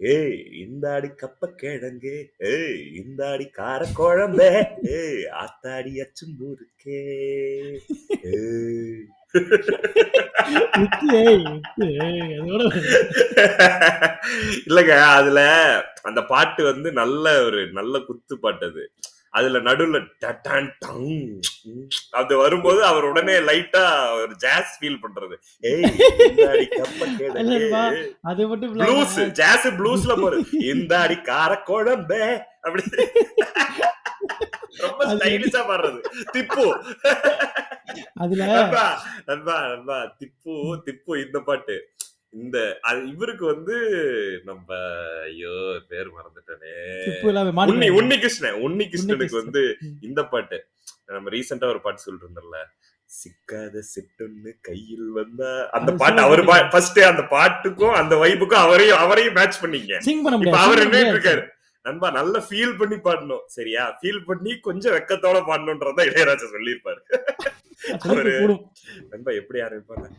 ஏய் இந்தாடி கப்ப கிழங்கு. ஏய் இந்தாடி கார குழம்பே ஏய் ஆத்தாடி அதோட இல்லங்க அதுல அந்த பாட்டு வந்து நல்ல ஒரு நல்ல குத்து பாட்டு அது. அதுல நடுவுல டட்டான் டங். அது வரும்போது அவர் உடனே லைட்டா ஒரு ஜாஸ் ஃபீல் பண்றது. அது மட்டும் ப்ளூஸ் ஜாஸ் ப்ளூஸ்ல போறது இந்த அடி கார குழம்பே அப்படி. ரொம்ப ஸ்டைலிஷா பாடுறது. திப்பு. அதுல நண்பா நண்பா. திப்பு திப்பு இந்த பாட்டு. இந்த இவருக்கு வந்து நம்ம ஐயோ பேர் மறந்துட்டேனே. உன்னி கிருஷ்ணன் உன்னி கிருஷ்ணனுக்கு கிருஷ்ணன். வந்து. இந்த பாட்டு. நம்ம ரீசெண்டா ஒரு பாட்டு சொல்லிட்டு இருந்தோம்ல சிக்காத சிட்டுன்னு கையில் வந்தா. அந்த பாட்டு அவர். ஃபர்ஸ்ட் அந்த பாட்டுக்கும் அந்த வைப்புக்கும் அவரையும் அவரையும் மேட்ச் பண்ணீங்க. இப்ப அவர் என்ன. இருக்காரு நண்பா நல்லா ஃபீல் பண்ணி பாடணும். சரியா? ஃபீல் பண்ணி கொஞ்சம் வெக்கத்தோட பாடணும்ன்றத இளையராஜா சொல்லியிருப்பாரு. அவரு- நண்பா எப்படி ஆரம்பிப்பாங்க?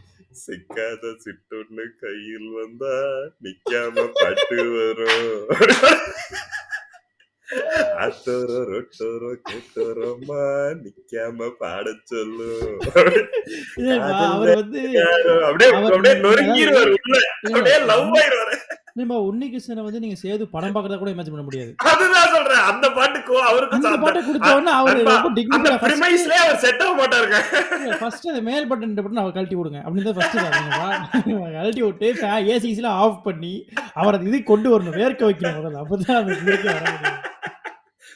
சிக்காத சிட்டுன்னு கையில் வந்தா நிக்காம பட்டு வரும். அத்தோரோ ரொட்டோரோ கெட்டோரோமா நிக்காம பாட சொல்லும் அப்படியே அப்படியே நொறுங்கிடுவாரு உள்ள. அப்படியே லவ் ஆயிடுவாரு இல்லப்பா, உன்னி கிருஷ்ணனை வந்து நீங்க சேது படம் பார்க்கறத கூட இமேஜின் பண்ண முடியாது. அதுதான் சொல்றேன். அந்த பாட்டுக்கும் அவருக்கும் அந்த பாட்டை கொடுத்த உடனே அவர் ரொம்ப அந்த டிக்னிஃபைடா பிரிமைஸ்லயே அவர் செட் ஆக மாட்டாருங்க. ஃபர்ஸ்ட் அந்த மேல் பட்டன் பட்டன் அவர் கழட்டி விடுங்க. அப்படின்னு தான் ஃபர்ஸ்ட் கழட்டி விட்டு ஏசிசில ஆஃப் பண்ணி அவர் அது இது கொண்டு வரணும் வேர்க்க வைக்கணும் முதல்ல அப்பதான் அந்த இதுக்கே வர முடியும்.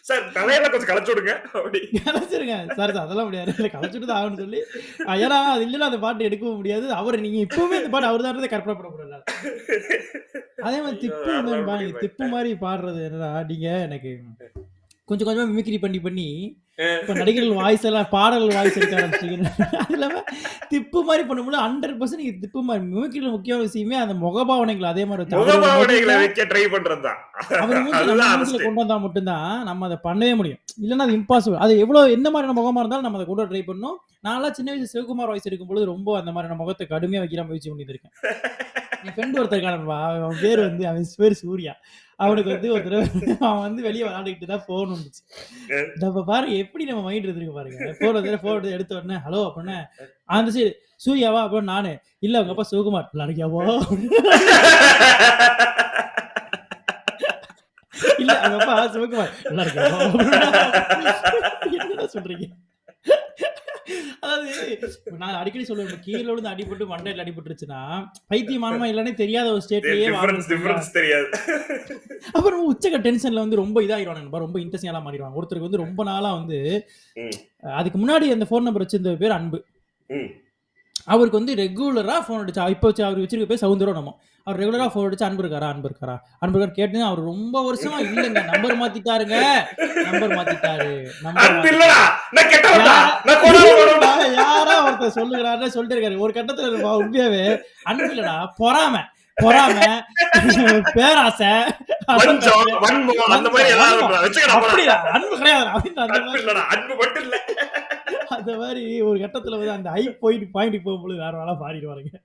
சார் தலையில கொஞ்சம் களைச்சு விடுங்க. அப்படி. கலைச்சிருங்க சார் அதெல்லாம் முடியாது இல்லை. கலைச்சிட்டு தான் ஆகணும்னு சொல்லி. ஏன்னா அது இல்லைன்னா அந்த பாட்டு எடுக்கவும் முடியாது. அவர் நீங்க இப்பவுமே இந்த பாட்டு அவர் தான் கற்பனை பண்ண முடியல அதே மாதிரி திப்பு. திப்பு மாதிரி பாடுறது என்னன்னா நீங்க எனக்கு. கொஞ்சம் கொஞ்சமா மிமிக்ரி பண்ணி பண்ணி இப்ப நடிகர்கள் வாய்ஸ் எல்லாம் பாடல்கள் வாய்ஸ் எடுக்க ஆரம்பிச்சிட்டீங்க அது இல்லாம திப்பு மாதிரி பண்ணும்போது ஹண்ட்ரட் பர்சன்ட் நீங்க திப்பு மாதிரி மிமிக்ரியில முக்கியமான விஷயமே அந்த முகபாவனைகள் அதே மாதிரி முகபாவனைகளை வைக்க ட்ரை பண்றதுதான். அவர். கொண்டு வந்தா மட்டும்தான் நம்ம அதை பண்ணவே முடியும். இல்லைன்னா அது இம்பாசிபிள் அது எவ்வளவு எந்த மாதிரியான முகமா இருந்தாலும் நம்ம அதை கொண்டு ட்ரை பண்ணணும். நான்லாம் சின்ன வயசு சிவகுமார் வாய்ஸ் எடுக்கும்போது ரொம்ப அந்த மாதிரியான முகத்தை கடுமையா வைக்கிற முயற்சி பண்ணியிருக்கேன் என் ஃப்ரெண்ட் ஒருத்தர் இருக்கானப்பா அவன் பேர் வந்து அவன் பேர் சூர்யா. அவனுக்கு வந்து ஒரு தடவை அவன் வந்து வெளியே விளையாடிக்கிட்டு தான் ஃபோன் வந்துச்சு. நம்ம பாருங்க எப்படி நம்ம மைண்ட் இருக்கு பாருங்க. ஃபோன் வந்து ஃபோன் எடுத்த உடனே ஹலோ அப்படின்னா அந்த சைடு சூர்யாவா அப்புறம் நானு. இல்ல உங்க அப்பா சிவகுமார் விளையாடிக்காவோ இல்ல அவங்க அப்பா சிவகுமார் விளையாடிக்காவோ என்ன சொல்றீங்க? அதாவது நான் அடிக்கடி சொல்லுவேன் கீழே விழுந்து அடிபட்டு மண்டையில் அடிபட்டுருச்சுன்னா பைத்தியமானமா இல்லைன்னு தெரியாத ஒரு ஸ்டேட்லயே தெரியாது. அப்புறம் உச்சக்க டென்ஷன்ல வந்து ரொம்ப இதாகிடுவாங்க ரொம்ப இன்ட்ரெஸ்டிங்காலாம் மாறிடுவாங்க. ஒருத்தருக்கு வந்து ரொம்ப நாளா வந்து அதுக்கு முன்னாடி அந்த ஃபோன் நம்பர் வச்சிருந்த பேர் அன்பு. அவருக்கு வந்து ரெகுலரா ஃபோன் அடிச்சா இப்போ வச்சு அவர் வச்சிருக்க பேர் சவுந்தரம் நம்ம அவர் ரெகுலரா ஃபோன் அடிச்சு அன்பு இருக்காரா? அன்பு இருக்காரா? அன்பு இருக்காரு? கேட்டு அவர் ரொம்ப வருஷமா இல்லைங்க. நம்பர் மாத்திட்டாருங்க. நம்பர் மாத்திட்டாரு. யாரா ஒருத்தர் சொல்லுகிறாருன்னு சொல்லிட்டு இருக்காரு. ஒரு கட்டத்துல உண்மையாவே. அன்பு இல்லடா. பொறாம. பொறாம. பேராசை. அந்த மாதிரி ஒரு கட்டத்துல வந்து அந்த ஐ பாயிண்ட் பாயிண்ட் போகும்போது வேற வேலை பாடிடுவாருங்க.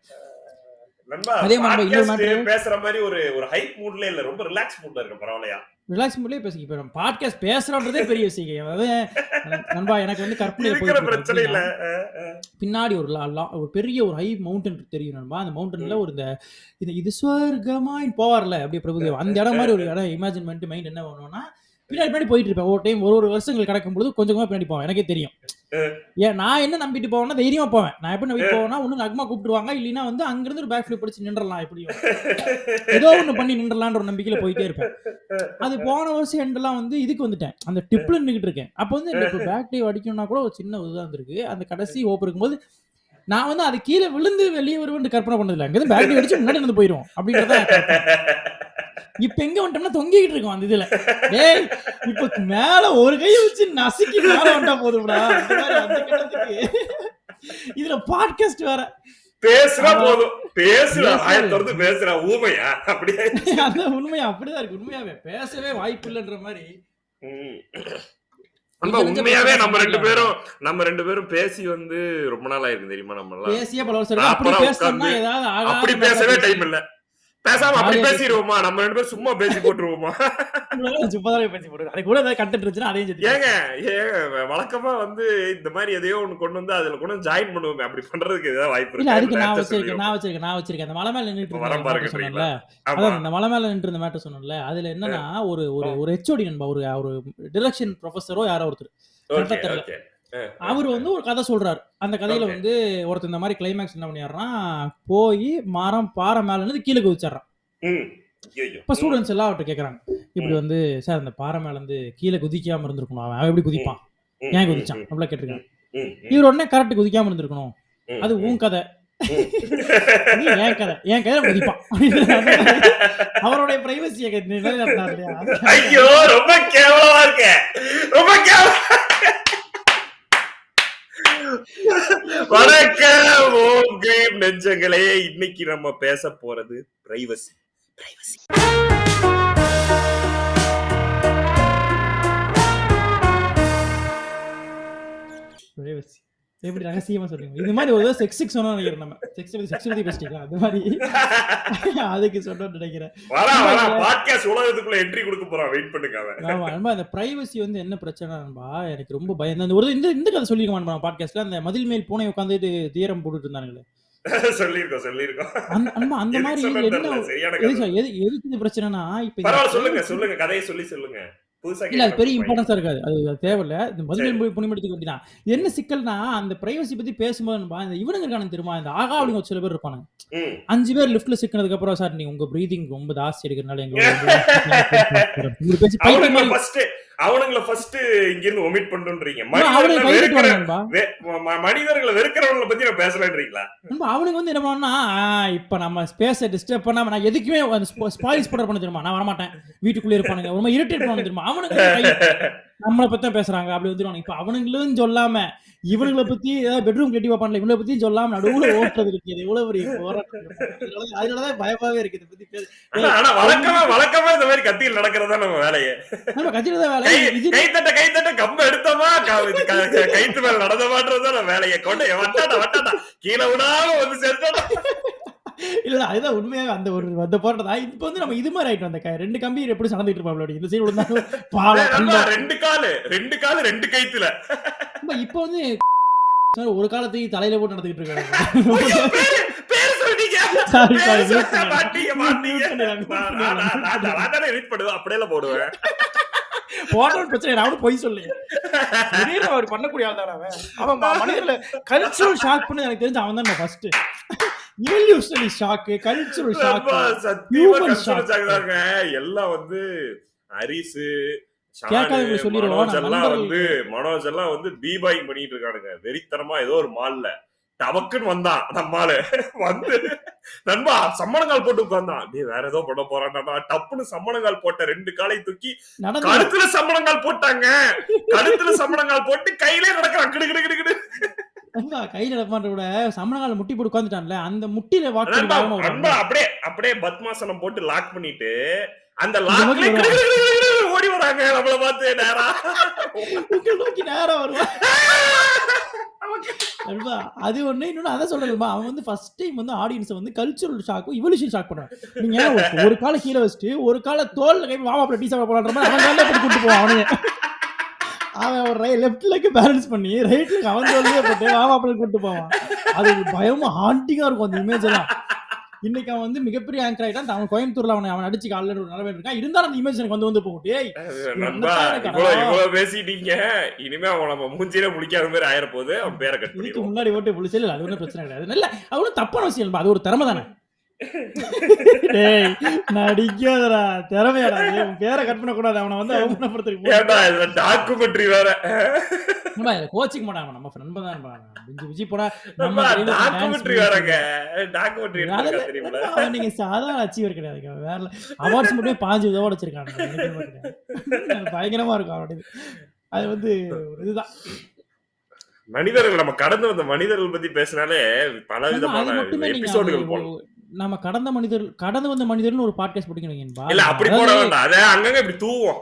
அதே மாதிரி இன்னொரு பேசுற மாதிரி ஒரு ஒரு ஹைப் மூட்ல இல்ல ரொம்ப ரிலாக்ஸ் மூட்ல இருக்க பரவாயில்லையா? ரிலாக்ஸ் மூட்லயே பேசுங்க. இப்போ நம்ம பாட்காஸ்ட் பேசுறோன்றதே பெரிய விஷயம் அதாவது நண்பா எனக்கு வந்து கற்பனை பிரச்சனை இல்ல. பின்னாடி ஒரு ஒரு பெரிய ஒரு ஹை மவுண்டன் தெரியும் நண்பா. அந்த மவுண்டன்ல ஒரு இந்த இது இது ஸ்வர்கமாய் போவார்ல அப்படியே பிரபுதேவா. அந்த இடம் மாதிரி ஒரு இடம் இமேஜின் பண்ணிட்டு மைண்ட் என்ன பண்ணுவோம்னா பின்னாடி பின்னாடி போயிட்டு இருப்பேன். ஒரு டைம் ஒரு ஒரு வருஷங்கள் கடக்கும் பொழுது கொஞ்சம் கொஞ்சமா பின்னாடி போவேன். எனக்கே தெரியும். ஏன் நான் என்ன நம்பிட்டு போவேன்னா தைரியமா போவேன். நான் எப்படி நம்பிட்டு போவேன்னா ஒண்ணு நக்மா கூப்பிட்டுருவாங்க. இல்லைன்னா வந்து அங்கிருந்து ஒரு பேக் ஃபிளிப் படிச்சு நின்றலாம் எப்படியும் ஏதோ ஒண்ணு பண்ணி நின்றலான்ற ஒரு நம்பிக்கையில போயிட்டே இருப்பேன். அது போன வருஷம் எண்டெல்லாம் வந்து இதுக்கு வந்துட்டேன். அந்த டிப்ல நின்றுட்டு இருக்கேன். அப்போ வந்து எனக்கு பேக் டே அடிக்கணும்னா கூட ஒரு சின்ன இதுதான் இருந்திருக்கு. அந்த கடைசி ஓப் இருக்கும்போது நான் வந்து அது கீழே விழுந்து வெளியே வருவேன் கற்பனை பண்ணதில்லை. அங்கே பேக் டே அடிச்சு முன்னாடி வந்து போயிடும் அப்படின்றத இப்ப எங்க வந்துட்டோம்னா தொங்கிக்கிட்டு இருக்கோம் அந்த இதுல. டேய் இப்ப மேல ஒரு கையை வச்சு நசுக்கி மேல வந்துட்டா போதும்டா. இதுல பாட்காஸ்ட் வேற. பேசுனா. போதும். பேசுறா பேசுறது. ஆய திறந்து பேசுறா ஊமையா? அப்படியே அந்த உண்மையா அப்படிதான் இருக்கு உண்மையாவே. பேசவே வாய்ப்பு இல்லைன்ற மாதிரி. உண்மையாவே நம்ம ரெண்டு. பேரும் நம்ம ரெண்டு பேரும் பேசி வந்து ரொம்ப நாள் ஆயிருக்கு தெரியுமா நம்ம எல்லாம் பேசியே பல வருஷம். அப்படி பேசவே. டைம் இல்ல. பேசாம அப்படி பேசிடுவோமா நம்ம ரெண்டு பேரும் சும்மா பேசி போட்டுருவோமா? சும்மா பேசி போடுறது அது கூட ஏதாவது கண்டென்ட் இருந்துச்சுன்னா அதையும் ஏங்க ஏங்க வழக்கமா வந்து இந்த மாதிரி எதையோ ஒண்ணு கொண்டு வந்து அதுல கொண்டு ஜாயின் பண்ணுவோமே. அப்படி பண்றதுக்கு ஏதாவது வாய்ப்பு இல்ல அதுக்கு நான் இருக்கா வச்சிருக்கேன் நான் வச்சிருக்கேன் நான் வச்சிருக்கேன். அந்த மலை மேல நின்னுட்டு இப்ப வரம் பாருங்க அதான் இந்த மலை மேல நின்று இருந்த மேட்டர் சொன்னேன்ல. அதுல என்னன்னா ஒரு ஒரு ஒரு ஹெச்ஓடி நண்பா ஒரு ஒரு டிரெக்ஷன் ப்ரொஃபஸரோ யாரோ ஒருத்தர். அவர் வந்து ஒரு கதை சொல்றாரு. அந்த கதையில. வந்து ஒருத்தர் இந்த மாதிரி கிளைமேக்ஸ் என்ன பண்ணிடுறான்? போய் மரம் பாறை மேல இருந்து கீழே குதிச்சிடுறான். இப்ப ஸ்டூடெண்ட்ஸ் எல்லாம் அவர்கிட்ட கேக்குறாங்க. இப்படி வந்து சார் அந்த பாறை மேல இருந்து கீழே குதிக்காம இருந்திருக்கணும். அவன் அவன் எப்படி குதிப்பான்? ஏன் குதிச்சான்? அப்படிலாம் கேட்டிருக்காங்க. இவர் உடனே கரெக்ட் குதிக்காம இருந்திருக்கணும். அது உன் கதை. என் கதை. என் கதை குதிப்பான். அவருடைய பிரைவசியை நிலைநாட்டினார் இல்லையா? ஐயோ ரொம்ப கேவலமா இருக்க. ரொம்ப கேவலம் வணக்கம் ஓம் கிரீம் நெஞ்சங்களே. இன்னைக்கு நம்ம பேச போறது பிரைவசி பிரைவசி பிரைவசி எப்படி ரகசியமா சொல்லுங்க இது மாதிரி ஒரு செக்ஸ் செக்ஸ் சொன்னா நினைக்கிறேன் நம்ம. செக்ஸ் செக்ஸ் பத்தி பேசிக்கலாம் அது மாதிரி. அதுக்கு சொன்னோம்னு நினைக்கிறேன். பாட்காஸ்ட் உலகத்துக்குள்ள என்ட்ரி கொடுக்க போறான். வெயிட் பண்ணுங்க ஆமா நண்பா அந்த பிரைவசி வந்து என்ன பிரச்சனை நண்பா எனக்கு ரொம்ப பயம். அந்த ஒரு இந்த இந்த கதை சொல்லிருக்க பாட்காஸ்ட்ல அந்த மதில் மேல் பூனை உட்காந்துட்டு தீரம் போட்டுட்டு இருந்தானுங்களே. சொல்லிருக்கோம் சொல்லிருக்கோம் அந்த மாதிரி என்ன எதுக்கு பிரச்சனைனா இப்ப சொல்லுங்க சொல்லுங்க. கதையை சொல்லி சொல்லுங்க. இல்ல அது பெரிய இம்பார்ட்டன்ஸா இருக்காது. அது தேவையில்ல. இந்த மேல் புனிமடுத்துக்கு வேண்டிதான் என்ன சிக்கல்னா அந்த பிரைவசி பத்தி பேசும்போது இந்த இவனுங்க இருக்கானு தெரியுமா? இந்த ஆகா அப்படிங்க ஒரு சில பேர் இருப்பானுங்க. அஞ்சு பேர் லிஃப்ட்ல சிக்கினதுக்கு அப்புறம் சார் நீங்க உங்க பிரீதிங் ரொம்ப ஜாஸ்தி எடுக்கிறனால எங்களோட அவனுங்கள ஃபர்ஸ்ட் அவனுங்கள ஃபர்ஸ்ட் இங்க இருந்து ஒமிட் பண்ணுன்றீங்க மனிதர்களை வெறுக்கிறவங்கள பத்தி நான் பேசலன்றீங்களா? அவனுக்கு வந்து என்ன பண்ணா இப்ப நம்ம ஸ்பேஸை டிஸ்டர்ப் பண்ணாம நான் எதுக்குமே ஸ்பாயில் ஸ்பாடர் பண்ண தெரியுமா? நான் வரமாட்டேன். வீட்டுக்குள்ளே இருப்பானுங்க. ரொம்ப இரிட்டேட் பண்ண தெரியுமா? அவனுக்கு நம்மளை பத்தி பேசுறாங்க. அப்படி வந்துருவாங்க இப்ப அவனுங்களும் சொல்லாம இவனுங்களை பத்தி ஏதாவது பெட்ரூம் கட்டி வைப்பான்ல இவங்களை பத்தியும் சொல்லாம நடுவுல ஓட்டுறது இருக்கு இது எவ்வளவு பெரிய போராட்டம். அதனால- அதனாலதான் பயமாவே இருக்கு இதை பத்தி ஆனா வழக்கமா வழக்கமா இந்த மாதிரி கத்தியில் நடக்கிறதா நம்ம வேலையே. நம்ம கட்சியில தான் வேலை. கை இது கை தட்ட கை தட்ட கம்ப எடுத்தோமா? கைத்து மேல நடந்தமான்றதுதான் நம்ம வேலையை. கொண்டு வட்டாடா வட்டாடா கீழே விடாம வந்து சேர்த்தா இல்ல அதுதான் உண்மையாவே அந்த ஒரு அந்த போராட்டம் இப்ப வந்து நம்ம இது மாதிரி ஆயிட்டோம் அந்த க- ரெண்டு கம்பி எப்படி சநடந்துட்டு இருப்பாங்க இந்த சைடு விழுந்தாலும் பாலம். ரெண்டு காலு ரெண்டு காலு ரெண்டு கைத்துல இப்ப வந்து ஒரு காலத்துக்கு தலையில போட்டு நடந்துகிட்டு இருக்காங்க. அப்படியே போடுவேன். போட்டோன்னு பிரச்சனை அவனும் பொய் சொல்லி. திடீர்னு அவர் பண்ணக்கூடிய ஆள் தானே அவன். அவன் மனிதர்ல கல்ச்சுரல் ஷாக் பண்ணி எனக்கு தெரிஞ்சு அவன் தான் first evolutionary shock cultural shock shock. வச்சாங்க எல்லாம் வந்து வந்து மனோஜ் எல்லாம் வந்து பீபாயிங் பண்ணிட்டு இருக்கானுங்க. வெறித்தனமா ஏதோ ஒரு மால்ல டபக்குன்னு வந்தான் நம்மாலு. வந்து நண்பா சம்மணங்கால் போட்டு உட்கார்ந்தான் நீ வேற ஏதோ பண்ண போறான்டா டப்புன்னு சம்மணங்கால் போட்ட ரெண்டு காலை தூக்கி கழுத்துல சம்மணங்கால் போட்டாங்க. கழுத்துல சம்மணங்கால் போட்டு கையிலே நடக்கிறான். கிடு கிடு கிடு கிடு. கையில நடப்பான்ற விட சமணங்கால முட்டி போட்டு உட்காந்துட்டான்ல அந்த பண்ணி நண்பா. அப்படியே அப்படியே பத்மாசனம் போட்டு லாக் பண்ணிட்டு அந்த லாக்ல ஓடி வராங்க. நம்மள பார்த்து நேரா. உங்களை நோக்கி நேரா வருவான் நண்பா, அது ஒண்ணு. இன்னொன்னு அதான் சொல்றேன்மா அவன் வந்து ஃபர்ஸ்ட் டைம் வந்து ஆடியன்ஸ் வந்து கல்ச்சுரல் ஷாக்கும் இவல்யூஷன் ஷாக் பண்ணுவான். நீங்க ஒரு- ஒரு கால கீழே வச்சுட்டு ஒரு கால தோல்ல கை வாமா அப்புறம் டீ சாப்பிட போலான்ற மாதிரி அவன் காலையில போட்டு கூட்டு போவான் அவனுங்க அவன் ஒரு லெஃப்ட் லெக் பேலன்ஸ் பண்ணி ரைட் லெக் அவன் தோல்லையே போட்டு வாமா அப்புறம் கூட்டு போவான். அது பயமா ஹாண்டிங்கா இருக்கும் அந்த இமேஜ் எல்லாம். இன்னைக்கு அவன் வந்து மிகப்பெரிய ஆங்கர் ஆயிட்டான். அவன் கோயம்புத்தூர்ல அவனை அவன் அடிச்சு காலையில ஒரு நிலவே இருக்கான். இருந்தாலும் அந்த இமேஜ் எனக்கு வந்து வந்து போகும் பேசிட்டீங்க. இனிமே அவன் நம்ம மூஞ்சிலே முடிக்காத மாதிரி ஆயிர போகுது அவன் பேரை கட் இதுக்கு பண்ணிடுவோம் முன்னாடி ஓட்டு புளிச்சல் அது ஒன்றும் பிரச்சனை கிடையாது. நல்ல அது ஒன்றும் தப்பான விஷயம் அது ஒரு திறமை தானே. டேய் நடிக்காதடா. திறமையாடா உன் பேரை கட் அவனை வந்து அவமானப்படுத்துறதுக்கு ஏன்டா இதுல டாக்குமெண்ட்ரி வேற. நம்ம இதை கோச்சிக்க நம்ம நண்பன் தான் விஜி நம்ம dance டாக்குமெண்ட்ரி வேறங்க. டாக்குமெண்ட்ரி அவன் நீங்க சாதாரண அச்சீவர் கிடையாது. வேற அவார்ட்ஸ் மட்டும் பாஞ்சு மாதிரி கிடையாது. பயங்கரமா இருக்கும் அவனுக்கு அது வந்து இதுதான். மனிதர்கள் நம்ம கடந்து வந்த மனிதர்கள் பத்தி பேசினாலே பல விதமான எபிசோடுகள் போகலாம் நம்ம கடந்த மனிதர் கடந்து வந்த மனிதர்னு ஒரு பாட்காஸ்ட் படிக்கணும் இல்ல அப்படி போட வேண்டாம். அத அங்கங்க இப்படி தூவோம்.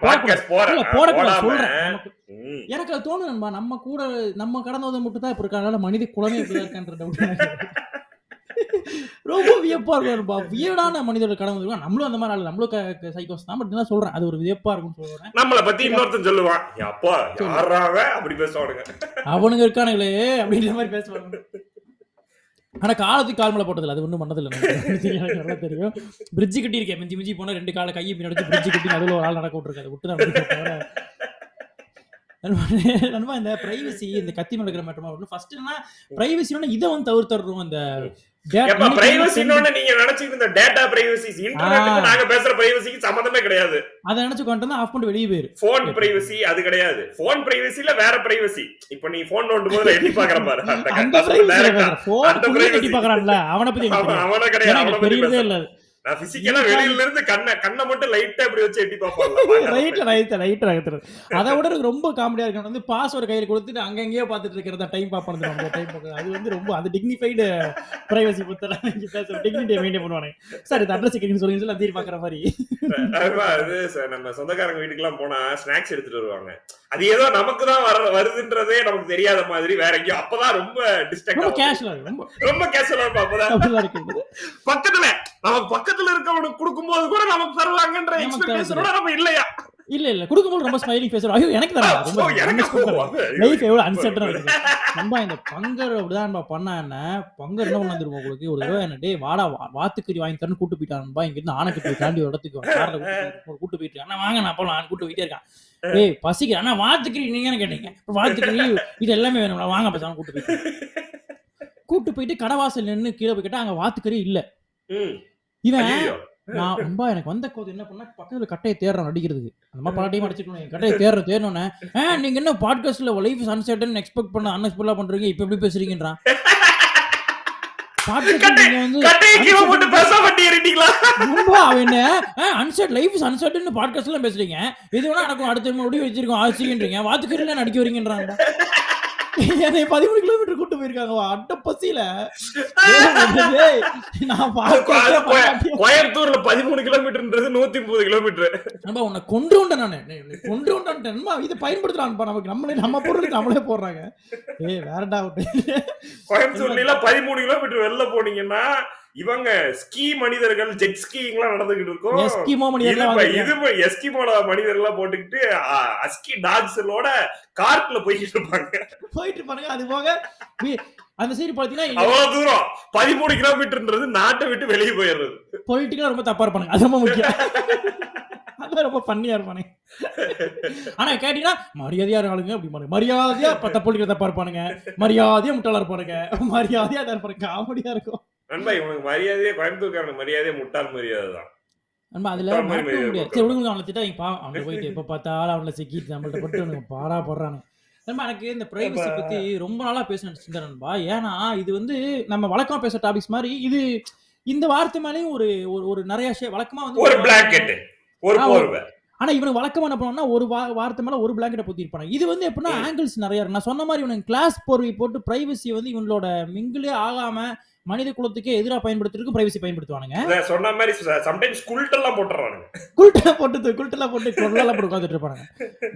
பாட்காஸ்ட் போடக்கூடாது. போடாம. சொல்றேன். எனக்கு அது தோணும் நண்பா. நம்ம கூட நம்ம கடந்து வந்த மட்டும் தான் இப்ப இருக்கா. அதனால மனித குலமே இப்படி இருக்கான்ற டவுட் ரொம்ப வியப்பா இருக்கும் வியடான மனிதர்கள் கடந்து வருவாங்க நம்மளும் அந்த மாதிரி ஆளு. நம்மளும் சைக்கோஸ் தான். பட் நான் சொல்றேன். அது ஒரு வியப்பா இருக்கும்னு சொல்றேன். நம்மள பத்தி இன்னொருத்தன் சொல்லுவான். "ஏ அப்பா யாராவ அப்படி பேசுவானுங்க. அவனுங்க இருக்கானுங்களே அப்படின்ற மாதிரி பேசுவாங்க ஆனா காலத்துக்கு கால் மேலே போட்டதில்ல. அது ஒண்ணும் பண்ணதில்ல எனக்கு நல்லா தெரியும். பிரிட்ஜ் கட்டி இருக்கேன் மிஞ்சி மிஞ்சி போனா ரெண்டு காலை கையை பின்னாடி வச்சு பிரிட்ஜ் கட்டி நடுவில் ஒரு ஆள் நடக்க விட்டுருக்காது விட்டு தான் நண்பா- இந்த பிரைவசி இந்த கத்தி நடக்கிற மேட்டர் ஃபர்ஸ்ட் என்ன பிரைவசினா இதை வந்து தவிர்த்துறோம் அந்த எப்ப பிரைவசின்னு நீங்க நினைச்சிட்டு இந்த டேட்டா பிரைவசி இன்டர்நெட்டுக்கு. நாங்க பேசுற பிரைவசிக்கு சம்மந்தமே கிடையாது. அதை நினைச்சு கொண்டு ஆஃப் பண்ணிட்டு வெளியே போயிரு. போன் பிரைவசி அது கிடையாது. போன் பிரைவசில வேற பிரைவசி இப்ப நீ போன் நோண்டும் போது எட்டி பாக்குற பாரு. அந்த அந்த பிரைவசி பாக்குறான்ல அவனை பத்தி அவன் கிடையாது. அவன பத்தி. இல்ல நான் பிசிக்கலா வெளியில இருந்து கண்ணை கண்ணை மட்டும் லைட்டா இப்படி வச்சு எட்டி பாப்போம் ரைட்ல ரைட் ரைட் நகர்த்துறது அதை விட ரொம்ப காமெடியா இருக்கு வந்து பாஸ்வேர்டு கையில கொடுத்துட்டு அங்கங்கேயே பார்த்துட்டு இருக்கிறத டைம் பாப்பது நம்ம டைம் பார்க்கறது அது வந்து ரொம்ப அது டிக்னிஃபைடு பிரைவசி பத்தி இங்க பேசுற டிக்னிட்டியை மெயின்டைன் பண்ணுவாங்க சார் இந்த அட்ரஸ் கேட்குன்னு சொல்லி சொல்லி தீர் பாக்குற மாதிரி. அது நம்ம சொந்தக்காரங்க வீட்டுக்கு எல்லாம் போனா ஸ்நாக்ஸ் எடுத்துட்டு வருவாங்க. அது ஏதோ நமக்கு தான் வர வருதுன்றதே நமக்கு தெரியாத மாதிரி வேற எங்கேயோ அப்பதான் ரொம்ப டிஸ்ட்ராக்ட் ரொம்ப கேஷுவலா இருக்கும் அப்பதான். பக்கத்துல நமக்கு பக்கத்துல இருக்கவனுக்கு கொடுக்கும்போது கூட நமக்கு தருவாங்கன்ற எக்ஸ்பெக்டேஷனோட நம்ம இல்லையா? இல்ல இல்ல. கொடுக்கும்போது ரொம்ப ஸ்மைலிங் பேசுறோம் ஐயோ எனக்கு தான்? ரொம்ப. லைஃப் எவ்வளவு அன்செட்டா இருக்கு. நம்ம இந்த பங்கர் அப்படிதான் நம்ம பண்ணா என்ன? பங்கர் என்ன தெரியுமா உங்களுக்கு? ஒரு தடவை என்ன டேய் வாடா வாத்துக்கறி வாங்கி தரணும் கூட்டு போயிட்டான்பா இங்க இருந்து ஆனைக்கட்டி தாண்டி ஒரு இடத்துக்கு கார்ல கூட்டு போயிட்டு அண்ணா வாங்க நான் போலாம். கூட்டு போயிட்டே இருக்கான். டேய் பசிக்கு அண்ணா வாத்துக்கறி நீங்க கேட்டீங்க? வாத்துக்கறி இது எல்லாமே வேணும். வாங்க பேசாம கூட்டு போயிட்டு கூட்டு போயிட்டு கடவாசல் நின்னு கீழே போய் கேட்டா அங்க வாத்துக்கறி இல்ல. இவன். நான் ரொம்ப எனக்கு வந்த கோது என்ன பண்ணா பக்கத்துல கட்டையை தேடுறான் அடிக்கிறதுக்கு அந்த மாதிரி பல டைம் அடிச்சுக்கணும் கட்டையை தேடுற தேடணும்னே ஆ நீங்க என்ன பாட்காஸ்ட்ல லைஃப் சன்செட்னு எக்ஸ்பெக்ட் பண்ண அன்எக்ஸ்பெக்டா பண்றீங்க? இப்ப எப்படி பேசுறீங்கன்றான். பாட்காஸ்ட் நீங்க வந்து கட்டையை கீழே போட்டு பேச மாட்டி ஏறிட்டீங்களா ரொம்ப அவன் என்ன அன்செட் லைஃப் அன்செட்னு பாட்காஸ்ட் எல்லாம் பேசுறீங்க. இது வேணா நடக்கும். அடுத்த முடி வச்சிருக்கோம். ஆசிரியன்றீங்க. வாத்துக்கறில நடிக்க வரீங்கன்றாங்க என்னை பதிமூணு கிலோமீட்டர் கூட்டு போயிருக்காங்க அட்ட பசியில. கோயம்புத்தூர்ல பதிமூணு கிலோமீட்டர்ன்றது நூத்தி முப்பது கிலோமீட்டர் நம்ம உன்னை கொண்டு வந்தேன் நானு. கொண்டு வந்தேன் இதை பயன்படுத்துறான்ப்பா நமக்கு நம்மளே நம்ம பொருளுக்கு நம்மளே போடுறாங்க. ஏய் வேறடா கோயம்புத்தூர்ல பதிமூணு கிலோமீட்டர் வெளில போனீங்கன்னா இவங்க ஸ்கீ மனிதர்கள் ஜெட் ஸ்கீங் எல்லாம் நடந்துகிட்டு இருக்கும். இது எஸ்கிமோட மனிதர்கள்லாம் போட்டுக்கிட்டு அஸ்கி டாக்ஸலோட கார்க்ல போய்கிட்டு இருப்பாங்க. போயிட்டு பாருங்க அது போக அந்த சைடு பாத்தீங்கன்னா அவ்வளவு தூரம். பதிமூணு கிலோமீட்டர்ன்றது நாட்டை விட்டு வெளியே போயிடுறது. பொலிட்டிக்கலா ரொம்ப தப்பா இருப்பானுங்க. அது ரொம்ப முக்கியம். அதான் ரொம்ப பண்ணியா இருப்பானுங்க. ஆனா கேட்டீங்கன்னா மரியாதையா இருக்காளுங்க அப்படி மரியாதையா பத்த பொலிட்டிக்கல் தப்பா இருப்பானுங்க. மரியாதையா முட்டாளா இருப்பானுங்க. மரியாதையா தான் இருப்பானுங்க. காமெடியா இருக்கும். நண்பா இவனுக்கு மரியாதையே கோயம்புத்தூர்காரனுக்கு மரியாதையே முட்டாள் மரியாதை தான். நம்ம அதுல மரியாதை முடியாது. சரி விடுங்க அவனை திட்டா பா அவனை போயிட்டு எப்ப பார்த்தாலும் அவனை சிக்கிட்டு நம்மள்ட்ட பட்டு அவனுக்கு பாடா போடுறானு. நம்ம எனக்கு இந்த பிரைவசி பத்தி ரொம்ப நாளா பேசணும் சிந்தரன்பா ஏன்னா இது வந்து நம்ம வழக்கமா பேசுற டாபிக்ஸ் மாதிரி இது இந்த வார்த்தை மேலயும் ஒரு ஒரு- ஒரு நிறைய வழக்கமா வந்து ஒரு பிளாங்கெட் ஒரு ஆ, ஒரு- போர்வை. ஆனா இவனுக்கு வழக்கமா என்ன பண்ணுவாங்கன்னா ஒரு வார்த்தை மேல ஒரு பிளாங்கெட்டை பொத்தி இருப்பாங்க இது வந்து எப்படின்னா. ஆங்கிள்ஸ் நிறைய இருக்கு. நான் சொன்ன மாதிரி இவனுக்கு கிளாஸ் போர்வை போட்டு பிரைவசி வந்து இவங்களோட மிங்கிலே ஆகாம மனித குலத்துக்கே எதிராக பயன்படுத்துறதுக்கு பிரைவசி பயன்படுத்துவானுங்க. சொன்ன மாதிரி சம்டைம்ஸ் குல்ட் எல்லாம் போட்டுறானுங்க. குல்ட்டெல்லாம் போட்டு குல்ட்டெல்லாம் போட்டு கொள்ளலாம் போட்டு உட்காந்துட்டு இருப்பானுங்க.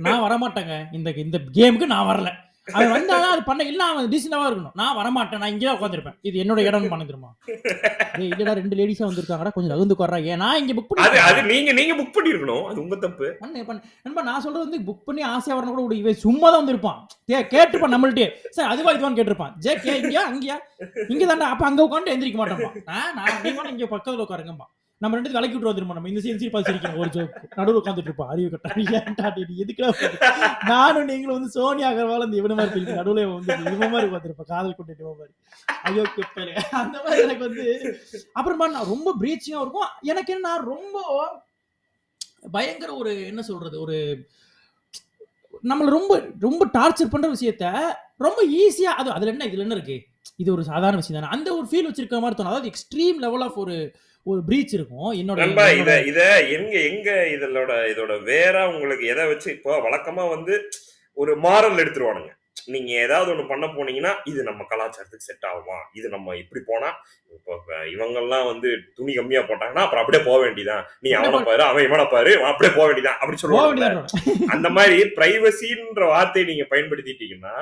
நான் வரமாட்டேங்க. இந்த இந்த கேமுக்கு நான் வரல. அவன் வந்தாலும் அது பண்ண இல்ல அவன் டீசெண்டாவா இருக்கணும். நான் வரமாட்டேன். நான் இங்கே உட்காந்துருப்பேன் இது என்னோட இடம்னு பண்ண தெரியுமா இல்லடா ரெண்டு லேடிஸா வந்திருக்காங்கடா. கொஞ்சம் நகர்ந்து உட்கார்றா. ஏன் நான் இங்க புக் பண்ணி அது நீங்க நீங்க புக் பண்ணிருக்கணும். அது உங்க தப்பு. நண்பா நான் சொல்றது வந்து புக் பண்ணி ஆசையா வரணும் கூட. இவன் சும்மா தான் வந்திருப்பான் கேட்டுப்பான் நம்மள்ட்டே சார் அதுவா இதுவான்னு கேட்டிருப்பான். ஜே கே இங்கயா? அங்கயா இங்க தாண்டா அப்ப அங்க உட்காந்து எந்திரிக்க மாட்டோம்ப்பா ஆ, நான் நீங்க இங்க பக்கத்துல உட்காருங்கப்பா நம்ம ரெண்டு கலக்கி விட்டுருவோம் நம்ம? இந்த சீன் பார்த்து சிரிக்கணும். ஒரு ஜோக். நடுவில் உட்காந்துட்டு இருப்போம் அறிவு கட்டா நீ எதுக்குடா நானும் நீங்களும் வந்து சோனியா அகர்வால் அந்த இவன மாதிரி தெரியும் நடுவில் வந்து இவன் மாதிரி உட்காந்துருப்பா காதல் கொண்டு இவன் மாதிரி. ஐயோ குப்பையில. அந்த மாதிரி எனக்கு வந்து அப்புறமா நான் ரொம்ப பிரீச்சிங்காக இருக்கும். எனக்கு என்ன ரொம்ப பயங்கர ஒரு என்ன சொல்றது? ஒரு நம்மள ரொம்ப ரொம்ப டார்ச்சர் பண்ற விஷயத்த ரொம்ப ஈஸியா அது அதுல என்ன இதுல என்ன இருக்கு? இது ஒரு சாதாரண விஷயம் தானே. அந்த ஒரு ஃபீல் வச்சிருக்க மாதிரி தோணும். அதாவது எக்ஸ்ட்ரீம் லெவல் ஆஃப் ஒரு ஒரு பிரீச் இருக்கும். என்னோட இத எங்க எங்க இதோட இதோட வேற உங்களுக்கு எதை வச்சு இப்போ வழக்கமா வந்து ஒரு மாரல் எடுத்துருவானுங்க. நீங்க ஏதாவது ஒண்ணு பண்ண போனீங்கன்னா இது நம்ம கலாச்சாரத்துக்கு செட் ஆகுமா? இது நம்ம இப்படி போனா இப்போ இவங்கெல்லாம் வந்து துணி கம்மியா போட்டாங்கன்னா அப்புறம் அப்படியே போக வேண்டியதான் நீ அவனை பாரு அவன் இவனை பாரு அப்படியே போக வேண்டியதான் அப்படி சொல்லுவாங்க. அந்த மாதிரி பிரைவசின்ற வார்த்தையை நீங்க பயன்படுத்திட்டீங்கன்னா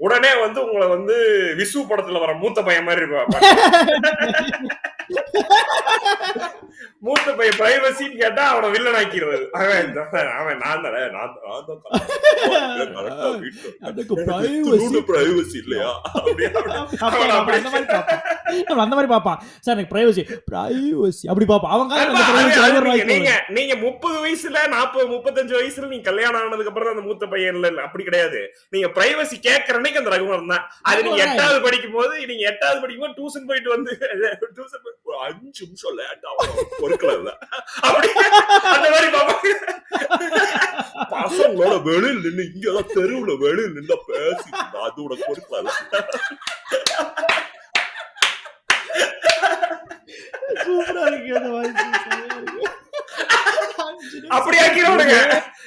உடனே வந்து உங்களை வந்து விசு படத்துல வர மூத்த பையன் மாதிரி இருப்பாங்க மூத்த பையன் பிரைவசின்னு கேட்டா அவனை வில்லன் ஆக்கிடுறது அவன் அவன் நான் தானே நான் தான் நான் privacy. இல்லையா? அந்த மாதிரி பார்ப்பான் சார் எனக்கு பிரைவசி பிரைவசி அப்படி பார்ப்பான் அவங்க நீங்க- நீங்க முப்பது வயசுல நாற்பது முப்பத்தஞ்சு வயசுல நீங்க கல்யாணம் ஆனதுக்கு அப்புறம் அந்த மூத்த பையன் இல்ல அப்படி கிடையாது. நீங்க பிரைவசி கேட்கற அன்னைக்கு அந்த ரகுவரன் தான். அது நீங்க எட்டாவது படிக்கும் போது நீங்க எட்டாவது படிக்கும் போது டியூஷன் போயிட்டு வந்து டியூஷன் அஞ்சு நிமிஷம் லேட் ஆகும் பொருட்கள் அப்படி அந்த மாதிரி பாப்பாங்க. பசங்களோட வெளியில் நின்னு இங்கதான் தெருவுல வெளியில் நின்று பேசி அது உனக்கு பொருட்கள் சூப்பரா இருக்கு அந்த voice. செமையா இருக்கு. அப்படி ஆக்கிடுவானுங்க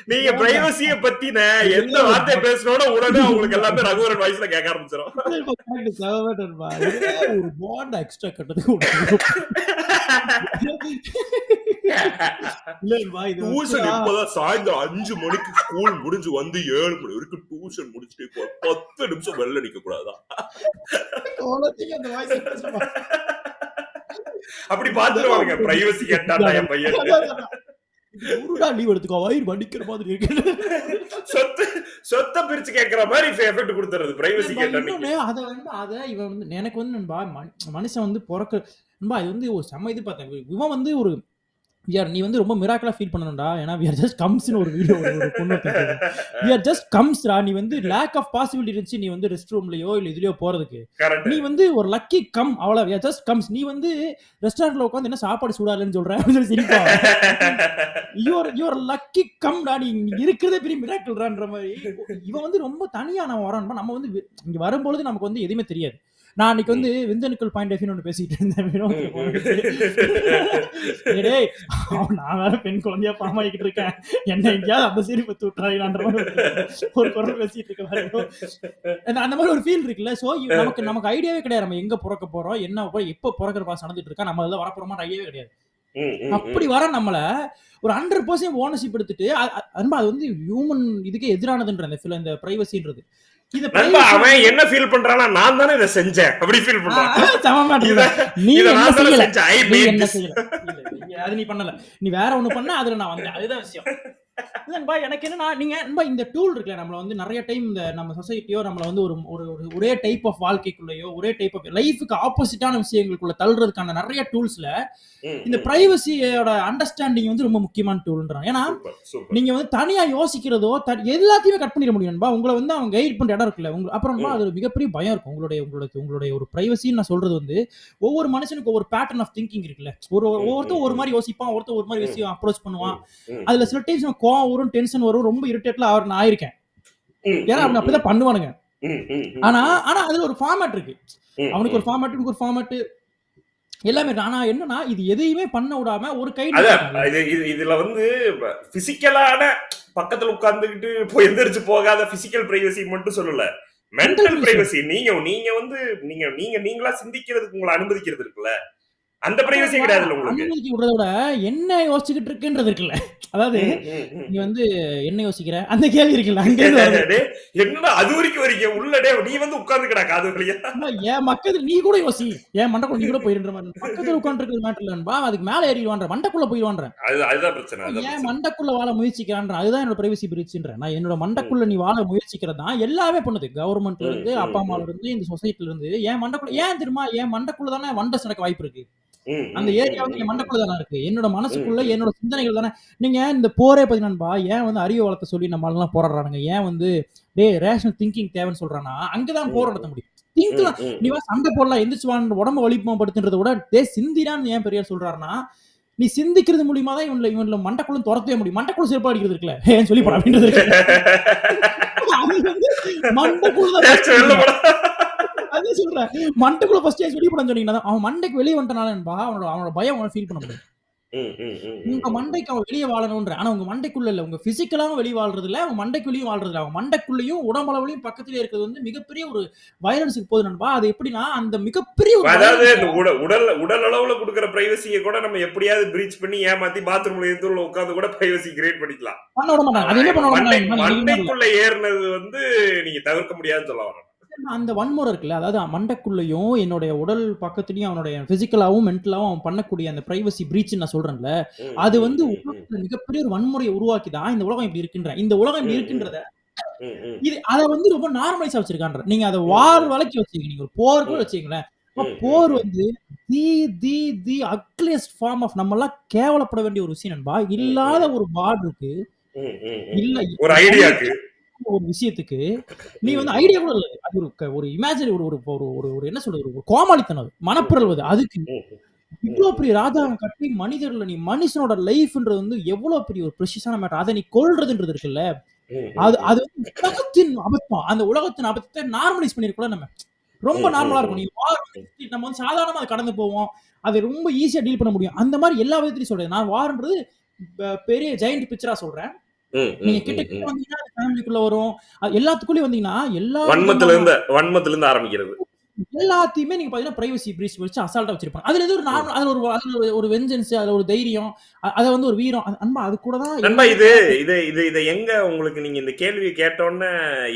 நீங்க பிரைவசிய பத்தின எந்த வார்த்தை பேசணும் உடனே உங்களுக்கு எல்லாமே ரகுவரன் வாய்ஸ்ல கேட்க ஆரம்பிச்சிடும் ஒரு டியூஷன் வந்து இப்பதான் சாயந்தரம் அஞ்சு மணிக்கு ஸ்கூல் முடிஞ்சு வந்து ஏழு மணி வரைக்கும் டியூஷன் முடிச்சுட்டு இப்போ பத்து நிமிஷம் வெளில நிக்க கூடாதா குழந்தைங்க அந்த voice பேசுமா? அப்படி பாத்துருவாங்க பிரைவசி கேட்டாண்டா என் பையன் ஒரு நாள் எடுத்துக்கோ வயிறு வலிக்கிற மாதிரி இருக்கு. சொத்து சொத்தை பிரிச்சு கேக்குற மாதிரி எஃபெக்ட் கொடுத்துறது பிரைவசி கேட்டா இன்னொன்னு அத வந்து அத இவன் வந்து எனக்கு வந்து நண்பா மனு- மனுஷன் வந்து பிறக்க நண்பா இது வந்து ஒரு செம்ம இது பார்த்தேன். இவன் வந்து ஒரு விஆர் நீ வந்து ரொம்ப மிராக்கலா ஃபீல் பண்ணணும்டா. ஏன்னா விஆர் ஜஸ்ட் கம்ஸ்னு ஒரு வீடியோ ஒரு பொண்ணு விஆர் ஜஸ்ட் கம்ஸ்டா நீ வந்து லேக் ஆஃப் பாசிபிலிட்டி இருந்துச்சு நீ வந்து ரெஸ்ட் ரூம்லயோ இல்ல இதுலயோ போறதுக்கு. நீ வந்து ஒரு லக்கி கம் அவ்வளவு. விஆர் ஜஸ்ட் கம்ஸ் நீ வந்து ரெஸ்டாரண்ட்ல உட்காந்து என்ன சாப்பாடு சூடாலன்னு சொல்ற? அப்படின்னு சிரிப்பா. யுவர் யுவர் லக்கி கம்டா நீ இருக்கிறதே பெரிய மிராக்கிள்றான்ற மாதிரி. இவன் வந்து ரொம்ப தனியா நம்ம வரோம். நம்ம வந்து இங்க வரும்பொழுது நமக்கு வந்து எதுவுமே தெரியாது. நான் அன்னைக்கு வந்து விந்தணுக்கள் பாயிண்ட் ஆஃப் ஒன்று பேசிட்டு இருந்தேன். டேய், நான் வேற பெண் குழந்தையா பாம் ஆகிட்டு இருக்கேன். என்ன எங்கேயாவது அந்த சீரி பத்து விட்டுறாங்கன்ற ஒரு- குரல் பேசிட்டு இருக்க அந்த- மாதிரி ஒரு ஃபீல் இருக்குல்ல. சோ நமக்கு நமக்கு ஐடியாவே கிடையாது. நம்ம எங்க பிறக்க போறோம் என்ன எப்போ பிறக்கிற பாஸ் நடந்துட்டு இருக்கா நம்ம அதில் வரப்போறோமா ஐடியாவே கிடையாது. அப்படி வர நம்மள ஒரு ஹண்ட்ரட் பர்சன்ட் ஓனர்ஷிப் எடுத்துட்டு அது வந்து ஹியூமன் இதுக்கே எதிரானதுன்ற இந்த பிரைவசின்றது அவன் என்ன ஃபீல் பண்றானா நான் தானே இதை செஞ்சேன். அப்படி ஃபீல் பண்றான். நீ இதை என்ன செய்யல? நீ என்ன செய்யல? அது நீ பண்ணல. நீ வேற ஒண்ணு பண்ண அதுல நான் வந்தேன். அதுதான் விஷயம். இல்லன்பா எனக்கு என்னன்னா நீங்க நண்பா இந்த டூல் இருக்குல்ல நம்மள வந்து நிறைய டைம் இந்த நம்ம சொசைட்டியோ நம்மள வந்து ஒரு ஒரு ஒரு ஒரே டைப் ஆஃப் வாழ்க்கைக்குள்ளேயோ ஒரே டைப் ஆஃப் லைஃபுக்கு ஆப்போசிட்டான விஷயங்களுக்குள்ள தள்ளுறதுக்கான நிறைய டூல்ஸ்ல இந்த பிரைவசியோட அண்டர்ஸ்டாண்டிங் வந்து ரொம்ப முக்கியமான டூல்ன்றான் ஏன்னா நீங்க வந்து தனியா யோசிக்கிறதோ எல்லாத்தையுமே கட் பண்ணிட முடியும்பா உங்களை வந்து அவன் கைட் பண்ற இடம் இருக்குல்ல உங்க அப்புறமா அது ஒரு மிகப்பெரிய பயம் இருக்கும். உங்களுடைய உங்களுடைய உங்களுடைய ஒரு பிரைவசின்னு நான் சொல்றது வந்து ஒவ்வொரு மனுஷனுக்கு ஒவ்வொரு பேட்டர்ன் ஆஃப் திங்கிங் இருக்குல்ல. ஒரு ஒவ்வொருத்தன் ஒரு மாதிரி யோசிப்பான் ஒருத்தர் ஒரு மாதிரி விஷயம் அப்ரோச் பண்ணுவான். அதுல சில டைம்ஸ் கோவம் வரும் டென்ஷன் வரும் ரொம்ப இரிட்டேட்ல அவர் நான் ஆயிருக்கேன். ஏன்னா அவங்க அப்படிதான் பண்ணுவானுங்க. ஆனா ஆனா அதுல ஒரு ஃபார்மேட் இருக்கு. அவனுக்கு ஒரு ஃபார்மேட் ஒரு ஃபார்மேட் எல்லாமே. ஆனா என்னன்னா இது எதையுமே பண்ண விடாம ஒரு கை இதுல வந்து பிசிக்கலான பக்கத்துல உட்கார்ந்துகிட்டு போய் எந்திரிச்சு போகாத பிசிக்கல் பிரைவசி மட்டும் சொல்லல. மென்டல். பிரைவசி நீங்க நீங்க வந்து நீங்க நீங்க நீங்களா சிந்திக்கிறதுக்கு உங்களை அனுமதிக்கிறது இருக்குல்ல? அந்த பிரைவசி கிடையாதுல்ல உங்களுக்கு? விடுறத விட என்ன யோசிச்சுக்கிட்டு இருக்குன்றது இருக்குல்ல. அதாவது. நீ வந்து என்ன யோசிக்கிற? அந்த கேள்வி இருக்குல்ல அங்க என்னடா அது வரைக்கும் வரீங்க உள்ளடே நீ வந்து உட்கார்ந்துக்கடா காது வழியா? அம்மா, என் பக்கத்துல நீ கூட யோசி. என் மண்டக்குள்ள நீ கூட போயிருன்ற மாதிரி. பக்கத்துல உட்காந்துருக்கிறது மேட்டர் இல்லன்பா அதுக்கு மேல ஏறிடுவான்ற மண்டக்குள்ள போயிடுவான்ற அது அதுதான் பிரச்சனை ஏன் பிரச்சனை. மண்டக்குள்ள வாழ முயற்சிக்கிறான்ற அதுதான் என்னோட பிரைவசி பிரிச்சுன்ற நான் என்னோட மண்டக்குள்ள நீ வாழ முயற்சிக்கிறது எல்லாமே பண்ணுது. கவர்மெண்ட்ல இருந்து அப்பா அம்மால இருந்து இந்த சொசைட்டில இருந்து ஏன் மண்டக்குள்ள ஏன் தெரியுமா? என் மண்டக்குள்ள தானே வண்டஸ் நடக்க வாய்ப்பு இருக்கு. அந்த ஏரியா வந்து என். மண்டக்குள்ள தானே இருக்கு? என்னோட மனசுக்குள்ள. என்னோட சிந்தனைகள் தானே? நீங்க இந்த போரே பாத்தீங்கன்னா ஏன் வந்து அறிவு வளர்த்த சொல்லி நம்ம எல்லாம் போராடுறானுங்க? ஏன் வந்து டே ரேஷனல் திங்கிங் தேவைன்னு சொல்றானா? அங்கதான் போர் நடத்த முடியும். திங்க்லாம் நீ சண்டை போடலாம். எந்திரிச்சு வான்னு உடம்ப வலிப்பமா படுத்துன்றத விட டே சிந்திடான்னு ஏன் பெரியார் சொல்றாருன்னா நீ சிந்திக்கிறது மூலியமா தான் இவன்ல இவன்ல மண்டக்குள்ள துரத்தவே முடியும். மண்டக்குள்ள செருப்பு அடிக்கிறது இருக்குல்ல? ஏன் சொல்லி போடா அப்படின்றது இருக்கு. அது அதான் சொல்றேன். மண்டைக்குள்ள ஃபர்ஸ்ட் வெளிய போட சொன்னீங்கன்னா அவன் மண்டைக்கு வெளிய வந்துட்டனாலன்பா அவனோட அவனோட பயம் அவன் ஃபீல் பண்ண முடியும். உங்க மண்டைக்கு அவன் வெளியே வாழணும்ன்ற. ஆனா உங்க மண்டைக்குள்ள இல்ல. உங்க பிசிக்கலாவும் வெளியே வாழ்றது இல்ல அவன் மண்டைக்கு வெளியும் வாழ்றது அவன் மண்டைக்குள்ளேயும் உடம்பளவுலயும் பக்கத்திலே இருக்கிறது வந்து மிகப்பெரிய ஒரு வைரன்ஸுக்கு போகுது நண்பா. அது எப்படின்னா அந்த மிகப்பெரிய ஒரு அதாவது உடல் உடல் அளவுல குடுக்கிற பிரைவசியை கூட நம்ம எப்படியாவது பிரீச் பண்ணி ஏமாத்தி பாத்ரூம்ல இருந்து உள்ள உட்கார்ந்து கூட பிரைவசி கிரியேட் பண்ணிக்கலாம். பண்ண விட மாட்டாங்க. அது என்ன பண்ண மண்டைக்குள்ள ஏறினது வந்து நீங்க தவிர்க்க முடியாதுன்னு சொல்ல வரேன். அந்த வன்முறை இருக்குல்ல அதாவது மண்டைக்குள்ளேயும் என்னுடைய உடல் பக்கத்துலயும் அவனுடைய பிசிக்கலாவும் மென்டலாவும் அவன் பண்ணக்கூடிய அந்த பிரைவசி பிரீச் நான் சொல்றேன்ல அது வந்து மிகப்பெரிய ஒரு வன்முறையை உருவாக்கி தான் இந்த உலகம் இப்படி இருக்குன்ற இந்த உலகம் இப்படி. இருக்குன்றத இது அத வந்து ரொம்ப நார்மலைஸா வச்சிருக்கான்ற நீங்க அதை வார். வழக்கி வச்சுக்கீங்க நீங்க ஒரு போர் கூட. வச்சுக்கீங்களேன் போர். வந்து the the the ugliest form of நம்ம எல்லாம் கேவலப்பட வேண்டிய ஒரு விஷயம் நண்பா இல்லாத. ஒரு வார்டு இருக்கு. இல்ல ஒரு ஐடியாக்கு ஒரு விஷயத்துக்கு நீ வந்து. ஐடியா கூட இல்ல. அது ஒரு ஒரு இமேஜின் ஒரு ஒரு ஒரு ஒரு என்ன சொல்றது? ஒரு கோமாளித்தனம் அது. ம், மனப்பிறல் ம், அது அதுக்கு இவ்வளவு பெரிய ராஜாவை கட்டி மனிதர்ல நீ மனுஷனோட லைஃப்ன்றது வந்து எவ்வளவு பெரிய ஒரு ப்ரெஷியஸான மேட்டர் அதை நீ கொல்றதுன்றது இருக்குல்ல? அது அது வந்து உலகத்தின் அபத்தம். அந்த உலகத்தின் அபத்தத்தை நார்மலைஸ் பண்ணிருக்கோம் நம்ம. ரொம்ப நார்மலா. இருக்கும். நீ நம்ம வந்து சாதாரணமா அதை கடந்து போவோம். அதை ரொம்ப ஈஸியா டீல் பண்ண முடியும். அந்த மாதிரி எல்லா விதத்திலையும் சொல்றேன். நான் வார்ன்றது பெரிய ஜெயண்ட் பிக்சரா சொல்றேன். நீங்க கிட்ட கிட்ட. வந்தீங்கன்னா ஃபேமிலிக்குள்ள வரும். எல்லாத்துக்குள்ளயும் வந்தீங்கன்னா எல்லா வன்மத்துல இருந்து வன்மத்துல இருந்து ஆரம்பிக்கிறது. எல்லாத்தையுமே நீங்க பாத்தீங்கன்னா பிரைவசி பிரீச் வச்சு அசால்ட்டா வச்சிருப்பாங்க. அதுல ஏதோ ஒரு. நார்மல் அதுல ஒரு அதுல ஒரு ஒரு வெஞ்சன்ஸ் அதுல ஒரு தைரியம் அத வந்து ஒரு வீரம். அன்பா அது கூட தான் நண்பா இது இது இது இதை எங்க உங்களுக்கு நீங்க இந்த கேள்வி கேட்டோன்னே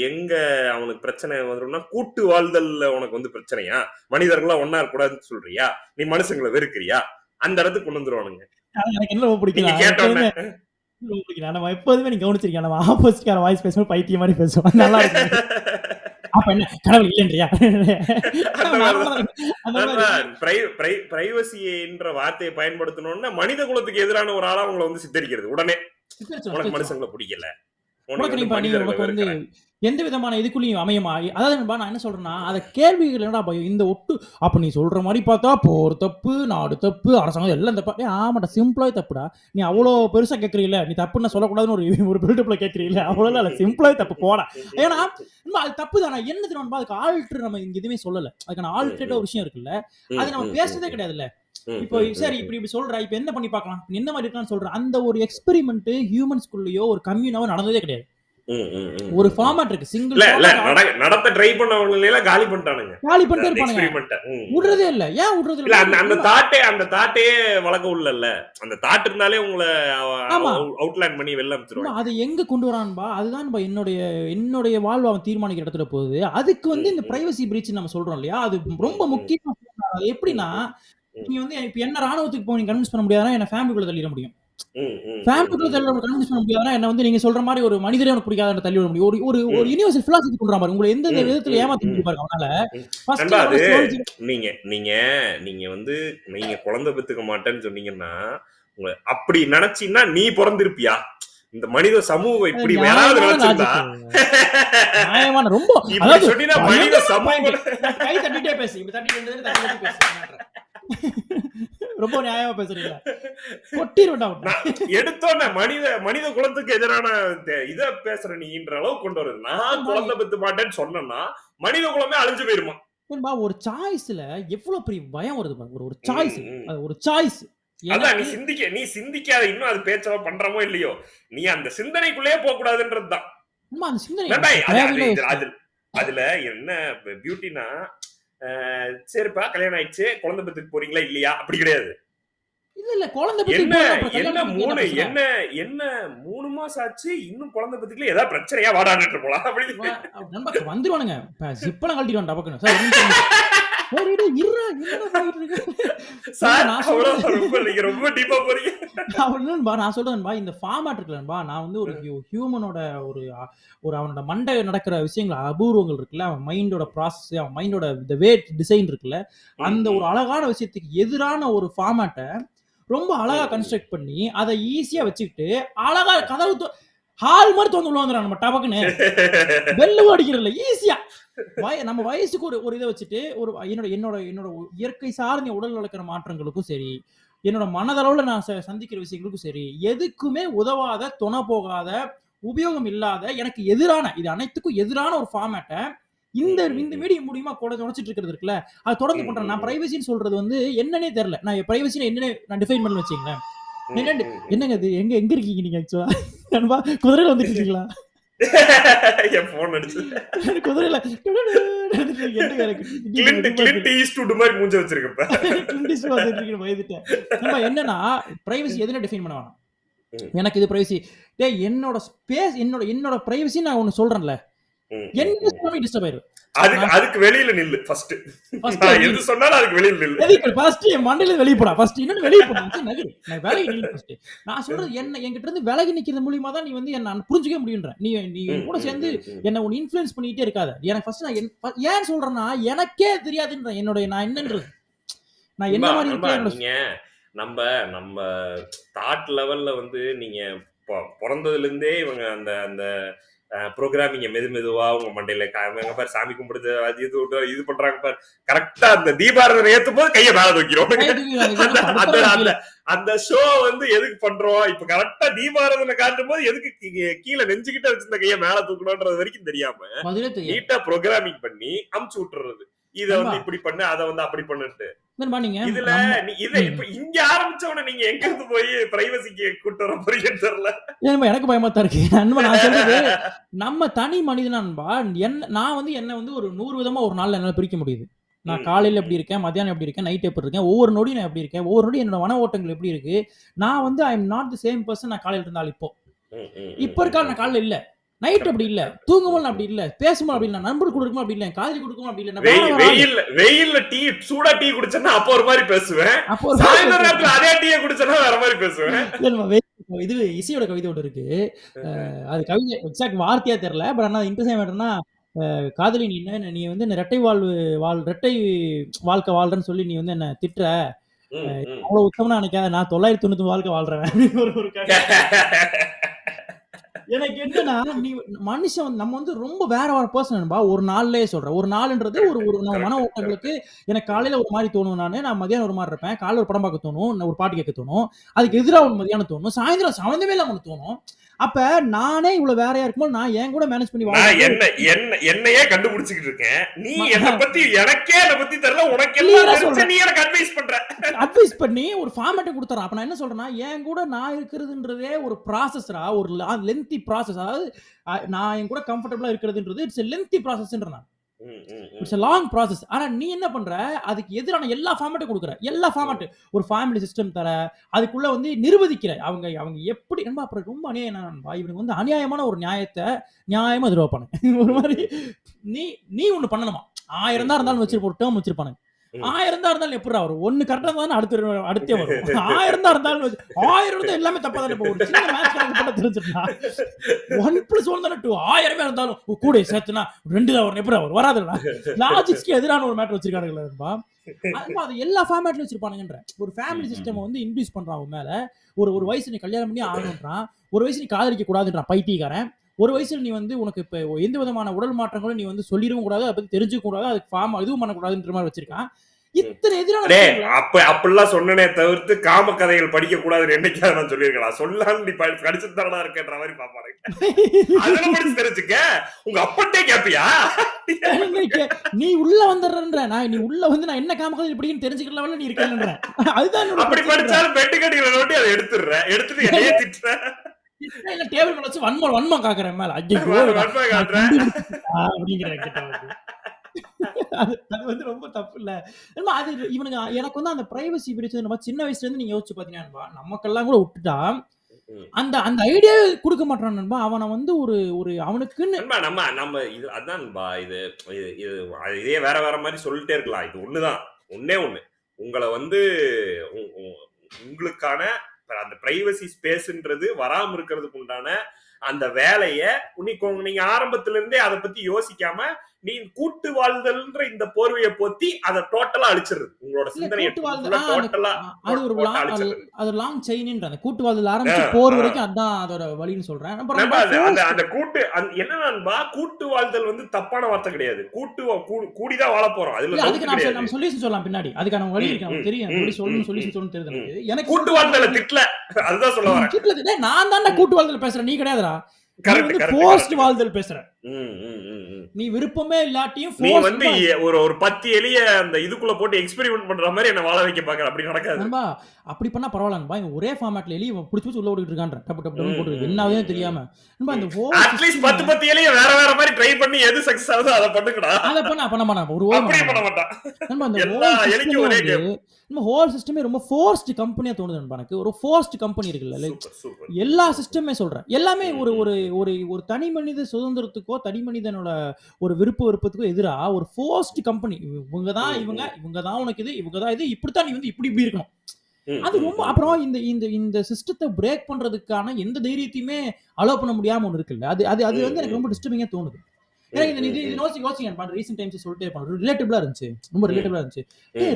எங்க அவனுக்கு பிரச்சனை வந்துடும்னா கூட்டு வாழ்தல்ல உனக்கு வந்து பிரச்சனையா? மனிதர்களா ஒன்னா இருக்கக்கூடாதுன்னு சொல்றியா? நீ மனுஷங்களை வெறுக்கிறியா? அந்த இடத்துக்கு கொண்டு வந்துருவானுங்க. எனக்கு என்ன பிடிக்கும் பிடிக்கும் நம்ம எப்போதுமே நீங்க கவனிச்சிருக்கீங்க நம்ம ஆப்போசிட்கார வாய்ஸ் பேசும்போது பைத்தியம் மாதிரி பேசுவோம். நல்லா இருக்கும் அப்ப என்ன? கடவுள் இல்லைன்றியா? பிரைவசின்ற வார்த்தையை பயன்படுத்தணும்னா மனித குலத்துக்கு எதிரான ஒரு ஆளா உங்களை வந்து சித்தரிக்கிறது. உடனே. உனக்கு. மனுஷங்களை பிடிக்கல. உனக்கு நீ வந்து எந்த விதமான இதுக்குள்ளேயும் அமையமா? அதாவது நான் என்ன சொல்றேன்னா அத கேள்விகள் என்னடா பயம்? இந்த ஒட்டு அப்ப நீ சொல்ற மாதிரி பார்த்தா போர் தப்பு நாடு தப்பு அரசாங்கம் எல்லாம் தப்பா ஏய், ஆமாடா சிம்பிளாவே தப்புடா. நீ அவ்வளோ பெருசா கேட்கறீல நீ தப்புன்னு சொல்லக்கூடாதுன்னு ஒரு ஒரு பில்டப்ல கேட்கறீல அவ்வளோ இல்ல சிம்பிளாவே தப்பு போடா. ஏன்னா அது தப்பு தானே? என்ன தெரியும் அதுக்கு ஆல்ட்ரு நம்ம இங்க எதுவுமே சொல்லல. அதுக்கான ஆல்ட்ரேட்டா ஒரு விஷயம் இருக்குல்ல அது நம்ம பேசுறதே கிடையாதுல்ல. இப்போ சரி இப்படி இப்படி சொல்ற இப்போ என்ன பண்ணி பார்க்கலாம்? என்ன மாதிரி இருக்கான்னு சொல்ற அந்த ஒரு எக்ஸ்பெரிமெண்ட் ஹியூமன்ஸ்குள்ளயோ ஒரு கம்யூனாவோ நடந்ததே கிடையாது. ஒரு ஃபார்மேட் இருக்கு. சிங்கிள் இல்ல இல்ல நட- நடத்த ட்ரை பண்ணவங்க எல்லாம் காலி பண்ணிட்டானுங்க. காலி பண்ணிட்டே இருப்பானுங்க விடுறதே இல்ல. ஏன் விடுறது இல்ல? அந்த அந்த தாட்டே அந்த தாட்டே வழக்கம் இல்லல்ல அந்த தாட் இருந்தாலே உங்களை. அவுட்லைன் பண்ணி வெளில அனுப்பிச்சிருவாங்க. அதை எங்க கொண்டு வரான்பா? அதுதான் என்னுடைய என்னுடைய வாழ்வு அவன் தீர்மானிக்கிற இடத்துல போகுது. அதுக்கு வந்து இந்த. பிரைவசி பிரீச் நம்ம சொல்றோம் இல்லையா? அது ரொம்ப. முக்கியமா எப்படின்னா. நீ வந்து இப்ப என்ன ராணுவத்துக்கு போய் கன்வின்ஸ் பண்ண முடியாதுன்னா என்ன ஃபேமிலிக்குள்ள தள்ளிட முடியும். ஃபேமிலிக்குள்ள ம், தள்ளி கன்வின்ஸ் பண்ண முடியாதுன்னா என்ன வந்து நீங்க சொல்ற மாதிரி ஒரு மனிதரே உனக்கு பிடிக்காத தள்ளி விட முடியும். ஒரு ஒரு ஒரு. யூனிவர்சல் பிலாசபி கொண்டு பாரு உங்களை எந்த விதத்துல ஏமாத்த. முடியும் பாருங்க அவனால? ம். ஃபர்ஸ்ட் நண்பா, அது நீங்க நீங்க நீங்க வந்து நீங்க குழந்தை பெத்துக்க மாட்டேன்னு சொன்னீங்கன்னா உங்க அப்படி நினைச்சீங்கன்னா நீ பிறந்திருப்பியா? இந்த மனித சமூகம் இப்படி யாராவது நினைச்சிருந்தா? நியாயமான ரொம்ப. அதாவது சொன்னீங்கன்னா மனித சமூகம் கை தட்டிட்டே பேசு. இப்படி தட்டி ரெண்டு தடவை தட்டி தட்டி பேசு. ரொம்ப நியாயமா பேசுறீங்க. நான் எடுத்தோன்னே மனித மனித குலத்துக்கு எதிரான இத பேசுற நீன்ற அளவுக்கு கொண்டு வருது நான் குழந்தை பெத்து மாட்டேன்னு சொன்னேன்னா மனித குலமே அழிஞ்சு போயிருமா? ஏன்பா ஒரு சாய்ஸ்ல எவ்வளவு பெரிய பயம் வருது பாருங்க. ஒரு ஒரு சாய்ஸ் ஒரு சாய்ஸ் அதான் நீ சிந்திக்க நீ சிந்திக்காத இன்னும் அது பேச்சவா பண்றமோ இல்லையோ. நீ அந்த சிந்தனைக்குள்ளேயே போக கூடாதுன்றதுதான் அதுல என்ன பியூட்டினா சரிப்பா கல்யாணம் ஆயிடுச்சு. குழந்தை பெத்துக்கு போறீங்களா இல்லையா? அப்படி கிடையாது. இல்ல இல்ல குழந்தை என்ன என்ன மூணு. என்ன என்ன மூணு மாசம் ஆச்சு இன்னும் குழந்தை பெத்துக்கல ஏதாவது பிரச்சனையா வாடான்னு போலாம் அப்படி வந்துருவானுங்க. ஜிப்பெல்லாம் கழட்டிடுவான் டபக்குன்னு. நான் சொல்றேன்பா, இந்த ஃபார்மேட் இருக்குல்லன்பா, நான் வந்து ஒரு ஹியூ ஹியூமனோட ஒரு ஒரு அவனோட மண்டை நடக்கிற விஷயங்கள், அபூர்வங்கள் இருக்குல்ல, அவன் மைண்டோட ப்ராசஸ், அவன் மைண்டோட இந்த வே டிசைன் இருக்குல்ல, அந்த ஒரு அழகான விஷயத்துக்கு எதிரான ஒரு ஃபார்மேட்ட ரொம்ப அழகா. கன்ஸ்ட்ரக்ட் பண்ணி, அத ஈஸியா வச்சுக்கிட்டு, அழகா கதவு ஹால் மாரி தொறந்து உள்ள வந்துடுறான் நம்ம டபக்குன்னு. பெல்லு அடிக்கிறதில்ல, ஈஸியா. வய நம்ம வயசுக்கு ஒரு ஒரு இத வச்சுட்டு, ஒரு என்னோட என்னோட என்னோட இயற்கை சார்ந்த உடல் நடக்கிற மாற்றங்களுக்கும் சரி, என்னோட மனதளவுல நான் சந்திக்கிற விஷயங்களுக்கும் சரி, எதுக்குமே உதவாத, துணை போகாத, உபயோகம் இல்லாத, எனக்கு எதிரான இது அனைத்துக்கும் எதிரான ஒரு ஃபார்மேட்ட இந்த இந்த. மீடியம் மூலியமா கொட நுழைச்சிட்டு இருக்கிறது இருக்குல்ல, அத தொடர்ந்து பண்றேன். நான். பிரைவசின்னு சொல்றது வந்து என்னன்னே தெரியல. நான் பிரைவசினா என்னன்னே நான் டிஃபைன் ம், ம். என்னங்க இது? எங்க எங்க இருக்கீங்க நீங்க ஆக்சுவலா? நண்பா, குதிரையில வந்துட்டு இருக்கீங்களா? என் போன் அடிச்சு குதிரையில மாதிரி மூஞ்ச வச்சிருக்கப்ப. நண்பா என்னன்னா, பிரைவசி எதுல டிஃபைன் பண்ண வேணாம். எனக்கு இது பிரைவசி. டேய் என்னோட ஸ்பேஸ் என்னோட என்னோட பிரைவசி நான் ஒண்ணு சொல்றேன்ல. என்ன டிஸ்டர்ப் ஆயிரும் அதுக்கு அதுக்கு வெளியில நில்லு ஃபர்ஸ்ட் எது? சொன்னாலும் அதுக்கு வெளியில நில்லு. ஃபர்ஸ்ட் என் மண்டையில வெளிய போடா? ஃபர்ஸ்ட் இன்னொன்னு வெளிய போடா? நகரு. நான் விலகி நில்லு ஃபர்ஸ்ட் நான் சொல்றது என்ன என்கிட்ட இருந்து விலகி நிக்கிறது மூலியமா தான் நீ வந்து என்ன புரிஞ்சுக்க முடியுன்ற. நீ நீ கூட சேர்ந்து என்ன ஒன்னு இன்ஃப்ளூயன்ஸ் பண்ணிட்டே இருக்காத. எனக்கு ஃபர்ஸ்ட் நான் ஏன் சொல்றேன்னா எனக்கே தெரியாதுன்ற என்னோட நான் என்னன்றது. நான் என்ன மாதிரி நீங்க நம்ம நம்ம தாட் லெவல்ல வந்து நீங்க பிறந்ததுல இருந்தே இவங்க அந்த அந்த ப்ரோக்ராமிங்க மெது மெதுவா உங்க மண்டையில காமிங்க பாரு சாமி கும்பிடுது அது இது இது பண்றாங்க பாரு. கரெக்டா அந்த தீபாரதனை ஏத்தும் போது கைய மேல அது அந்த- அந்த- ஷோ வந்து எதுக்கு பண்றோம்? இப்ப கரெக்டா தீபாரதனை காட்டும் போது எதுக்கு கீழே நெஞ்சுக்கிட்ட வச்சிருந்த கைய மேல தூக்கணும்ன்றது வரைக்கும் தெரியாம நீட்டா ப்ரோக்ராமிங் பண்ணி அமுச்சு விட்டுறது. இத வந்து. இப்படி பண்ணு அத வந்து அப்படி பண்ணுட்டு இதுல இத இப்ப இங்க ஆரம்பிச்சவன நீங்க எங்க இருந்து போய் பிரைவசிக்கு கூட்டு வர போறீங்கன்னு தெரியல. எனக்கு பயமா தான் இருக்கு. நண்பா நான் சொல்றது நம்ம தனி மனிதன் நண்பா என்ன நான் வந்து என்ன வந்து ஒரு நூறு விதமா ஒரு நாள்ல என்னால பிரிக்க முடியுது. நான் காலையில எப்படி இருக்கேன் மத்தியானம் எப்படி இருக்கேன் நைட் எப்படி இருக்கேன் ஒவ்வொரு நொடியும் நான் எப்படி இருக்கேன் ஒவ்வொரு நொடி என்னோட மன ஓட்டங்கள் எப்படி இருக்கு. நான் வந்து I am not the same person நான் காலையில இருந்தால் இப்போ. இப்ப இருக்கால் நான் காலையில இல்ல. நைட் அப்படி இல்ல. தூங்கும்போது அப்படி இல்ல. பேசும்போது அப்படி இல்ல. நண்பர் கொடுக்கும்போது அப்படி இல்ல. காதலி கொடுக்கும்போது அப்படி இல்ல. வெயில்ல வெயில்ல டீ சூடா டீ குடிச்சேன்னா அப்ப ஒரு மாதிரி பேசுவேன். அப்போ சாயந்தர நேரத்துல அதே டீயை குடிச்சேன்னா வேற மாதிரி பேசுவேன். இது இசையோட கவிதை ஒன்று இருக்கு. அது கவிதை எக்ஸாக்ட் வார்த்தையா தெரியல. பட் ஆனா இன்ட்ரெஸ்ட் என்னன்னா காதலி நீ என்ன நீ வந்து என்ன ரெட்டை வாழ்வு வாழ் ரெட்டை வாழ்க்கை வாழ்றேன்னு சொல்லி நீ வந்து என்ன திட்டுற? ம். அவ்வளவு உத்தமனா நினைக்காத. நான் தொள்ளாயிரத்தி தொண்ணூத்தி வாழ்க்கை வாழ்றேன் ஒரு. எனக்கு என்னன்னா நீ மனுஷன் நம்ம வந்து ரொம்ப வேற வேற பர்சன் ஒரு நாள்லயே சொல்றேன். ஒரு நாள்ன்றது ஒரு ஒரு நம்ம மன ஓட்டங்களுக்கு எனக்கு காலையில ஒரு மாதிரி தோணும். நானு நான் மதியானம் ஒரு மாதிரி இருப்பேன். காலையில ஒரு படம் பார்க்க தோணும். ஒரு பாட்டு கேட்க தோணும். அதுக்கு எதிராக ஒரு மதியானம் தோணும். சாயந்தரம் சம்மந்தமே இல்லாம ஒண்ணு தோணும். அப்ப நானே இவ்வளவு வேறையா இருக்கும்போது நான் என் கூட மேனேஜ் பண்ணி வாழ்றது என்ன என்ன என்னையே கண்டுபிடிச்சுக்கிட்டு இருக்கேன். நீ என்ன பத்தி எனக்கே என்ன பத்தி தெரியல உனக்கு எல்லாம். நீ எனக்கு அட்வைஸ் பண்ற. அட்வைஸ் பண்ணி ஒரு ஃபார்மேட்டை கொடுத்துறான். அப்ப நான் என்ன சொல்றேன்னா என் கூட நான் இருக்கிறதுன்றதே ஒரு ப்ராசஸ்ரா ஒரு லென்த்தி ப்ராசஸ் அதாவது நான் என் கூட கம்ஃபர்டபுளா இருக்கிறதுன்றது இட்ஸ் லென்த்தி ப்ராசஸ்ன்ற நான். இட்ஸ் அ லாங் ப்ராசஸ் ஆனால் நீ என்ன பண்ற? அதுக்கு எதிரான எல்லா ஃபார்மேட்டும் கொடுக்குற. எல்லா ஃபார்மேட் ஒரு ஃபேமிலி சிஸ்டம் தர அதுக்குள்ள வந்து நிர்வகிக்கிற. அவங்க அவங்க எப்படி நம்ம அப்புறம் ரொம்ப அநியாயம் என்ன நண்பா? இவனுக்கு வந்து அநியாயமான ஒரு நியாயத்தை நியாயமா எதிர்பார்ப்பானு ஒரு மாதிரி நீ நீ ஒன்று பண்ணணுமா? ஆயிரம் தான் இருந்தாலும் வச்சிருப்ப ஒரு டேர்ம் வச்சிருப்பானு ஆயிரம் தான் இருந்தாலும் எப்படி வரும்? ஒன்னு கரெக்டா இருந்தாலும் அடுத்து அடுத்தே வரும். ஆயிரம் தான் இருந்தாலும் ஆயிரம் இருந்தா எல்லாமே தப்பா தானே போகும். சின்ன மேட்ச் தெரிஞ்சிருந்தா. ஒன் பிளஸ் ஒன் தானே டூ ஆயிரமே இருந்தாலும் கூட சேர்த்துனா ரெண்டு தான் வரும். எப்படி வரும்? வராதுல்ல லாஜிக்ஸ்க்கு எதிரான ஒரு மேட்டர் வச்சிருக்கானுங்களா அது எல்லா ஃபார்மேட்ல வச்சிருப்பானுங்கன்ற. ஒரு ஃபேமிலி சிஸ்டம் வந்து இன்ட்யூஸ் பண்றான் அவன் மேல. ஒரு ஒரு வயசு நீ கல்யாணம் பண்ணி ஆகணுன்றான். ஒரு வயசு நீ காதலிக்க கூடாதுன்றான் பைத்தியக்காரன். ஒரு வயசுல நீ வந்து உனக்கு இப்ப எந்த விதமான உடல் மாற்றங்களும் நீ வந்து சொல்லிடவும் கூடாது. அதை பத்தி தெரிஞ்சுக்க கூடாது. அதுக்கு ஃபார்ம் இதுவும் பண்ணக்கூடாதுன்ற மாதிரி வச்சிருக்கான். அப்ப அப்படிலாம் சொன்னனே தவிர்த்து காம கதைகள் படிக்க கூடாதுன்னு என்னைக்காவது நான் சொல்லியிருக்கலாம். சொல்லான்னு நீ படி- படிச்சு தரடா இருக்கன்ற மாதிரி பாப்பாரு அதெல்லாம் படிச்சு தெரிஞ்சுக்க. உங்க அப்பட்டே கேப்பியா? நீ உள்ள வந்துடுறன்ற. நான் நீ உள்ள வந்து நான் என்ன காமக்கதை இப்படின்னு தெரிஞ்சுக்கிற லெவல்ல நீ இருக்கேன்ற. அதுதான் அப்படி. படிச்சாலும் பெட்டு கட்டிகளை நோட்டி அதை எடுத்துடுற. எடுத்துட்டு என்னையே திட்டுற. இல்ல டேபிள் மேல வச்சு வன்மம் வன்மம் காக்குறேன் மேல. ஐயோ அப்படிங்கிற. அது வந்து ரொம்ப தப்பு இல்ல அது இவனுங்க எனக்கு வந்து அந்த பிரைவசி பிரிச்சது நம்ம சின்ன வயசுல இருந்து நீங்க யோசிச்சு பாத்தீங்கன்னா நமக்கெல்லாம் கூட விட்டுட்டா. அந்த அந்த ஐடியா கொடுக்க மாட்டான் நண்பா. அவனை வந்து ஒரு ஒரு அவனுக்குன்னு நம்ம நம்ம இது அதான் இது இது இது வேற வேற மாதிரி சொல்லிட்டே இருக்கலாம். இது ஒண்ணுதான். ஒண்ணே ஒண்ணு. உங்களை வந்து உங்களுக்கான அந்த பிரைவசி ஸ்பேஸ்ன்றது வராம இருக்கிறதுக்கு உண்டான அந்த வேலைய நீங்க ஆரம்பத்துல இருந்தே அதை பத்தி யோசிக்காம நீ கூட்டு வாழ்தல்ன்ற இந்த போர்வையை போத்தி அதை டோட்டலா அழிச்சிருது உங்களோட சிந்தனையை டோட்டலா அது ஒரு அது அது லாங் செயின்ன்ற அந்த கூட்டு வாழ்தல் ஆரம்பிச்சு போர். வரைக்கும் அதான் அதோட வழின்னு சொல்றேன். அந்த- அந்த கூட்டு அந்த- என்ன நண்பா கூட்டு வாழ்தல் வந்து தப்பான வார்த்தை கிடையாது. கூட்டு கூடிதான் வாழ போறோம். அதுல அதுக்கு நம்ம சொல்யூஷன் சொல்லலாம் பின்னாடி. அதுக்கான வழி இருக்கு நமக்கு தெரியும். ம், எப்படி சொல்லணும் சொல்யூஷன் சொல்லணும் தெரியுது. எனக்கு கூட்டு வாழ்தல திட்டல. அதுதான் சொல்ல வரேன். நான் தான்டா கூட்டு வாழ்தல் பேசுறேன். நீ கிடையாதுடா. வாழ்தல் பேசுற. நீ விருப்பமே இல்லாட்டியும் நீ வந்து ஒரு ஒரு பத்து எலிய அந்த இதுக்குள்ள போட்டு எக்ஸ்பெரிமெண்ட் பண்ற மாதிரி என்ன வாழ வைக்க பாக்குற அப்படி நடக்காது. நண்பா அப்படி பண்ணா பரவாயில்ல நண்பா. ஒரே ஃபார்மேட்ல இவன் புடிச்சு புடிச்சு உள்ள ஓடிட்டு இருக்கான் டப்பு போட்டு ம், என்ன ஆகுதுன்னு ம், தெரியாம. நண்பா இந்த அட்லீஸ்ட் பத்து பத்து எலிய வேற வேற மாதிரி ட்ரை பண்ணி எது சக்சஸ் ஆகுதோ அதை பண்ணுங்கடா. அதை பண்ண பண்ண மாட்டான். ஒரு அப்படியே பண்ண மாட்டான். நண்பா அந்த நம்ம ஹோல் சிஸ்டமே ரொம்ப ஃபோர்ஸ்ட் கம்பெனியா தோணுது நண்பா எனக்கு. ஒரு ஃபோர்ஸ்ட் கம்பெனி இருக்குல்ல எல்லா சிஸ்டமே சொல்றேன். எல்லாமே ஒரு ஒரு ஒரு ஒரு தனி மனித சுதந்திரத்துக்கோ தனி மனிதனோட ஒரு விருப்ப விருப்பத்துக்கோ எதிரா ஒரு ஃபோர்ஸ்ட் கம்பெனி இவங்க தான் இவங்க. இவங்க தான் உனக்கு இது இவங்க தான் இது இப்படித்தான் நீ வந்து இப்படி இப்படி இருக்கணும் அது ரொம்ப. அப்புறம் இந்த இந்த இந்த சிஸ்டத்தை பிரேக் பண்றதுக்கான எந்த தைரியத்தையுமே அலோவ் பண்ண முடியாம ஒன்று இருக்குல்ல அது அது அது வந்து எனக்கு ரொம்ப. டிஸ்டர்பிங்கா தோணுது எனக்கு இந்த இது ம், இது ம். யோசி யோசிங்க பண்ண ரீசெண்ட் டைம்ஸ் சொல்லிட்டே இருந்துச்சு ரொம்ப ம். ரிலேட்டிவ்லா இருந்துச்சு ஏ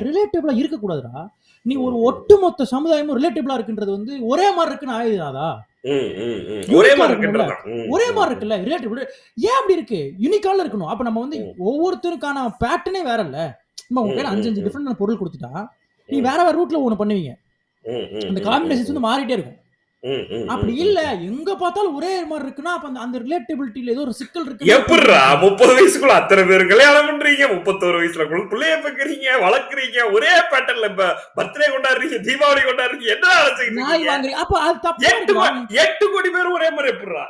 இருக்கக்கூடாதுடா நீ ஒரு. ஒட்டுமொத்த சமுதாயமும் ரிலேட்டிவ்லா இருக்குன்றது வந்து ஒரே மாதிரி இருக்குன்னு ம். ஒரே மாதிரி ம், ஒரே மாதிரி. இருக்குல்ல ரிலேட்டிவ் ஏன் அப்படி இருக்கு யூனிக்கால இருக்கணும் அப்ப நம்ம வந்து. ஒவ்வொருத்தருக்கான பேட்டர்னே வேற இல்ல நம்ம உங்க கையில அஞ்சு அஞ்சு ம். டிஃப்ரெண்ட் பொருள் கொடுத்துட்டா நீ. வேற வேற ரூட்ல ஒண்ணு பண்ணுவீங்க அந்த காம்பினேஷன்ஸ். வந்து மாறிட்டே இருக்கும் அப்படி இல்ல. எங்க பார்த்தாலும் ஒரே மாதிரி இருக்குன்னா அப்ப அந்த ரிலேட்டபிலிட்டியில ஏதோ ஒரு சிக்கல் இருக்குன்னு எப்படிரா முப்பது வயசுக்குள்ள அத்தனை பேர் கல்யாணம் பண்றீங்க. முப்பத்தோரு வயசுல பிள்ளைய பெக்கிறீங்க வளர்க்குறீங்க. ஒரே பேட்டர்ன்ல இப்ப பர்த்டே கொண்டாடுறீங்க தீபாவளி கொண்டாடுறீங்க. என்ன வாங்குறீங்க. அப்ப அது தப்பா எட்டு கோடி பேர் ஒரே மாதிரி எப்படிரா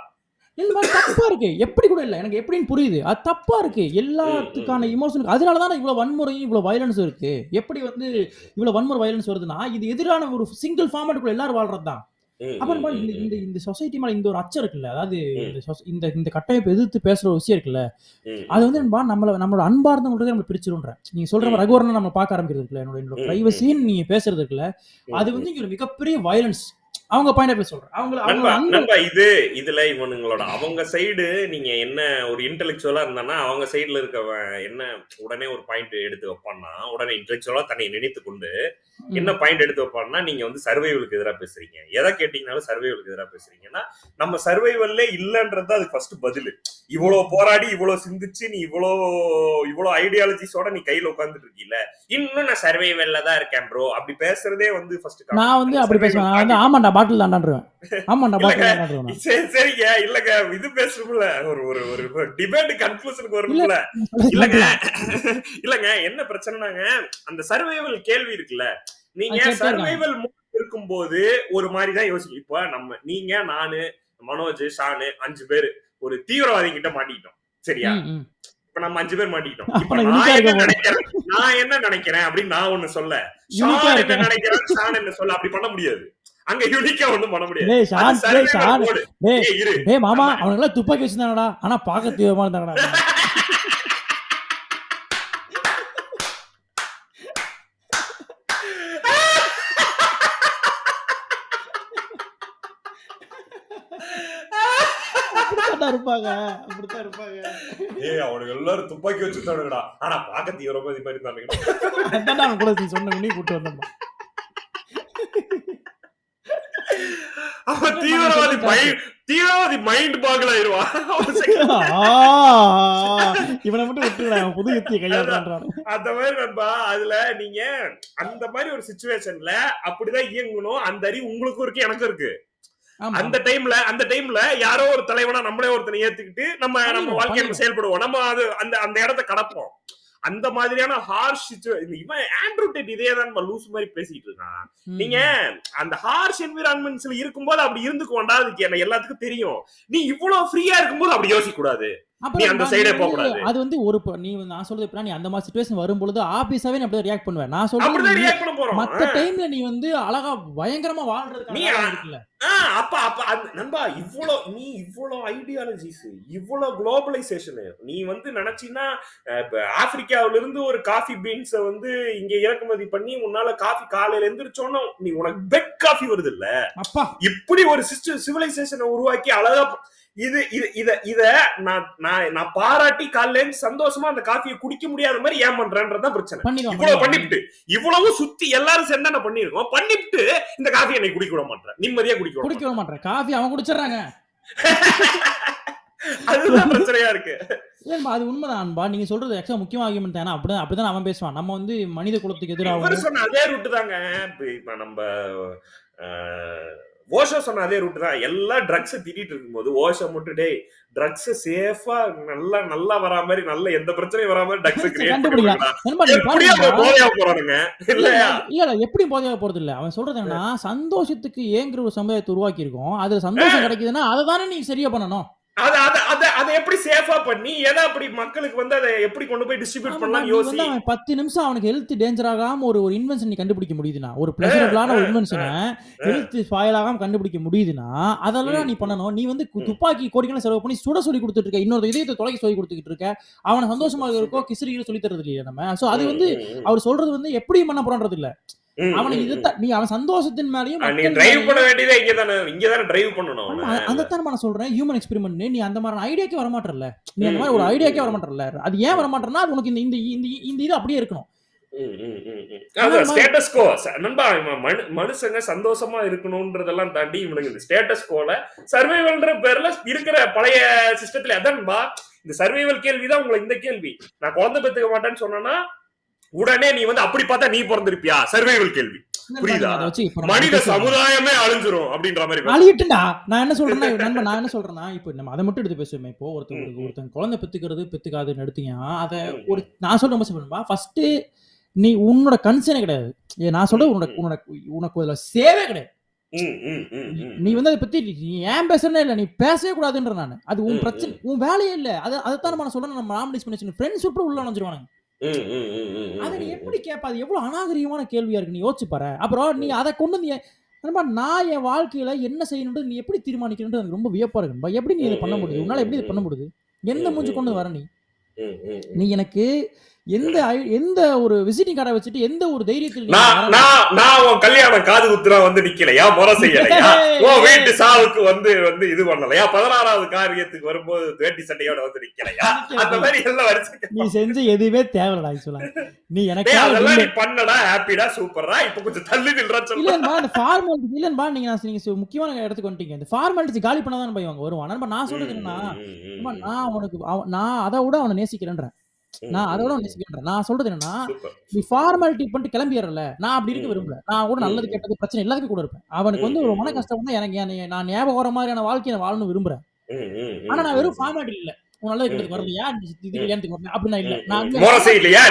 இந்த மாதிரி தப்பா இருக்கு. எப்படி கூட இல்ல. எனக்கு எப்படின்னு புரியுது. அது தப்பா இருக்கு. எல்லாத்துக்கான. இமோஷனுக்கு அதனாலதான் இவ்வளவு வன்முறையும் இவ்வளவு வயலன்ஸ் இருக்கு. எப்படி வந்து இவ்வளவு வன்முறை வயலன்ஸ் வருதுன்னா இது எதிரான ஒரு சிங்கிள் ஃபார்மேட்டுக்குள்ள எல்லாரும் வாழ்றது தான் ம், அப்ப ம், நம்ம ம், இந்த இந்த. இந்த சொசைட்டி மேல இந்த ஒரு அச்சம் இருக்குல்ல அதாவது இந்த இந்த கட்டமைப்பு எதிர்த்து பேசுற ஒரு விஷயம் இருக்குல்ல அது வந்து. நண்பா நம்மள நம்மளோட அன்பார்ந்தவங்களுக்கு நம்ம பிரிச்சிருன்ற நீங்க சொல்ற. ரகுவரனை நம்ம பார்க்க ஆரம்பிக்கிறது இருக்குல்ல என்னோட என்னோட. பிரைவசின்னு நீங்க பேசுறது இருக்குல்ல அது. வந்து இங்க ஒரு மிகப்பெரிய வயலன்ஸ் அவங்க பாயிண்ட் ஆஃப் சொல்றேன் அவங்க இது இதுல இவனுங்களோட அவங்க சைடு நீங்க என்ன ஒரு இன்டெலெக்சுவலா இருந்தானா அவங்க சைடுல இருக்கவன் என்ன உடனே ஒரு பாயிண்ட் எடுத்து வைப்பான்னா உடனே இன்டெலெக்சுவலா தன்னை நினைத்து கொண்டு என்ன பாயிண்ட் எடுத்து வைப்பான்னா நீங்க வந்து சர்வைவலுக்கு எதிராக பேசுறீங்க. எதை கேட்டீங்கனாலும் சர்வைவலுக்கு எதிராக பேசுறீங்கன்னா நம்ம சர்வைவல்லே இல்லன்றது அது ஃபர்ஸ்ட் பதில். இவ்வளவு போராடி இவ்வளவு சிந்திச்சு நீ இவ்வளோ இவ்வளோ ஐடியாலஜிஸோட நீ கையில உட்கார்ந்துட்டு இருக்கீல இன்னும் நான் சர்வைவல்ல தான் இருக்கேன் ப்ரோ அப்படி பேசுறதே வந்து ஃபர்ஸ்ட் நான் வந்து அப்படி பேசுவேன். ஆமாண்டா பாட்டில் தாண்டான்றுவேன் ஆமாண்டா பாட்டில் தாண்டான்றுவேன். சரி சரிங்க. இல்லங்க. இது பேசணும்ல ஒரு ஒரு ஒரு டிபேட் கன்க்ளூஷனுக்கு வரும்ல. இல்லங்க. இல்லங்க. என்ன பிரச்சனைனாங்க? அந்த சர்வைவல் கேள்வி இருக்குல்ல. நீங்க சர்வைவல் இருக்கும்போது ஒரு மாதிரி தான் யோசிக்கும் இப்ப நம்ம நீங்க நானு மனோஜ் ஷானு அஞ்சு பேர் ஒரு தீவிரவாதி கிட்ட மாட்டிக்கிட்டோம். சரியா. இப்ப நம்ம அஞ்சு பேர் மாட்டிக்கிட்டோம். நான் என்ன நினைக்கிறேன்? நான் என்ன நினைக்கிறேன் அப்படின்னு நான் ஒண்ணு சொல்ல. ஷான் என்ன நினைக்கிறேன்? ஷான் என்ன சொல்ல? அப்படி பண்ண முடியாது. அங்க யூனிக்கா ஒண்ணும் பண்ண முடியாது. மாமா அவனுங்களாம் துப்பாக்கி வச்சிருந்தாங்கடா. ஆனா பார்க்க தீவிரமா இருந்தாங்கடா அப்படித்தான் இருப்பாங்க. அப்படித்தான் இருப்பாங்க. ஏய் அவனுக்கு எல்லாரும் துப்பாக்கி வச்சுட்டானுங்கடா ஆனா பாக்க தீவிரமா இது மாதிரி அவன் கூட நீ சொன்ன கூட்டு வந்தோம் அவன் தீவிரவாதி தீவிரவாதி மைண்ட் பாகல் ஆயிருவான் இவனை மட்டும் அவன் புது யுத்தியை கையாடுறான் அந்த மாதிரி நண்பா அதுல நீங்க அந்த மாதிரி ஒரு சுச்சுவேஷன்ல அப்படிதான் இயங்கணும். அந்த அறிவு உங்களுக்கும் இருக்கு எனக்கும் இருக்கு. அந்த டைம்ல அந்த டைம்ல யாரோ ஒரு தலைவனா நம்மளே ஒருத்தனை ஏத்துக்கிட்டு நம்ம நம்ம வாழ்க்கையில. செயல்படுவோம். நம்ம அது அந்த அந்த இடத்த கடப்போம். அந்த மாதிரியான ஹார்ஷ் இவன் ஆண்ட்ரூ டெட் இதே தான் லூஸ் மாதிரி பேசிட்டு இருக்கான். நீங்க அந்த ஹார்ஷ் என்விரான்மெண்ட்ஸ்ல இருக்கும்போது அப்படி இருந்துக்கோண்டா அதுக்கு என்ன எல்லாத்துக்கும் தெரியும். நீ இவ்வளவு ஃப்ரீயா இருக்கும்போது அப்படி யோசிக்க கூடாது அந்த சைடே போக கூடாது. அது வந்து ஒரு நீ நான் சொல்றது எப்படின்னா நீ அந்த மாதிரி சுச்சுவேஷன் வரும்பொழுது ஆபீஸாவே நீ அப்படியே ரியாக்ட் பண்ணுவேன் நான் சொல்றது ரியாக்ட் பண்ண போறோம். மத்த டைம்ல நீ வந்து அழகா பயங்கரமா வாழ்றதுக்கான நீ இருக்குல்ல. அப்ப அப்ப நண்பா இவ்வளோ நீ இவ்வளோ ஐடியாலஜிஸ் இவ்வளோ குளோபலைசேஷன் நீ வந்து இப்ப ஆப்பிரிக்காவில இருந்து ஒரு காஃபி பீன்ஸ வந்து இங்க இறக்குமதி பண்ணி உன்னால காஃபி காலையில எந்திரிச்சோன்னா நீ உனக்கு பெட் காஃபி வருது இல்ல? அப்பா. இப்படி ஒரு சிஸ்டம் சிவிலைசேஷனை உருவாக்கி அழகா இது இது இத இத நான் நான் நான் பாராட்டி காலையில சந்தோஷமா அந்த காஃபியை குடிக்க முடியாத மாதிரி ஏன் பண்றேன்றதுதான் பிரச்சனை. இவ்வளவு. பண்ணிவிட்டு இவ்வளவு சுத்தி எல்லாரும் சேர்ந்து என்ன பண்ணிருக்கோம் பண்ணிவிட்டு இந்த காஃபி என்னை குடிக்க விட மாட்டேன் நிம்மதியா குடிக்க குடிக்க விட மாட்டேன் காஃபி அவன் குடிச்சிடுறாங்க. அதுதான் பிரச்சனையா இருக்கு. அது உண்மைதான் அன்பா. நீங்க சொல்றது எக்ஸ்ட்ரா முக்கியமான ஆகியமெண்ட் தானே. அப்படிதான் அப்படிதான் அவன் பேசுவான். நம்ம வந்து மனித குலத்துக்கு எதிராகவும் சொன்ன அதே ரூட் தாங்க. இப்ப நம்ம ஓஷோ சொன்ன அதே ரூட் தான். எல்லா ட்ரக்ஸ் திட்டிட்டு இருக்கும்போது ஓஷோ மட்டும் டேய் ட்ரக்ஸ் சேஃபா நல்லா நல்லா வரா மாதிரி நல்ல எந்த பிரச்சனையும் வரா மாதிரி ட்ரக்ஸ் போதையா போறானுங்க? இல்ல இல்லையா? இல்ல எப்படி போதையாக போறது இல்ல அவன் சொல்றது என்னன்னா சந்தோஷத்துக்கு ஏங்குற ஒரு சமுதாயத்தை உருவாக்கி இருக்கோம் அதுல சந்தோஷம் கிடைக்குதுன்னா அதை தானே நீ சரியா பண்ணணும்? அத அத அத அத எப்படி சேஃபா பண்ணி எதை அப்படி மக்களுக்கு வந்து அதை எப்படி கொண்டு போய் டிஸ்ட்ரிபியூட் பண்ணலாம் யோசி. பத்து நிமிஷம் அவனுக்கு ஹெல்த் டேஞ்சர் ஆகாம ஒரு ஒரு இன்வென்ஷன் நீ கண்டுபிடிக்க முடியுதுனா ஒரு பிளசரபிளான ஒரு இன்வென்ஷனை ஹெல்த் ஸ்பாயில் ஆகாம கண்டுபிடிக்க முடியுதுன்னா அதெல்லாம் நீ பண்ணணும். நீ வந்து. துப்பாக்கி கோடிக்கெல்லாம் செலவு பண்ணி சுட சொல்லி கொடுத்துட்டு இருக்க. இன்னொரு இதயத்தை தொலைக்க சொல்லி கொடுத்துட்டு இருக்க. அவனை சந்தோஷமா இருக்கோ கிசிறிகளை சொல்லி தரது இல்லையா நம்ம. சோ அது வந்து அவர் சொல்றது வந்து எப்படி பண்ண போறான்றது இல்ல அவனை இதுதான் நீ அவன் சந்தோஷத்தின் மேலயும் மக்கள் டிரைவ் பண்ண வேண்டியதே இங்க தானே இங்க தானே டிரைவ் பண்ணணும். அந்த தான் நான் சொல்றேன். ஹியூமன் எக்ஸ்பெரிமெண்ட் நீ அந்த மாதிரி ஐடியாக்கே வர மாட்டறல நீ அந்த மாதிரி ஒரு ஐடியாக்கே வர மாட்டறல அது ஏன் வர மாட்டறனா அது உனக்கு இந்த இந்த இந்த இது அப்படியே இருக்கணும். quo. ச- நண்பா மனுஷங்க சந்தோஷமா இருக்கணும்ன்றதெல்லாம் தாண்டி இவனுக்கு இந்த ஸ்டேட்டஸ் கோல சர்வைவல்ன்ற பேர்ல இருக்கிற பழைய சிஸ்டத்துல அதான்பா இந்த சர்வைவல் கேள்விதான் உங்களை இந்த கேள்வி. நான் குழந்தை பெத்துக்க மாட்டேன்னு சொன்னேன்னா உடனே நீ வந்து அப்படி பார்த்தா நீ பிறந்திருப்பியா? சர்வைவல் கேள்வி. புரியுதா? நம்ம மனித. சமுதாயமே அழிஞ்சிரும் அப்படின்ற மாதிரி அழியட்டுண்டா நான் என்ன சொல்றேன்னா நண்பன் நான் என்ன சொல்றேன்னா இப்போ நம்ம அதை மட்டும் எடுத்து பேசுவோமே. இப்போ ஒருத்தன் ஒரு- ஒருத்தன் குழந்தை பெத்துக்கிறது பெத்துக்காதுன்னு எடுத்தீங்க அதை ஒரு நான் சொல்ற சிம்பிள்பா ஃபர்ஸ்ட் நீ உன்னோட கன்சர்னே கிடையாது. நான் சொல்றது உன்னோட உன்னோட உனக்கு அதுல சேவே கிடையாது. நீ வந்து அதை பத்தி நீ ஏன் பேசுறனே இல்ல. நீ பேசவே கூடாதுன்ற நான். அது உன் பிரச்சனை. உன் வேலையே இல்ல. அது அதைத்தான் நான் சொல்றேன். நம்ம வச்சு ஃப்ரெண்ட்ஸ் விட்டு உள்ள நுழைஞ்சிருவானுங்க. அதை நீ. எப்படி கேட்ப அது எவ்வளவு அநாகரிகமான கேள்வியா இருக்கு. நீ யோசிச்சு பாரு. அப்புறம் நீ அதை கொண்டு ஏன் நண்பா, நான் என் வாழ்க்கையில என்ன செய்யணும்ன்றது நீ எப்படி தீர்மானிக்கணும்ன்றது எனக்கு ரொம்ப வியப்பா இருக்கு. எப்படி நீ இதை பண்ண முடியுது? உன்னால எப்படி இதை பண்ண முடியுது? எந்த மூஞ்சி கொண்டு வர நீ. நீ எனக்கு எந்த எந்த ஒரு விசிட்டிங் கார்டை வச்சுட்டு எந்த ஒரு தைரியத்தில் நான் நான் நான் உன் கல்யாணம் காது குத்துறா வந்து நிக்கலையா முறை செய்யலையா? உன் வீட்டு சாவுக்கு வந்து வந்து இது பண்ணலையா பதினாறாவது காரியத்துக்கு வரும்போது வேட்டி சட்டையோட வந்து நிக்கலையா? அந்த மாதிரி எல்லாம் வரிசை நீ செஞ்ச எதுவுமே தேவையில்லடா ஆக்சுவலா நீ எனக்கு அதெல்லாம் நீ பண்ணடா ஹாப்பிடா சூப்பர்ரா. இப்ப கொஞ்சம் தள்ளி நில்றா சொல்ல இல்லன்பா இந்த ஃபார்மாலிட்டி இல்லன்பா நீங்க நான் நீங்க முக்கியமான இடத்துக்கு வந்துட்டீங்க இந்த ஃபார்மாலிட்டி காலி பண்ணாதான் போய் அவங்க வருவான். நான் சொல்றது நான் அவனுக்கு அவ- நான் அதை விட அவனை நேசிக்கிறேன்றேன். நான் அதை விட அவனை நேசிக்கிறேன் நான் சொல்றது என்னன்னா நீ ஃபார்மாலிட்டி பண்ணிட்டு கிளம்பிடுறல நான் அப்படி இருக்க. விரும்பல. நான் கூட நல்லது. கெட்டது பிரச்சனை எல்லாத்துக்கும் கூட இருப்பேன். அவனுக்கு வந்து ஒரு மன கஷ்டம் வந்தா எனக்கு நான் ஞாபகம் வர மாதிரியான வாழ்க்கையை நான் வாழணும் விரும்புறேன் ஆனா நான் வெறும் ஃபார்மாலிட்டி இல்ல நல்லது கெட்டதுக்கு வரலையா? கல்யாணத்துக்கு வரல அப்படி நான் இல்ல நான்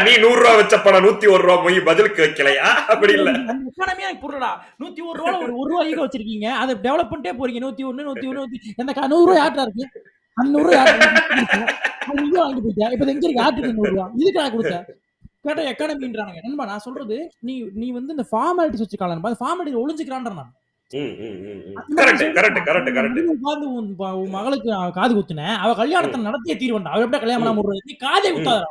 நீ நூறு ரூபா வச்ச பணம் நூத்தி ஒரு ரூபா பதிலுக்கு வைக்கலையா? அப்படி இல்ல economy எனக்கு புரியலடா. நூத்தி ஒரு ரூபால ஒரு ஒரு ரூபா ஈகோ வச்சிருக்கீங்க. அதை டெவலப் பண்ணிட்டே போறீங்க. நூத்தி ஒண்ணு நூத்தி ஒண்ணு நூத்தி அந்த க- நூறு ரூபா யார்ட்டா இருக்கு? அந்த நூறு ரூபா அது நீங்க வாங்கிட்டு போயிட்டேன் இப்ப எங்க இருக்கு நூறு ரூபா நான் கொடுத்தேன் கேட்ட எக்கானமின்றானுங்க நண்பா நான் சொல்றது நீ நீ வந்து இந்த ஃபார்மாலிட்டிஸ் வச்சுக்கலாம் நண்பா அந்த ஃபார்மாலிட்டி ஒளிஞ்சுக்கிறான்ற நான் மகளுக்கு காது குத்துனேன் அவ கல்யாணத்தை நடத்தியே தீர்வண்டா அவ எப்படி கல்யாணம் விடுறது நீ காதே குத்தாத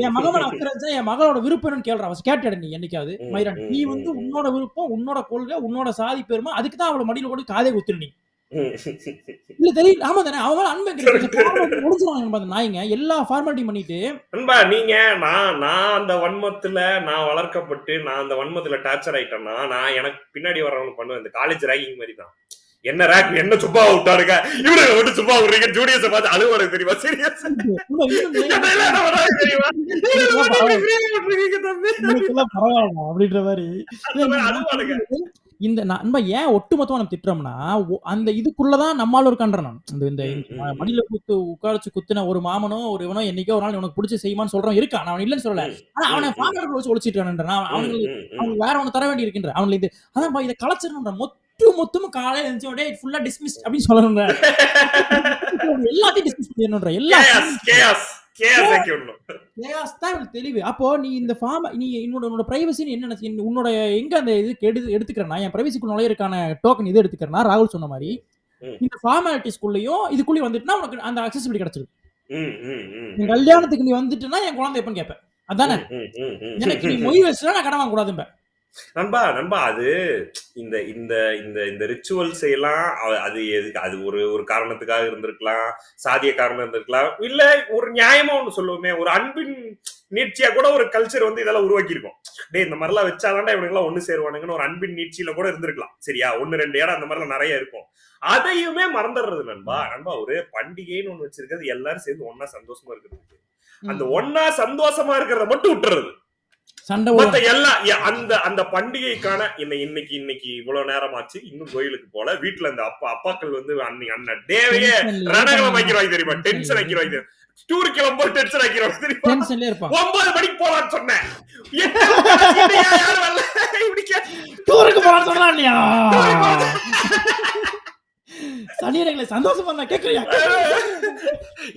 என் மகன் அக்கறை என் மகளோட விருப்பம் கேள்றா அவ கேட்டட நீ என்னைக்காவது மயிரன் நீ வந்து. உன்னோட விருப்பம் உன்னோட கொள்கை உன்னோட சாதி பெருமை அதுக்கு தான் அவளை மடியில கூட காதே குத்துரு நீ இல்ல தெரியல. ஆமா தானே அவன் மேல அன்பு முடிஞ்சிருவாங்க அந்த நாய்ங்க எல்லா ஃபார்மாலிட்டியும் பண்ணிட்டு நண்பா நீங்க நான் நான் அந்த வன்மத்துல நான் வளர்க்கப்பட்டு நான் அந்த வன்மத்துல டார்ச்சர் ஆயிட்டேன்னா நான் எனக்கு பின்னாடி வர்றவங்க பண்ணுவேன். இந்த காலேஜ் ரேகிங் மாதிரி தான் என்ன ரேக் என்ன சும்மா விட்டாருங்க? இவரு விட்டு சும்மா விடுறீங்க? ஜூனியர்ஸை பார்த்து அழுவாரு தெரியுமா? சீரியஸ் தெரியுமா? அப்படின்ற மாதிரி. இந்த நண்பா ஏன் ஒட்டுமொத்தமா நம்ம திட்டுறோம்னா அந்த இதுக்குள்ளதான் நம்மால இருக்கான்ற நான் இந்த இந்த. மடியில குத்து உட்காரச்சு குத்துன ஒரு மாமனோ ஒரு இவனோ என்னைக்கோ ஒரு நாள் உனக்கு பிடிச்ச செய்வான்னு சொல்றோம் இருக்கான். அவன் இல்லைன்னு சொல்லல. ஆனா அவனை. ஃபார்மேட் வச்சு ஒழிச்சிட்டு நான் அவனுக்கு. அவனுக்கு வேற ஒண்ணு தர வேண்டி இருக்கின்ற அவனுக்கு இது அதான் இதை கலைச்சிடணுன்ற மொத்த மொத்தமும் காலையில இருந்துச்சு ஃபுல்லா டிஸ்மிஸ் அப்படின்னு சொல்லணுன்ற எல்லாத்தையும் டிஸ்மிஸ் பண்ணணுன்ற எல்லா தெளிவு. அப்போ நீ இந்த ஃபார்ம் நீ என்னோட உன்னோட பிரைவசின்னு என்ன நினைச்சு உன்னோட எங்க அந்த இது எடுத்து எடுத்துக்கிறேன்னா என் பிரைவசிக்குள்ள நுழையிறதுக்கான டோக்கன் இது எடுத்துக்கிறேன்னா ராகுல் சொன்ன மாதிரி. இந்த ஃபார்மாலிட்டிஸ்குள்ளேயும் இதுக்குள்ளேயும் வந்துட்டுனா உனக்கு அந்த அக்சசிபிலிட்டி கிடைச்சிருக்கு. நீ கல்யாணத்துக்கு நீ வந்துட்டுனா என் குழந்தை எப்பன்னு கேட்பேன். அதானே? எனக்கு நீ. மொய் வச்சுட்டா நான் கடன் வாங்க கூடாதும்ப நண்பா நண்பா அது இந்த இந்த இந்த இந்த ரிச்சுவல்ஸ் எல்லாம் அது எதுக்கு? அது ஒரு ஒரு காரணத்துக்காக இருந்திருக்கலாம். சாதிய காரணம் இருந்திருக்கலாம். இல்ல ஒரு நியாயமா ஒண்ணு சொல்லுவோமே. ஒரு அன்பின் நீட்சியா கூட ஒரு கல்ச்சர் வந்து இதெல்லாம் உருவாக்கி இருக்கும் டேய் இந்த மாதிரிலாம் வச்சாதான்டா இவனுங்க எல்லாம் ஒண்ணு சேருவானுங்கன்னு ஒரு அன்பின் நீட்சியில கூட இருந்திருக்கலாம். சரியா? ஒண்ணு ரெண்டு இடம் அந்த மாதிரிலாம் நிறைய இருக்கும். அதையுமே மறந்துடுறது நண்பா. நண்பா ஒரு பண்டிகைன்னு ஒண்ணு வச்சிருக்கிறது எல்லாரும் சேர்ந்து ஒண்ணா சந்தோஷமா இருக்கிறது. அந்த ஒண்ணா சந்தோஷமா இருக்கிறத மட்டும் விட்டுறது. சண்டை மத்த வரும் எல்லா எ- அந்த அந்த பண்டிகைக்கான இன்னை இன்னைக்கு இன்னைக்கு இவ்வளவு நேரம் ஆச்சு இன்னும் கோயிலுக்கு போல வீட்டுல அந்த அப்பா அப்பாக்கள் வந்து அன்னைக்கு அண்ணன் டேவையே ரணகலம் வைக்கிறவாங்க தெரியுமா? டென்ஷன் வைக்கிறவாங்க டூர் கிளம்பும்போது டென்ஷன் இருப்பான். ஒன்பது மணிக்கு போலான்னு சொன்னேன். டூருக்கு போறான்னு சொல்லலாம் இல்லையா சனியனைகளை சந்தோஷமா நான் கேட்கறியா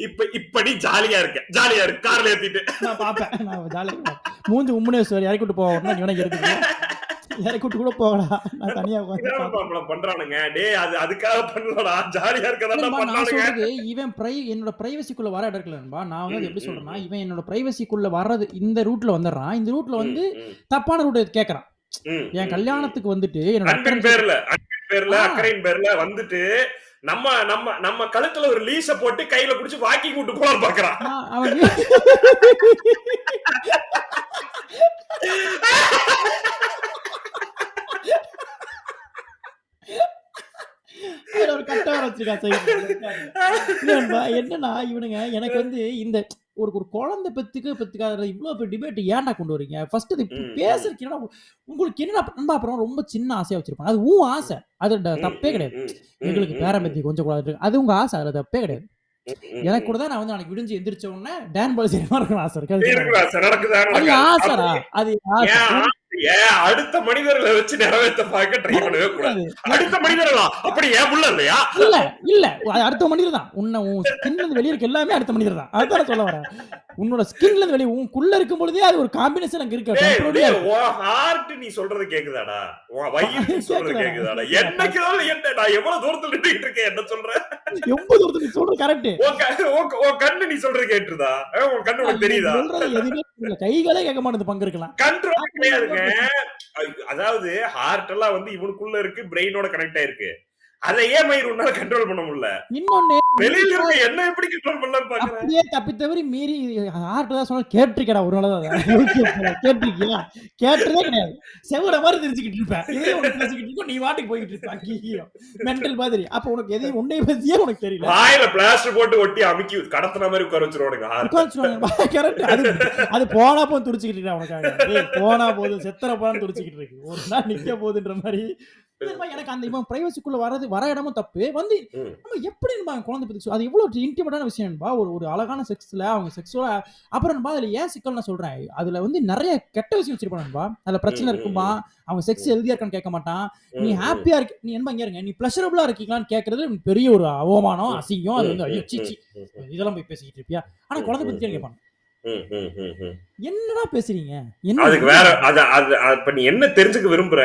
இப்ப இப்ப நீ ஜாலியா இருக்க. ஜாலியா இருக்கு கார்ல ஏத்திட்டு. நான் பாப்பேன். நான் ஜாலியா மூஞ்சி உம்முனே சார் இறக்கி விட்டு போவோம் இவனை இருக்குது இறக்கி விட்டு கூட போகடா. நான் தனியா உட்காந்து பண்றானுங்க. டேய் அது அதுக்காக பண்ணலடா. ஜாலியா பண்றானுங்க சொல்றது இவன் பிரை என்னோட பிரைவசிக்குள்ள வர இடம் இருக்குல்லன்பா நான் வந்து எப்படி சொல்றேன்னா இவன் என்னோட பிரைவசிக்குள்ள வர்றது இந்த ரூட்ல வந்துடுறான். இந்த ரூட்ல வந்து தப்பான ரூட் கேக்குறான். என். கல்யாணத்துக்கு வந்துட்டு என்னோட பேர்ல பேர்ல. அக்கறையின் பேர்ல வந்துட்டு நம்ம நம்ம நம்ம கழுத்துல ஒரு லீஸ போட்டு கையில புடிச்சு வாக்கிங் விட்டு போலாம் பாக்குறான் ஒரு கட்ட சைடுல. இல்லன்பா, என்னன்னா இவனுங்க எனக்கு வந்து இந்த ஒரு ஒரு குழந்தை பெத்துக்கு பெத்துக்காத இவ்வளவு பெரிய டிபேட் ஏன்டா கொண்டு வரீங்க ஃபர்ஸ்ட் இது என்னடா உங்களுக்கு என்ன நண்பா அப்புறம் ரொம்ப சின்ன ஆசையா வச்சிருப்பாங்க. அது உன் ஆசை. அது தப்பே கிடையாது. எங்களுக்கு பேரம்பத்தி கொஞ்சம் கூடாது. அது உங்க ஆசை. அதுல தப்பே கிடையாது. எனக்கு கூட தான் நான் வந்து நாளைக்கு விடிஞ்சு எந்திரிச்ச உடனே டான் பால் சினிமா இருக்கணும் ஆசை இருக்கு. அது. ஆசைடா? அது ஆசை. அடுத்த மனிதர்களை வச்சு நிறைவேற்ற பார்க்க ட்ரை பண்ணவே கூடாது. அடுத்த மனிதர்களா? அப்படி ஏன் புள்ள இல்லையா? இல்ல இல்ல. அடுத்த மனிதர் தான் உன்னை உன் ஸ்கின்ல இருந்து வெளியே இருக்க எல்லாமே அடுத்த மனிதர் தான் அதுதான் நான் சொல்ல வரேன். உன்னோட ஸ்கின்ல இருந்து வெளியே உனக்குள்ள இருக்கும் பொழுதே அது ஒரு காம்பினேஷன் அங்க இருக்கு. heart நீ சொல்றது கேக்குதாடா? உன் வயிறு சொல்றது கேக்குதா? கேக்குதாடா? கேக்குதா? என்னைக்கு என்ன நான் எவ்வளவு தூரத்துல நின்றுட்டு இருக்கேன்? என்ன சொல்ற? எண்பது ஒருத்தர் நீ சொல்றது கரெக்ட் உன் உன் கண்ணு நீ சொல்றது கேட்டுதா உன் கண்ணு உனக்கு தெரியுதா? சொல்றது எதுவுமே இல்ல. கைகளே கேட்க மாட்டேது பங்கு இருக்கலாம். கண்ட்ரோல் கிடையாதுங்க. அதாவது ஹார்ட் எல்லாம் வந்து இவனுக்குள்ள இருக்கு பிரெயினோட கனெக்ட் ஆயிருக்கு. அதை ஏன் மயிர் உன்னால கண்ட்ரோல் பண்ண முடியல? இன்னொன்னு வெளியில இருக்க என்ன எப்படி கண்ட்ரோல் பண்ணலாம்னு பாக்குறேன் அப்படியே தப்பி தவறி மீறி ஆர்ட் தான் சொன்னா கேட்டிருக்கடா ஒரு நாள் தான் கேட்டிருக்கியா? கேட்டதே கிடையாது. செவட மாதிரி தெரிஞ்சுக்கிட்டு இருப்பேன். இதே உனக்கு பேசிக்கிட்டு இருக்கோம் நீ வாட்டுக்கு போய்கிட்டு இருப்ப. ஐயோ மென்டல் மாதிரி. அப்ப உனக்கு எதையும் உன்னை பத்தியே உனக்கு தெரியல. வாயில பிளாஸ்டர் போட்டு ஒட்டி அமுக்கி கடத்தின மாதிரி உட்கார வச்சிருவானுங்க ஹார்ட் கரெக்ட் அது அது போனா போதும் துடிச்சுக்கிட்டு இருக்கா உனக்காக. போனா போதும். செத்தர போனா துடிச்சுக்கிட்டு இருக்கு. ஒரு நாள் நிக்க போகுதுன்ற மாதிரி எனக்கு அந்த இவன் பிரைவசிக்குள்ள வரது வர இடமும் தப்பு. வந்து. நம்ம எப்படி நம்ம குழந்தை பத்தி அது எவ்வளவு இன்டிமேட்டான விஷயம் என்பா. ஒரு ஒரு அழகான செக்ஸ்ல அவங்க செக்ஸுவலா அப்புறம் என்பா அதுல ஏன் சிக்கல் நான் சொல்றேன். அதுல வந்து நிறைய கெட்ட விஷயம் வச்சிருப்பான்பா அதுல பிரச்சனை இருக்குமா அவங்க செக்ஸ் ஹெல்தியா இருக்கான்னு கேட்க மாட்டான். நீ ஹாப்பியா இருக்க நீ என்ன இங்க இருங்க. நீ பிளஷரபிளா இருக்கீங்களான்னு கேட்கறது பெரிய ஒரு அவமானம் அசிங்கம் அது வந்து ஐயோ இதெல்லாம் போய் பேசிக்கிட்டு இருப்பியா? ஆனா குழந்தை பத்தி ம். என்னடா பேசுறீங்க? என்ன அதுக்கு வேற அது அது இப்ப நீ என்ன தெரிஞ்சுக்க விரும்புற?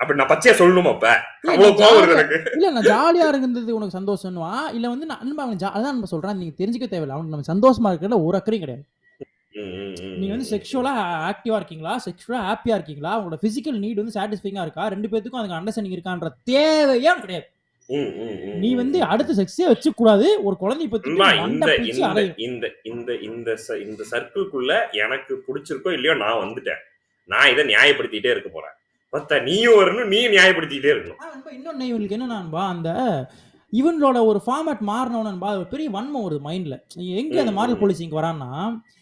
அப்ப நான் பச்சையா சொல்லணுமா அப்ப. இல்ல, நான் ஜாலியா- எனக்கு. இல்ல நான் ஜாலியா இருந்தது உனக்கு சந்தோஷம்னுவா? இல்ல வந்து நான் அன்பா அவன் அதான் நம்ம சொல்றேன் நீங்க தெரிஞ்சுக்க தேவையில்ல. அவனுக்கு நம்ம சந்தோஷமா இருக்கிறதுல ஒரு அக்கறையும் கிடையாது. நீங்க வந்து. செக்ஷுவலா ஆக்டிவா இருக்கீங்களா? செக்ஷுவலா ஹாப்பியா இருக்கீங்களா? உங்களோட பிசிக்கல் நீட் வந்து சாட்டிஸ்ஃபைங்கா இருக்கா? ரெண்டு பேத்துக்கும் அதுக்கு அண்டர்ஸ்டாண்டிங் இருக்கான்ற தேவையே கிடையாது. நீ வந்து. அடுத்த செக்ஸே வச்சு கூடாது ஒரு குழந்தை பத்தி இந்த இந்த இந்த இந்த சர்க்கிள்குள்ள எனக்கு பிடிச்சிருக்கோ இல்லையோ நான் வந்துட்டேன். நான் இதை நியாயப்படுத்திட்டே இருக்க போறேன். மத்த நீயும் வரணும் நீ நியாயப்படுத்திக்கிட்டே இருக்கணும் இன்னொன்னு இவனுக்கு என்னன்னான்பா அந்த இவனோட ஒரு ஃபார்மேட் அது ஒரு பெரிய வன்மம் வருது மைண்ட்ல எங்க அந்த மாரல். போலீசிங் வரான்னா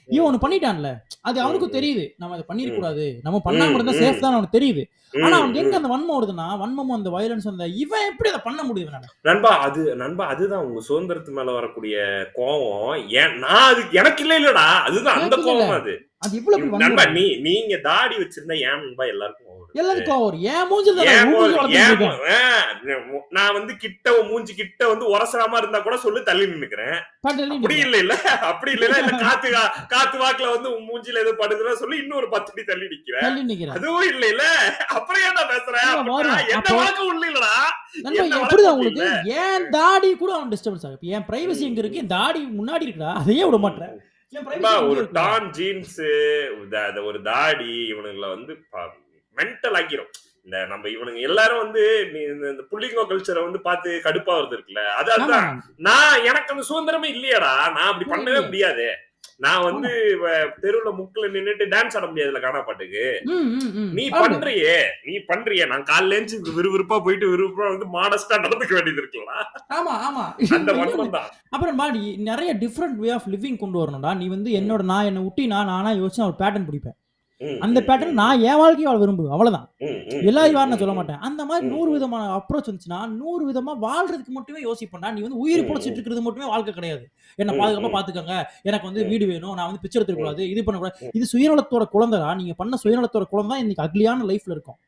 இவன் ஒண்ணு பண்ணிட்டான்ல அது அவனுக்கும். தெரியுது நம்ம அதை பண்ணிருக்க ம். கூடாது நம்ம பண்ணாம இருந்தா. சேஃப் தான் அவனுக்கு தெரியுது ஆனா அவனுக்கு எங்க. அந்த வன்மம் வருதுன்னா வன்மமும் அந்த வயலன்ஸ் அந்த இவன் எப்படி அதை பண்ண முடியுது நண்பா அது நண்பா அதுதான் உங்க சுதந்திரத்து மேல வரக்கூடிய கோவம் ஏன் நான் அதுக்கு எனக்கு இல்ல இல்லடா அதுதான் அந்த. கோவம் அது அது இவ்வளவு நண்பா நீ நீங்க தாடி வச்சிருந்தா ஏன் நண்பா எல்லாருக்கும்? எல்லாத்துக்கும் ஒரு ஏன் நான்? மூஞ்சி நான் வந்து கிட்ட மூஞ்சி கிட்ட வந்து உரசலாம இருந்தா கூட சொல்லு தள்ளி நின்னுக்கிறேன். அப்படி இல்ல இல்ல அப்படி இல்ல இல்ல காத்து காத்து வாக்குல வந்து உன் மூஞ்சில எதுவும் படுதுன்னா சொல்லி இன்னொரு பத்து அடி தள்ளி நிக்கிறேன். அதுவும் இல்ல இல்ல அப்புறம் ஏன்டா பேசுறேன். என்ன வழக்கம் உள்ள இல்லடா. உங்களுக்கு? ஏன் தாடி கூட அவன் டிஸ்டர்பன்ஸ் ஆகும் என் பிரைவசி எங்க இருக்கு? தாடி முன்னாடி இருக்குடா. அதையே விட மாட்டேன். ஒரு? டான் ஜீன்ஸ் ஒரு தாடி இவனுங்களை வந்து மென்டல் ஆக்கிரும். இந்த நம்ம இவனுங்க எல்லாரும் வந்து இந்த- புள்ளிங்கோ கல்ச்சரை வந்து பார்த்து கடுப்பா வருது இருக்குல்ல அது ஆமா, அதுதான். நான் எனக்கு அந்த சுதந்திரமே இல்லையாடா. நான் அப்படி பண்ணவே. முடியாது. நான் வந்து தெருவுல முக்குல நின்னுட்டு டான்ஸ் ஆட முடியாதுல காணா பாட்டுக்கு. நீ. பண்றியே நீ பண்றியே. நான் காலைல எழுந்து விறுவிறுப்பா போயிட்டு விறுவிறுப்பா வந்து மாடஸ்டா நடந்துக்க வேண்டியது இருக்கலாம் ஆமா ஆமா. அந்த வன்மம் தான். அப்புறம் நீ நிறைய டிஃப்ரெண்ட் வே ஆஃப் லிவிங் கொண்டு வரணும்டா. நீ வந்து என்னோட நான் என்ன விட்டி நான் நானா யோசிச்சு ஒரு பேட்டர்ன் பிடிப்பேன். அந்த பேட்டர்ன் நான் என் வாழ்க்கையை அவள் விரும்புவேன். அவ்வளவுதான். எல்லாரும் ம், வாரம் நான் சொல்ல. மாட்டேன். அந்த மாதிரி நூறு. விதமான அப்ரோச் வந்துச்சுன்னா நூறு விதமா வாழ்றதுக்கு மட்டுமே யோசிப்பேன்டா நீ வந்து உயிர் பொழைச்சிட்டு. இருக்கிறது மட்டுமே வாழ்க்கை கிடையாது. என்ன பாதுகாப்பா. பாத்துக்கோங்க. எனக்கு வந்து. வீடு வேணும். நான் வந்து பிச்சை எடுத்துக்கூடாது இது பண்ணக்கூடாது. இது சுயநலத்தோட குழந்தைடா நீங்க பண்ண சுயநலத்தோட குழந்தை இன்னைக்கு அக்லியான லைஃப்ல இருக்கும்.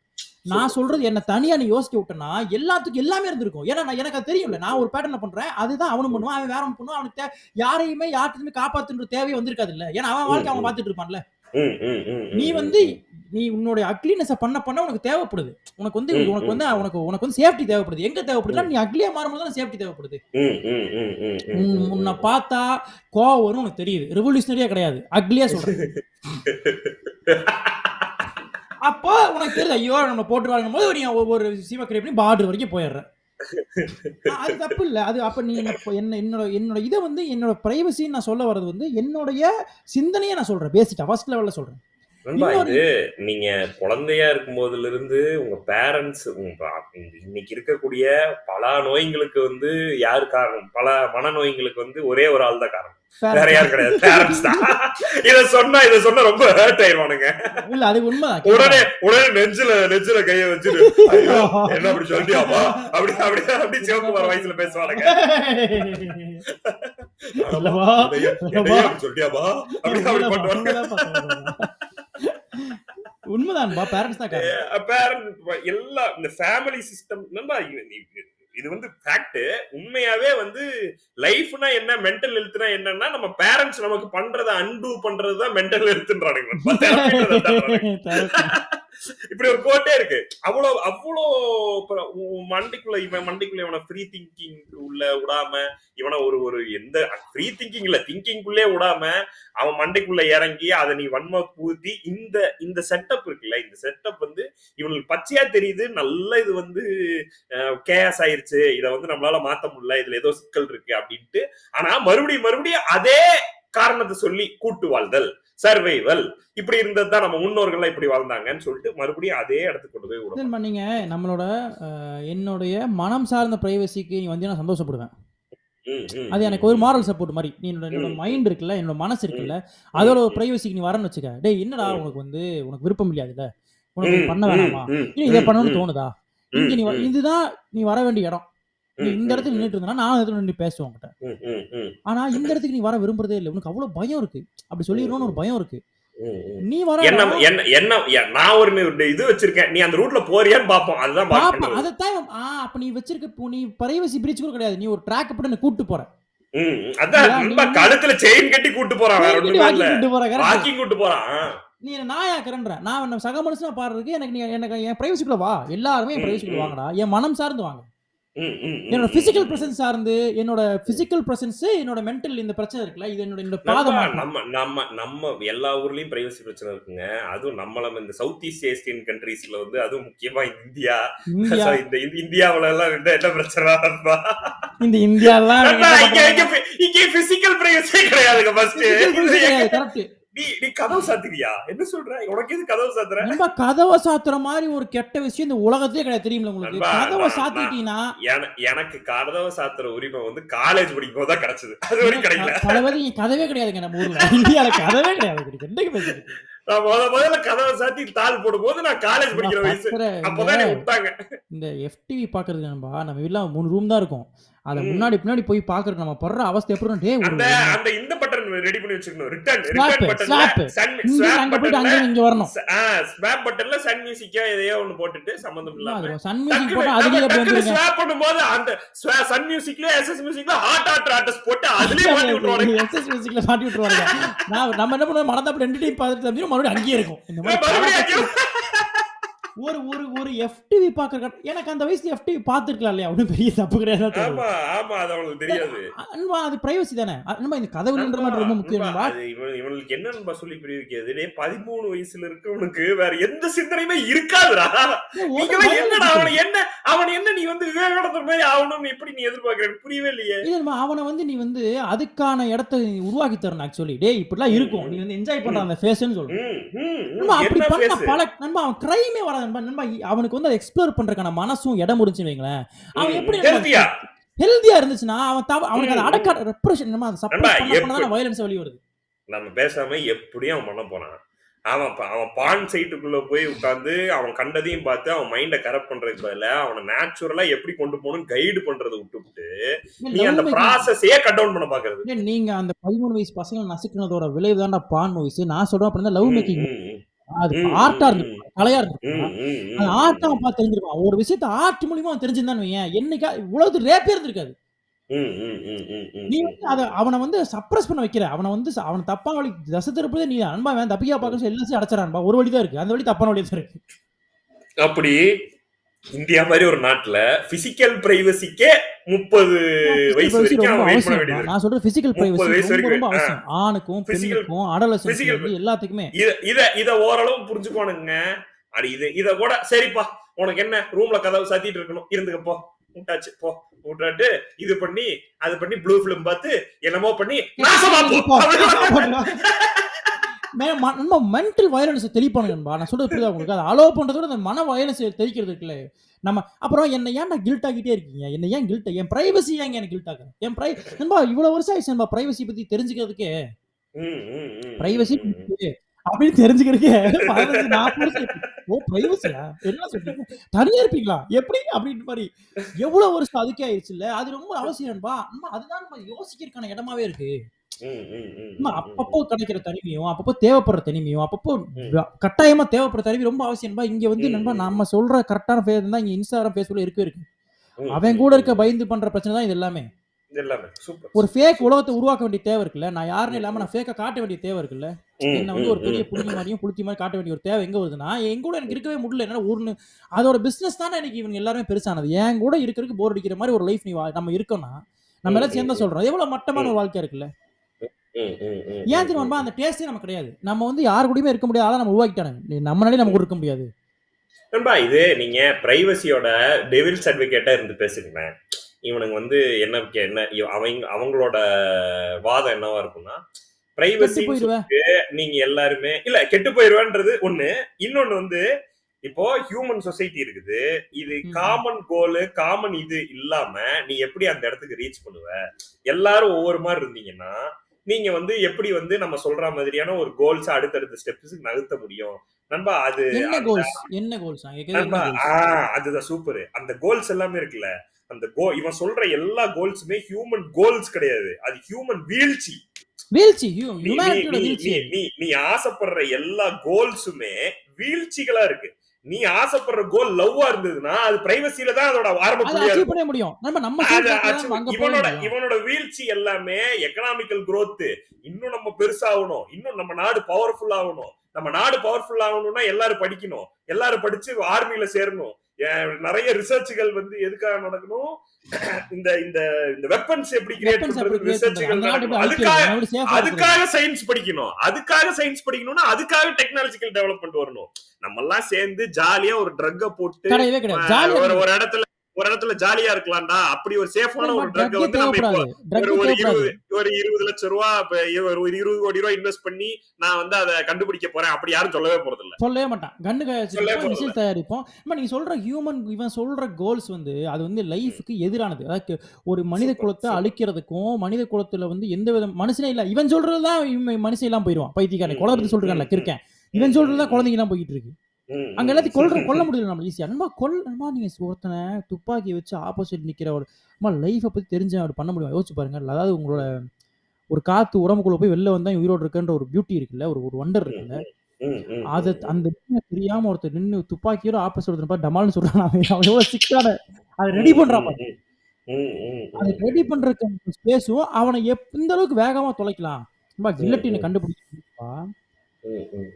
நான் சொல்றது என்ன தனியா நீ யோசிக்க விட்டனா எல்லாத்துக்கும் எல்லாமே இருந்திருக்கும். ஏன்னா நான் எனக்கு தெரியும்ல நான் ஒரு பேட்டர்ன் பண்றேன். அதுதான் அவனும் பண்ணுவான். அவன் வேற பண்ணுவான். அவனுக்கு யாரையுமே யார்ட்டுமே காப்பாத்துன்ற தேவையே வந்திருக்காது இல்ல. ஏன்னா அவன் வாழ்க்கை அவன். பார்த்துட்டு இருப்பான்ல. நீ வந்து. நீ உன்னுடைய அக்லினஸ பண்ண பண்ண உனக்கு தேவைப்படுது உனக்கு வந்து உனக்கு வந்து. உனக்கு உனக்கு வந்து சேஃப்டி தேவைப்படுது எங்க தேவைப்படுதுன்னா. நீ அக்லியா மாறும்போது தான் சேஃப்டி தேவைப்படுது உன்னை. பார்த்தா கோவம் வரும் உனக்கு தெரியுது ரெவல்யூஷனரியா கிடையாது அக்லியா சொல்றேன் அப்போ உனக்கு தெரியுது ஐயோ நம்ம போட்டுருவாங்க போது நீ ஒவ்வொரு சீம கிரியேட் பண்ணி பார்டர் வரைக்கும் போயிடுற அ- அது தப்பு இல்ல அது அப்ப நீ என்ன என்னோட என்னோட இதை வந்து என்னோட பிரைவசின்னு நான் சொல்ல வர்றது வந்து என்னுடைய சிந்தனையை நான் சொல்றேன். பேசிட்டா ஃபர்ஸ்ட் லெவல்ல சொல்றேன். நண்பா இது நீங்க குழந்தையா இருக்கும் போதுல இருந்து உங்க பேரண்ட்ஸ் இன்னைக்கு இருக்கக்கூடிய பல நோய்களுக்கு வந்து யாரு காரணம்? பல மனநோய்களுக்கு வந்து ஒரே ஒரு ஆள் தான் காரணம். வேற யாரும் கிடையாது. பேரண்ட்ஸ் தான். இத சொன்னா இத சொன்னா ரொம்ப ஹர்ட் ஆயிருவானுங்க இல்ல அது உண்மைதான் உடனே. உடனே நெஞ்சில நெஞ்சில கைய ஐயோ என்ன அப்படி சொல்லிட்டியாப்பா? அப்படி அப்படி அப்படி சிவப்பு வர வயசுல பேசுவானுங்க. என்னையா அப்படி அப்படி பண்ணுவாங்க. உண்மைதான்பா பேரண்ட்ஸ் தான் காரணம். பேரண்ட் எல்லா இந்த ஃபேமிலி சிஸ்டம் நண்பா இது வந்து ஃபேக்ட் உண்மையாவே வந்து லைஃப்னா என்ன மென்டல் ஹெல்த்னா என்னன்னா நம்ம பேரண்ட்ஸ் நமக்கு பண்றத அன்டூ பண்றதுதான் மென்டல் ஹெல்த்ன்றானுங்க இப்படி ஒரு கோட்டே இருக்கு. அவ்வளோ அவ்வளோ மண்டிக்குள்ள உன் மண்டைக்குள்ள இவன் மண்டிக்குள்ள இவனை ஃப்ரீ திங்கிங் உள்ள விடாம இவனை ஒரு ஒரு எந்த ஃப்ரீ திங்கிங் இல்ல திங்கிங்குள்ளே விடாம அவன் மண்டைக்குள்ள இறங்கி அதை நீ வன்ம பூத்தி இந்த இந்த செட்டப் இருக்குல்ல இந்த செட்டப் வந்து இவனுக்கு பச்சையா தெரியுது நல்ல இது வந்து கேஸ் ஆயிருச்சு இதை வந்து நம்மளால மாத்த முடியல இதுல ஏதோ சிக்கல் இருக்கு அப்படின்ட்டு. ஆனா மறுபடியும் மறுபடியும் அதே காரணத்தை சொல்லி கூட்டு வாழ்தல். சர்வைவல் இப்படி இருந்தது தான் நம்ம முன்னோர்கள்லாம் இப்படி வாழ்ந்தாங்கன்னு சொல்லிட்டு மறுபடியும் அதே இடத்துக்கு கொண்டு போய் இல்ல, நீங்க நம்மளோட என்னுடைய மனம் சார்ந்த பிரைவசிக்கு நீ வந்து நான் சந்தோஷப்படுவேன். அது எனக்கு ஒரு மாரல் சப்போர்ட் மாதிரி. நீ என்னோட. மைண்ட் இருக்குல்ல என்னோட மனசு இருக்குல்ல அதோட ஒரு. பிரைவசிக்கு நீ வரன்னு வச்சுக்க. டேய் என்னடா. உனக்கு வந்து உனக்கு விருப்பம் இல்லையாதுல்ல? உனக்கு பண்ண வேணாமா? நீ இதை பண்ணணும்னு தோணுதா? இங்க நீ இதுதான் நீ வர வேண்டிய இடம். இந்த இடத்துல நின்றுட்டு இருந்தா நான் இடத்துல நின்று பேசுவேன் உன்கிட்ட. ம், ம், ம், ஆனா இந்த இடத்துக்கு நீ வர விரும்புறதே இல்லை. உனக்கு அவ்வளவு பயம் இருக்கு. அப்படி சொல்லிடணும்னு ஒரு பயம் இருக்கு. நீ வர என்ன என்ன நான் ஒரு இது வச்சிருக்கேன். நீ அந்த ரூட்ல போறியான்னு பாப்போம். அதுதான் பாப்பா பார்க்கணும் அதைத்தான் ஆ அப்ப நீ வச்சிருக்க நீ பிரைவசி பிரிச்சு கூட கிடையாது. நீ ஒரு ட்ராக் போட்டு என்ன கூட்டு போற. அதான் கழுத்துல செயின் கட்டி கூட்டு போறான் வேற ஒண்ணுமே கூட்டு போறான். நீ என்ன நாயாக்குறன்ற. நான் சக மனுஷனா பாடுறதுக்கு எனக்கு நீ எனக்கு என் பிரைவசிக்குள்ள வா. எல்லாருமே என் பிரைவசிக்குள்ள. வாங்கடா. என் மனம் சார்ந்து வாங்க. என்னோட பிசிக்கல். பிரசன்ஸ் சார்ந்து என்னோட பிசிக்கல் பிரசன்ஸ் என்னோட மென்டல் இந்த பிரச்சனை இருக்குல்ல இது என்னோட என்னோட பாதம். நம்ம நம்ம நம்ம எல்லா ஊர்லயும் பிரைவசி பிரச்சனை இருக்குங்க அதுவும் நம்மள இந்த சவுத் ஈஸ்ட் ஏசியன் கண்ட்ரீஸ்ல வந்து அதுவும் முக்கியமா இந்தியா இந்த இந்த- இந்தியாவுல எல்லாம் என்ன பிரச்சனை? இந்த இந்தியாலாம் இங்க பிசிக்கல் பிரைவசி கிடையாதுங்க ஃபர்ஸ்ட் கரெக்ட் நீ நீ கதவு சாத்துவியா? என்ன சொல்ற? உனக்கு எது கதவு சாத்துற? நம்ம கதவை சாத்துற மாதிரி ஒரு கெட்ட விஷயம் இந்த உலகத்திலே கிடையாது. தெரியுமில உங்களுக்கு? கதவை சாத்திட்டீங்கன்னா என- எனக்கு கதவை சாத்துற உரிமை வந்து காலேஜ் படிக்கும் போது தான் கிடைச்சது. அது வரைக்கும் கிடைக்கல. பல கதவே கிடையாதுங்க நம்ம ஊர்ல. இந்தியால கதவே கிடையாது. பேசிட்டு நான் முத முதல்ல கதவை சாத்தி தாள் போடும்போது நான் காலேஜ் படிக்கிற வயசு. அப்பதான் விட்டாங்க. இந்த எஃப்டிவி பாக்குறதுக்கு நண்பா நம்ம வீட்ல மூணு ரூம் தான் இருக்கும். அத. முன்னாடி பின்னாடி போய் பாக்குறது நம்ம படுற அவஸ்தை எப்படி டே அந்த அந்த இந்த பட்டன் ரெடி பண்ணி வச்சுக்கணும். Return return swap. சன் ஸ்வாப் அங்க இங்க வரணும். ஸ்வாப் பட்டன்ல சன் மியூசிக்கா எதையோ ஒண்ணு போட்டுட்டு சம்பந்தம் இல்லாம. சன் மியூசிக் போட்டா அதுலயே எப்படி வந்துருங்க. ஸ்வாப் பண்ணும்போது அந்த சன் மியூசிக்ல எஸ்எஸ் மியூசிக்ல ஹாட் ஹாட் ஆர்டிஸ்ட் போட்டு அதுலயே மாட்டி விட்டுருவானுங்க. எஸ்எஸ் மியூசிக்ல மாட்டி விட்டுருவாங்க நான் நம்ம என்ன பண்ணுவோம்? மறந்தாப்புல ரெண்டு டைம் பார்த்துட்டு மறுபடியும் அங்கேயே இருக்கும் இந்த மாதிரி மறுபடியும் அங்கேயே- ஒரு ஒரு ஒரு எஃப்டிவி பாக்குற எனக்கு அந்த வயசுல எஃப்டிவி பார்த்துருக்கலாம் இல்லையா? ஒன்றும் பெரிய தப்பு கிடையாது ஆமா ஆமா அது அவனுக்கு தெரியாது. அன்பா அது பிரைவசி தானே? அன்பா இந்த கதவுன்ற மாதிரி ரொம்ப முக்கியம் இவனுக்கு என்ன நண்பா சொல்லி புரிய வைக்கிறது டேய் பதிமூணு வயசுல இருக்கவனுக்கு வேற எந்த சிந்தனையுமே இருக்காதுடா. என்னடா. அவன் என்ன அவன் என்ன நீ வந்து விவேகானந்தர் மாதிரி ஆகணும்னு எப்படி நீ எதிர்பார்க்கற? புரியவே இல்லையே. இல்ல நண்பா, அவனை வந்து நீ வந்து அதுக்கான இடத்த நீ உருவாக்கி தரணும் ஆக்சுவலி டேய் இப்படிலாம் இருக்கும். நீ வந்து என்ஜாய் பண்ற அந்த ம், நண்பா, அப்படி பண்ண? பல நண்பா அவன் கிரைமே வராது. நண்பா நண்பா அவனுக்கு வந்து அதை எக்ஸ்ப்ளோர் பண்றதுக்கான மனசும் இடம் முடிச்சுன்னு வைங்களேன். அவன் எப்படி? ஹெல்தியா இருந்துச்சுன்னா அவன் தவ அவனுக்கு அதை. அடக்க ரெப்ரஷன் நம்ம அதை வயலன்ஸ் வெளிய வருது நம்ம பேசாம எப்படியும் அவன் பண்ண போனான் அவன் அவன் பான் சைட்டுக்குள்ள போய் உட்கார்ந்து அவன் கண்டதையும் பார்த்து அவன் மைண்ட கரெக்ட் பண்றதுக்கு பதிலா அவனை நேச்சுரலா எப்படி கொண்டு போகணும் கைடு பண்றதை விட்டுவிட்டு நீ அந்த ப்ராசஸையே கட் டவுன் பண்ண பாக்குறது. நீங்க அந்த பதிமூணு வயசு பசங்க நசுக்கினதோட விளைவு தான்டா பான் மூவிஸ் நான் சொல்றேன் அப்படின்னா லவ் மேக்கிங் அது ஆர்ட்டா இருந்திருக்கும். கலையா ம், ஆர்ட்டா பார்த்து தெரிஞ்சிருப்பான் ஒரு விஷயத்த ஆர்ட் மூலியமா தெரிஞ்சிருந்தான்னு வையேன். என்னைக்கா இவ்வளவு ரேப்பே இருந்திருக்காது. நீ வந்து அத அவனை வந்து சப்ரஸ் பண்ண வைக்கிற. அவனை வந்து அவனை தப்பா வழி தசை திருப்பதே நீ அன்பா வேன் தப்பிக்கா பார்க்க சொல்லி எல்லாத்தையும் அடைச்சிடான்பா ஒரு வழி தான் இருக்கு. அந்த வழி தப்பான வழி தான் இருக்கு. அப்படி இந்தியா மாதிரி ஒரு நாட்டுல பிசிக்கல் பிரைவசிக்கே முப்பது வயசு Physical வரைக்கும் அவசியம். நான் சொல்ற பிசிக்கல் பிரைவசி வயசு ரொம்ப அவசியம். ஆணுக்கும் பெண்ணுக்கும் Physical- எல்லாத்துக்குமே. இத இத ஓரளவு புரிஞ்சுக்கோனுங்க அடி இது இத கூட சரிப்பா உனக்கு என்ன ரூம்ல கதவு சாத்திட்டு இருக்கணும். இருந்துக்க போ. விட்டாச்சு போ. விட்டாட்டு இது பண்ணி அது பண்ணி ப்ளூ பிலிம் பார்த்து என்னமோ பண்ணி நாசமா போ. நம்ம மென்டல் வயலன்ஸ் தெளிப்பானுங்கன்பா நான் சொல்றது புரியுதா உங்களுக்கு? அதை அலோவ் பண்றதோட அந்த மன வயலன்ஸ் தெளிக்கிறது இருக்குல்ல. நம்ம அப்புறம் என்ன ஏன் நான் கில்ட் ஆகிட்டே இருக்கீங்க? என்ன ஏன் கில்ட் என் பிரைவசி ஏன் எனக்கு கில்ட் ஆகுது என் பிரை நண்பா இவ்வளவு வருஷம் ஆயிடுச்சு நண்பா பிரைவசி பத்தி தெரிஞ்சுக்கிறதுக்கே. பிரைவசி. அப்படின்னு தெரிஞ்சுக்கிறதுக்கே. ஓ பிரைவசியா என்ன சொல்றீங்க தனியா இருப்பீங்களா? எப்படி? அப்படின்ற மாதிரி. எவ்வளவு வருஷம் அதுக்கே ஆயிடுச்சு இல்ல அது ரொம்ப அவசியம்பா நம்ம அதுதான் நம்ம யோசிக்கிறதுக்கான இடமாவே இருக்கு. அப்பப்போ கிடைக்கிற தனிமையும் அப்பப்போ தேவைப்படுற தனிமையும் அப்பப்போ கட்டாயமா தேவைப்படுற தனிமை ரொம்ப அவசியம்பா இங்க வந்து நண்பா. நம்ம சொல்ற கரெக்டான ஃபேஸ் தான் இங்க இன்ஸ்டாகிராம் ஃபேஸ்புக்ல இருக்கு. ம், அவன் கூட. இருக்க பயந்து பண்ற பிரச்சனை தான் இது எல்லாமே. ஒரு ஃபேக் உலகத்தை உருவாக்க வேண்டிய தேவை இருக்குல்ல? நான் யாருன்னு இல்லாம நான் ஃபேக்கா காட்ட வேண்டிய தேவை இருக்குல்ல? என்ன வந்து ஒரு பெரிய. புளிஞ்ச மாதிரியும் புளுத்தி மாதிரி காட்ட வேண்டிய ஒரு தேவை எங்க வருதுன்னா என் கூட எனக்கு இருக்கவே முடியல. என்ன ஒண்ணு அதோட பிசினஸ் தானே எனக்கு இவங்க எல்லாருமே பெருசானது. என் கூட இருக்கிறதுக்கு போர் அடிக்கிற மாதிரி ஒரு லைஃப் நீ நம்ம இருக்கோம்னா நம்ம எல்லாம் சேர்ந்தா சொல்றோம். எவ்வளவு மட்டமான ஒரு வாழ்க்கையா இருக்குல்ல? ஏன் ம். அந்த டேஸ்டே நமக்கு கிடையாது. நம்ம வந்து யாரு கூடயுமே இருக்க முடியாது. நம்ம உருவாக்கிட்டானுங்க. நம்ம நாளே நமக்கு இருக்க முடியாது. நண்பா இது நீங்க பிரைவசியோட டெவில்ஸ் அட்வொகேட்டா இருந்து பேசுங்களேன். இவனுங்க வந்து என்ன என்ன அவங்க அவங்களோட வாதம் என்னவா இருக்கும்னா பிரைவசி நீங்க எல்லாருமே இல்ல கெட்டு போயிருவேன்றது ஒண்ணு. இன்னொன்னு வந்து இப்போ ஹியூமன் சொசைட்டி இருக்குது. இது. காமன் கோலு காமன் இது இல்லாம நீ எப்படி அந்த இடத்துக்கு ரீச் பண்ணுவ? எல்லாரும் ஒவ்வொரு மாதிரி இருந்தீங்கன்னா நீங்க வந்து எப்படி வந்து நம்ம சொல்ற மாதிரியான ஒரு கோல்ஸ் அடுத்தடுத்த ஸ்டெப்ஸ் நகர்த்த முடியும்? நண்பா அது என்ன கோல்ஸ் என்ன நண்பா, அதுதான் சூப்பர் அந்த கோல்ஸ் எல்லாமே இருக்குல்ல அந்த கோ இவன் சொல்ற எல்லா கோல்ஸுமே ஹியூமன் கோல்ஸ் கிடையாது. அது ஹியூமன் வீழ்ச்சி. வீழ்ச்சி நீ ஆசைப்படுற எல்லா கோல்ஸுமே வீழ்ச்சிகளா இருக்கு. நீ ஆசைப்படுற கோல் லவ்வா இருந்ததுன்னா அது பிரைவசியில தான் அதோட ஆரம்ப பண்ண முடியும். நம்ம நம்ம இவனோட இவனோட வீழ்ச்சி எல்லாமே எக்கனாமிக்கல் growth இன்னும் நம்ம பெருசாகணும் இன்னும் நம்ம நாடு பவர்ஃபுல் ஆகணும். நம்ம நாடு பவர்ஃபுல் ஆகணும்னா எல்லாரும் படிக்கணும். எல்லாரும் படிச்சு ஆர்மில சேரணும். நிறைய ரிசர்ச்கள் வந்து எதுக்காக நடக்கணும்? இந்த இந்த இந்த வெப்பன்ஸ் எப்படி கிரியேட் பண்றது? போய் அதுக்காக அதுக்காக சயின்ஸ் படிக்கணும். அதுக்காக சயின்ஸ் படிக்கணும்னா அதுக்காக டெக்னாலஜிக்கல் டெவலப்மெண்ட் வரணும். நம்ம எல்லாம் சேர்ந்து ஜாலியா ஒரு ட்ரக்க போட்டு ஒரு இடத்துல ஒரு இடத்துல ஜாலியா இருக்கலாம்டா. அப்படி ஒரு சேஃபான ஒரு ட்ரக் வந்து நம்ம இப்போ ஒரு இருபது ஒரு இருபது லட்சம் ரூபா ஒரு இருபது கோடி ரூபாய் இன்வெஸ்ட் பண்ணி நான் வந்து அதை கண்டுபிடிக்க போறேன். அப்படி யாரும் சொல்லவே போறது இல்ல. சொல்லவே மாட்டான். கண்ணு. மிசைல் தயாரிப்போம். நீங்க சொல்ற ஹியூமன் இவன் சொல்ற கோல்ஸ் வந்து அது வந்து லைஃபுக்கு எதிரானது. அதாவது ஒரு மனித குலத்தை. அழிக்கிறதுக்கும் மனித குலத்துல வந்து எந்த வித மனுஷனே இல்ல. இவன் சொல்றதுதான் மனுஷன் எல்லாம் போயிருவான் பைத்தியக்காரன். குழந்தை சொல்றான்ல ம், கிருக்கேன் இவன் சொல்றதுதான் குழந்தைங்க எல்லாம் போயிட்டு இருக்கு. அங்க. எல்லாத்தையும் கொல்ற கொல்ல முடியல நம்ம ஈஸியா. நம்ம கொல்லமா நீங்க ஒருத்தனை துப்பாக்கி வச்சு ஆப்போசிட் நிக்கிற ஒரு லைஃபை பத்தி தெரிஞ்சு அப்படி பண்ண முடியும்? யோசிச்சு பாருங்க. அதாவது உங்களோட ஒரு காத்து உடம்புக்குள்ள போய் வெளில வந்தா உயிரோடு இருக்குன்ற ஒரு பியூட்டி இருக்குல்ல ஒரு ஒரு வண்டர் இருக்குல்ல. அது அந்த தெரியாம ஒருத்தர் நின்னு துப்பாக்கியோட ஆப்போசிட் ஒருத்தர் டமால்னு சொல்றான் அவன். எவ்வளவு சிக்கான அதை ரெடி பண்றான் அதை ரெடி பண்றதுக்கு ஸ்பேஸும் அவனை இந்த அளவுக்கு வேகமா தொலைக்கலாம். சும்மா கில்லட்டினை ம்.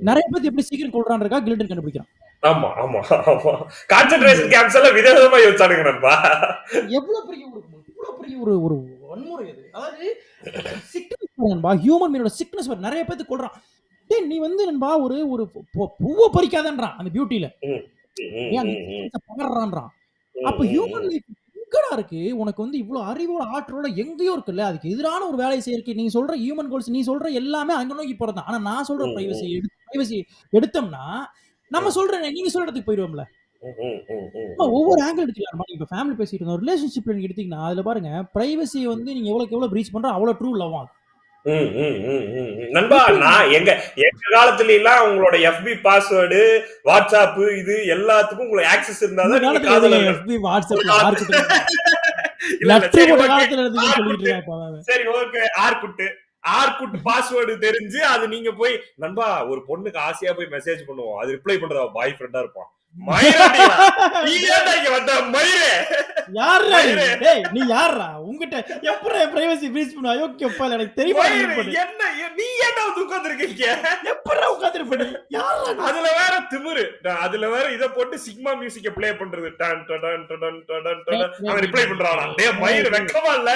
நிறைய பேர் எப்படி சீக்கிரம் கொள்றான்றக்கா கில்லட்டின் கண்டுபிடிக்கிறான். ஆமா ஆமா ஆமா. கான்சென்ட்ரேஷன் கேம்ப்ஸ் எல்லாம் விதவிதமா யோசிச்சானுங்க நண்பா எவ்வளவு பெரிய ஒரு எவ்வளவு பெரிய ஒரு ஒரு வன்முறை அது. அதாவது சிக்னஸ் நண்பா. ஹியூமன் மீனோட சிக்னஸ் நிறைய பேர்த்து கொள்றான் டேய் நீ வந்து நண்பா ஒரு ஒரு பூவை பறிக்காதன்றான் அந்த பியூட்டில பகர்றான்றான். ம், அப்ப ஹியூமன் லைஃப் எங்கடா இருக்கு? உனக்கு வந்து இவ்வளவு அறிவோட ஆற்றலோட எங்கேயோ இருக்குல்ல? அதுக்கு எதிரான ஒரு வேலையை செய்யறதுக்கு நீ சொல்ற ஹியூமன் கோல்ஸ் நீ சொல்ற எல்லாமே அங்க நோக்கி போறதான் ஆனா நான் சொல்ற பிரைவசி பிரைவசி எடுத்தோம்னா நம்ம சொல்ற நீங்க சொல்ற இடத்துக்கு போயிடுவோம்ல ஒவ்வொரு ஆங்கிள் எடுத்துக்கலாம். இப்ப ஃபேமிலி பேசிட்டு இருந்தோம். ரிலேஷன்ஷிப்ல நீங்க எடுத்தீங்கன்னா அதுல பாருங்க பிரைவசி வந்து நீங்க எவ்வளவுக்கு எவ்வளவு ப்ரீச் பண்றோ அவ்வளவு ட்ரூ லவ் ஆகும். நண்பா நான் எங்க எங்க காலத்துல எல்லாம் உங்களோட FB பாஸ்வேர்டு வாட்ஸ்அப் இது எல்லாத்துக்கும் உங்களுக்கு ஆக்சஸ் இருந்தாதான் இல்ல லெட்டர் சரி ஓகே ஆர்குட்டு ஆர்குட் பாஸ்வேர்டு தெரிஞ்சு அது நீங்க போய் நண்பா ஒரு பொண்ணுக்கு ஆசையா போய் மெசேஜ் பண்ணுவோம். அது ரிப்ளை பண்றதா பாய் ஃப்ரெண்டா இருப்பான். நீ யார்ரா உங்ககிட்ட எப்பறம் என் பிரைவசி பிரீச் பண்ண அயோக்கியப்பா இல்ல, எனக்கு தெரியுமா? என்ன நீ ஏன்டா வந்து உட்கார்ந்திருக்கீங்க? எப்பறம் உட்கார்ந்திருப்ப நீ? யார்ரா நீ? அதுல வேற திமிரு. அதுல வேற இத போட்டு சிக்மா மியூசிக்க ப்ளே பண்றது. டன். அவன் ரிப்ளை பண்றானா? டேய் மயிர் வெக்கமா இல்ல?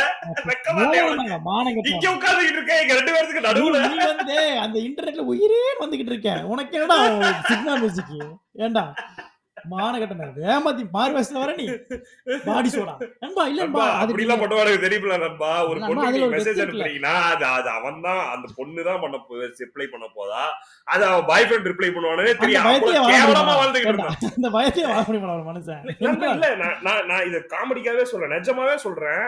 வெக்கமா உனக்கு? மானங்க, மானங்கெட்டவன். இங்க உட்கார்ந்துகிட்டு இருக்க எங்க ரெண்டு பேருக்கு நடுவுல. நீ வந்து அந்த இன்டர்நெட்ல உயிரே வந்துகிட்டு இருக்க. உனக்கு என்னடா மியூசிக் ஏண்டா? மானகட்டம் ஏமாத்தி மாறு வயசுல வர நீ. Body soda. நண்பா இல்ல நண்பா, நண்பா அது அப்படி எல்லாம் பண்ணுவானுங்க தெரியுமில்ல நண்பா. ஒரு நண்பா, பொண்ணுக்கு அதுல நீ ஒரு மெசேஜ் வெத்து இருக்குல்ல. அனுப்புறீங்கன்னா அது அது அவன் தான் அந்த பொண்ணு தான் பண்ண ரிப்ளை பண்ண போதா அது அவன் பாய் ஃப்ரெண்ட் ரிப்ளை பண்ணுவானே அந்த தெரியும் பயத்தையே அவ்வளவு வாழ கேவலமா முடியுமா? வாழ்ந்துகிட்டு ஏண்டா, இருந்தான் அந்த பயத்தையே வாழ முடியுமா ஒரு மனுஷன். நண்பா, இல்ல நான் நான் இத காமெடிக்காவே சொல்றேன். நிஜமாவே சொல்றேன்.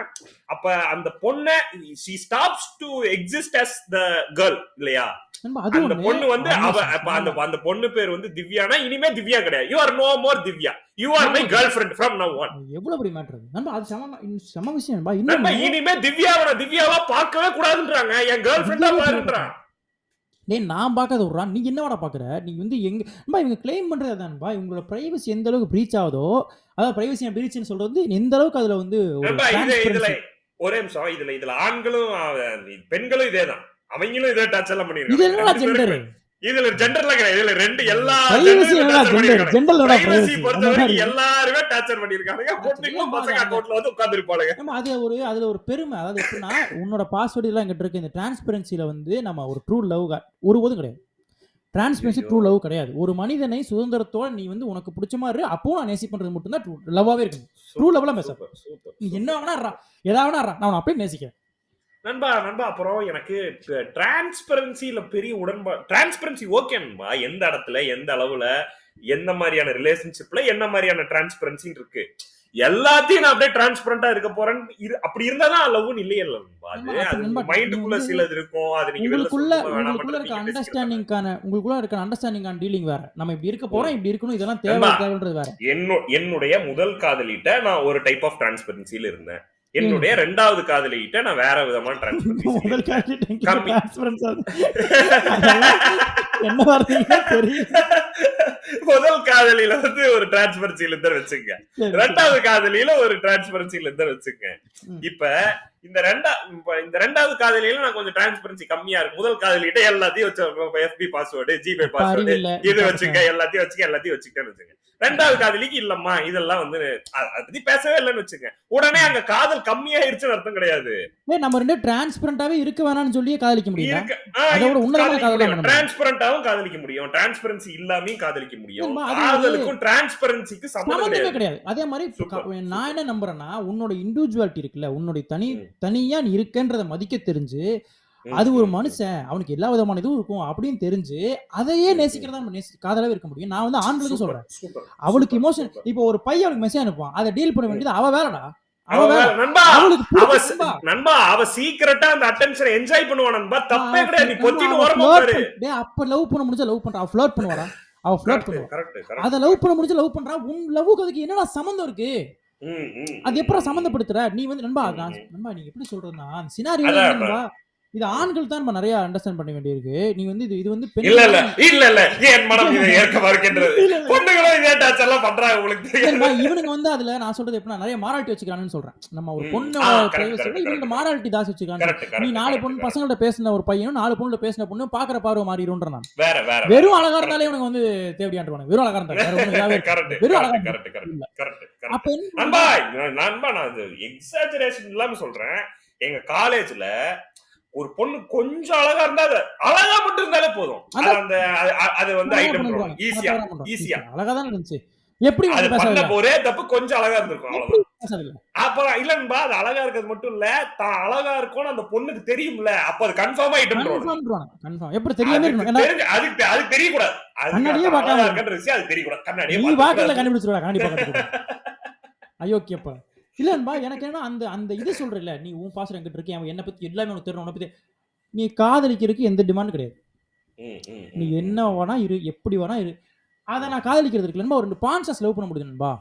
அப்ப அந்த பொண்ணை she stops to exist as the girl இல்லையா? அந்த. பொண்ணு வந்து அவ அந்த அந்த பொண்ணு பேர் வந்து திவ்யானா இனிமே திவ்யா கிடையாது. You are no more Divya you are my. Girlfriend from now on எவ்வளவு பெரிய மேட்டர் நண்பா அது சம சம விஷயம். நண்பா இன்னொன்னு இனிமே திவ்யாவை திவ்யாவா பார்க்கவே கூடாதுன்றாங்க. என் கேர்ள் ஃப்ரெண்டா பாருன்றான் டேய் நான் பார்க்காத விட்றா நீ என்னவாடா பார்க்குற? நீ வந்து எங்க நண்பா இவங்க கிளைம் பண்ணுறது அதான்பா. இவங்களோட பிரைவசி எந்த அளவுக்கு ப்ரீச் ஆகுதோ அதாவது பிரைவசி பிரீச்னு சொல்றது எந்த அளவுக்கு அதுல வந்து இது இதுல. ஒரே நிமிஷம். இதுல இதுல ஆண்களும் பெண்களும் இதேதான். அவங்களும் இதே டச் எல்லாம் இது பண்ணிருக்காங்க. இதுல ஜெண்டர்ல கிடையாது. இதுல ரெண்டு எல்லா எல்லாருமே டார்ச்சர் பண்ணிருக்காங்க பொண்ணுங்களும் பசங்க இல்ல, அக்கௌண்ட்ல வந்து உட்கார்ந்து இருப்பாளுங்க நம்ம அது ஒரு அதுல ஒரு பெருமை. அதாவது எப்படின்னா உன்னோட பாஸ்வேர்டு எல்லாம் எங்கிட்ட இருக்கு. இந்த டிரான்ஸ்பரன்சில வந்து நம்ம ஒரு ட்ரூ லவ் ஒருபோதும் கிடையாது. டிரான்ஸ்பரன்சி. ட்ரூ லவ் கிடையாது. ஒரு மனிதனை சுதந்திரத்தோட நீ வந்து உனக்கு பிடிச்ச மாதிரி அப்பவும் நான் நேசி பண்றது மட்டும்தான் ட்ரூ லவ்வாவே இருக்கு love எல்லாம் பேச. நீ. என்ன வேணா ஏதாவது வேணா நான் அப்படியே நேசிக்கிறேன். நண்பா நண்பா அப்புறம் எனக்கு டிரான்ஸ்பரன்சில பெரிய உடன்பா டிரான்ஸ்பரன்சி ஓகே நண்பா. எந்த இடத்துல எந்த அளவுல எந்த மாதிரியான ரிலேஷன்ஷிப்ல என்ன மாதிரியான டிரான்ஸ்பரன்சி இருக்கு. எல்லாத்தையும் நான் அப்படியே டிரான்ஸ்பரண்டா இருக்க போறேன்னு இரு அப்படி இருந்தாதான் லவ்னு இல்லையே அது மைண்டுக்குள்ள சிலது இருக்கும். அது நீங்க உங்களுக்குள்ள உங்களுக்குள்ள இருக்க. அண்டர்ஸ்டாண்டிங்கான உங்களுக்குள்ள இருக்க அண்டர்ஸ்டாண்டிங்கான டீலிங் வேற. நம்ம இப்படி இருக்க போறோம் இப்படி இருக்கணும் இதெல்லாம் தேவை. தேவைன்றது வேற. என்னோ- என்னுடைய முதல் காதலிட்ட நான் ஒரு டைப் ஆஃப் டிரான்ஸ்பரன்சில இருந்தேன். என்னுடைய ரெண்டாவது காதலிட்ட நான் வேற விதமான முதல் என்ன வார்த்தைங்க தெரியல. முதல் காதலியில வந்து ஒரு டிரான்ஸ்பரன்சில இருந்தா வச்சுங்க ரெண்டாவது காதலியில ஒரு டிரான்ஸ்பரன்சில இருந்தா வச்சுங்க. இப்ப இந்த ரெண்டா இந்த ரெண்டாவது காதலியில நான் கொஞ்சம் டிரான்ஸ்பரன்சி கம்மியா இருக்கு முதல் காதலிட்ட எல்லாத்தையும் வச்சு எஃபி பாஸ்வேர்டு ஜிபே பாஸ்வேர்டு. இது வச்சுக்க எல்லாத்தையும் வச்சுக்க எல்லாத்தையும் வச்சுக்கன்னு வச்சுங்க ரெண்டாவது காதலிக்கு இல்லம்மா இதெல்லாம் வந்து அதை பத்தி பேசவே இல்லைன்னு வச்சுங்க உடனே அங்க காதல் கம்மியாயிருச்சுன்னு அர்த்தம் கிடையாது. நம்ம ரெண்டு டிரான்ஸ்பரண்டாவே இருக்க வேணாம்னு சொல்லியே காதலிக்க முடியல. இருக்கு டிரான்ஸ்பரண்டாவும் காதலிக்க முடியும். டிரான்ஸ்பரன்சி இல்லாமையும் காதலிக்க முடியும். காதலுக்கும் டிரான்ஸ்பரன்சிக்கு சம்மந்தமே கிடையாது. அதே மாதிரி நான் என்ன நம்புறேன்னா உன்னோட இண்டிவிஜுவாலிட்டி இருக்குல்ல உன்னுடைய தனி. தனியா நீ இருக்கன்றத மதிக்க தெரிஞ்சு அது ஒரு மனுஷன் அவனுக்கு எல்லா விதமான இதுவும் இருக்கும் அப்படின்னு தெரிஞ்சு அதையே நேசிக்கிறதா நம்ம நேசி காதலாவே இருக்க முடியும். நான் வந்து ஆண்களுக்கு சொல்றேன். அவளுக்கு இமோஷன். இப்போ ஒரு பையன் அவளுக்கு மெசேஜ் அனுப்புவான். அதை டீல் பண்ண வேண்டியது அவ வேறடா நண்பா அவ சீக்கிரட்டா அந்த அட்டென்ஷனை என்ஜாய் பண்ணுவா நண்பா. தப்பே கிடையாது நீ ஓரமா பாரு பண்ண- டேய், அப்ப லவ் பண்ண முடிஞ்சா லவ் பண்றா. ஃபிளர்ட் பண்ணுவாடா. அவ ஃபிளர்ட் பண்ணுவா அத லவ் பண்ண முடிஞ்சா லவ் பண்றா. உன் லவ்வுக்கு அதுக்கு என்னடா சம்மந்தம் இருக்கு? அது எப்பறம் சம்மந்தப்படுத்துற? நீ வந்து நண்பா. நண்பா நீ எப்படி சொல்றதுன்னா அந்த சினாரியோ நண்பா இது ஆண்கள் தான் நம்ம நிறைய அண்டர்ஸ்டாண்ட் பண்ண வேண்டியிருக்கு. நீ வந்து இது இது வந்து இல்ல இல்ல. இல்ல இல்ல. என் மனம் இதை ஏற்க மறுக்கின்றது. இல்ல, இல்ல. பொண்ணுங்களும் இதே டாச் எல்லாம் பண்றாங்க உங்களுக்கு இவனுங்க வந்து அதுல நான் சொல்றது எப்படின்னா நிறைய மாராட்டி வச்சுக்கிறான்னு சொல்றேன். நம்ம ஒரு. பொண்ணோட correct, பிரைவசி இவங்க. மாராட்டி தாசி வச்சுக்கிறாங்க. நீ நாலு பொண்ணு பசங்கள்ட்ட பேசின ஒரு பையனும் நாலு பொண்ணுல பேசின பொண்ணும் பாக்குற பார்வை மாறிடும்ன்ற நான். வேற வேற வெறும் அழகா இருந்தாலே இவனுக்கு வந்து தேவையாண்டுவாங்க வெறும் அழகா இருந்தா வெறும் அழகா கரெக்ட் கரெக்ட் அப்ப நண்பா நான் நண்பா நான் எக்ஸாஜரேஷன் இல்லாம சொல்றேன். எங்க காலேஜ்ல ஒரு பொண்ணு கொஞ்சம் அழகா இருந்தா அழகா மட்டும் இருந்தாலே போதும். அந்த அது- வந்து ஐட்டம். ஈஸியா. ஈஸியா அழகா தான் இருந்துச்சு. எப்படி அது பண்ண ஒரே தப்பு கொஞ்சம் அழகா இருந்திருக்கும் அவ்வளவுதான். அப்புறம் இல்லன்பா அது அழகா இருக்கிறது மட்டும் இல்ல தான் அழகா இருக்கும்னு அந்த பொண்ணுக்கு தெரியும்ல அப்ப அது கன்ஃபார்ம் ஐட்டம் கன்ஃபார்ம் எப்படி தெரியாம தெரிஞ்சு அதுக்கு அது தெரியக்கூடாது. அது கண்ணாடியே பார்க்காம இருக்கின்ற விஷயம் அது தெரியக்கூடாது. கண்ணாடியே நீ. வாக்கல கண்டிப்பா கண்டுபிடிச்சு அயோக்கியப்பா இல்லன்பா எனக்கு என்ன அந்த அந்த இது சொல்றல நீ உன் பாசம் என்கிட்ட இருக்கு அவன் என்ன பத்தி எல்லாமே உனக்கு தெரியும் பத்தி நீ காதலிக்கிறதுக்கு எந்த டிமாண்ட் கிடையாது நீ என்ன வேணா இரு எப்படி வேணா இரு அதை நான் காதலிக்கிறது இருக்குல்லன்பா ஒரு ரெண்டு பான்ஸ்டாஸ் லவ் பண்ண முடியுது நண்பா.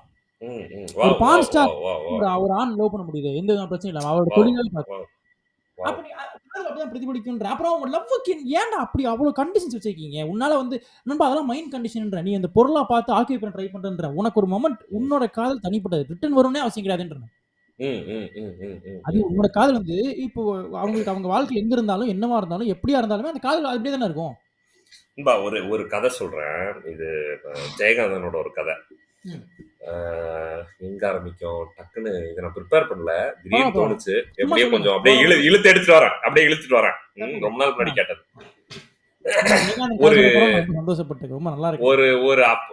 ஒரு பான் ஸ்டார் ஒரு ஆண் லவ் பண்ண முடியுது எந்த பிரச்சனையும் இல்லை அவரோட. தொழில்கள். அப்ப அப்படியே அப்படிதான் பிரதிபலிக்குன்ற அப்புறம் லவ்வுக்கு ஏன்டா அப்படி அவ்வளவு கண்டிஷன்ஸ் வச்சிருக்கீங்க? உன்னால வந்து நண்பா அதெல்லாம் மைண்ட் கண்டிஷன்ன்ற நீ அந்த பொருளா பார்த்து ஆக்கிய பண்ண ட்ரை பண்றன்ற. உனக்கு ஒரு மொமெண்ட் உன்னோட காதல் தனிப்பட்டது. ரிட்டர்ன் வரும்னே அவசியம் கிடையாதுன்ற அது. உன்னோட காதல் வந்து இப்போ அவங்களுக்கு அவங்க வாழ்க்கையில் எங்க இருந்தாலும் என்னவா இருந்தாலும் எப்படியா இருந்தாலுமே அந்த காதல் அப்படியே தானே இருக்கும். ஒரு ஒரு கதை சொல்றேன். இது ஜெயகாந்தனோட ஒரு கதை. எங்க ஆரம்பிக்கும். டக்குன்னு இதை நான் ப்ரிப்பேர் பண்ணல. திடீர்னு. தோணுச்சு. சும்மா எப்படியே சொல்லுங்க. கொஞ்சம் அப்படியே இழு இழுத்து எடுத்துட்டு வரேன். அப்படியே இழுத்துட்டு வரேன். ரொம்ப நாள் முன்னாடி கேட்டது. ஒரு ஒரு- சந்தோஷப்பட்டு ரொம்ப நல்லா இருக்கு. ஒரு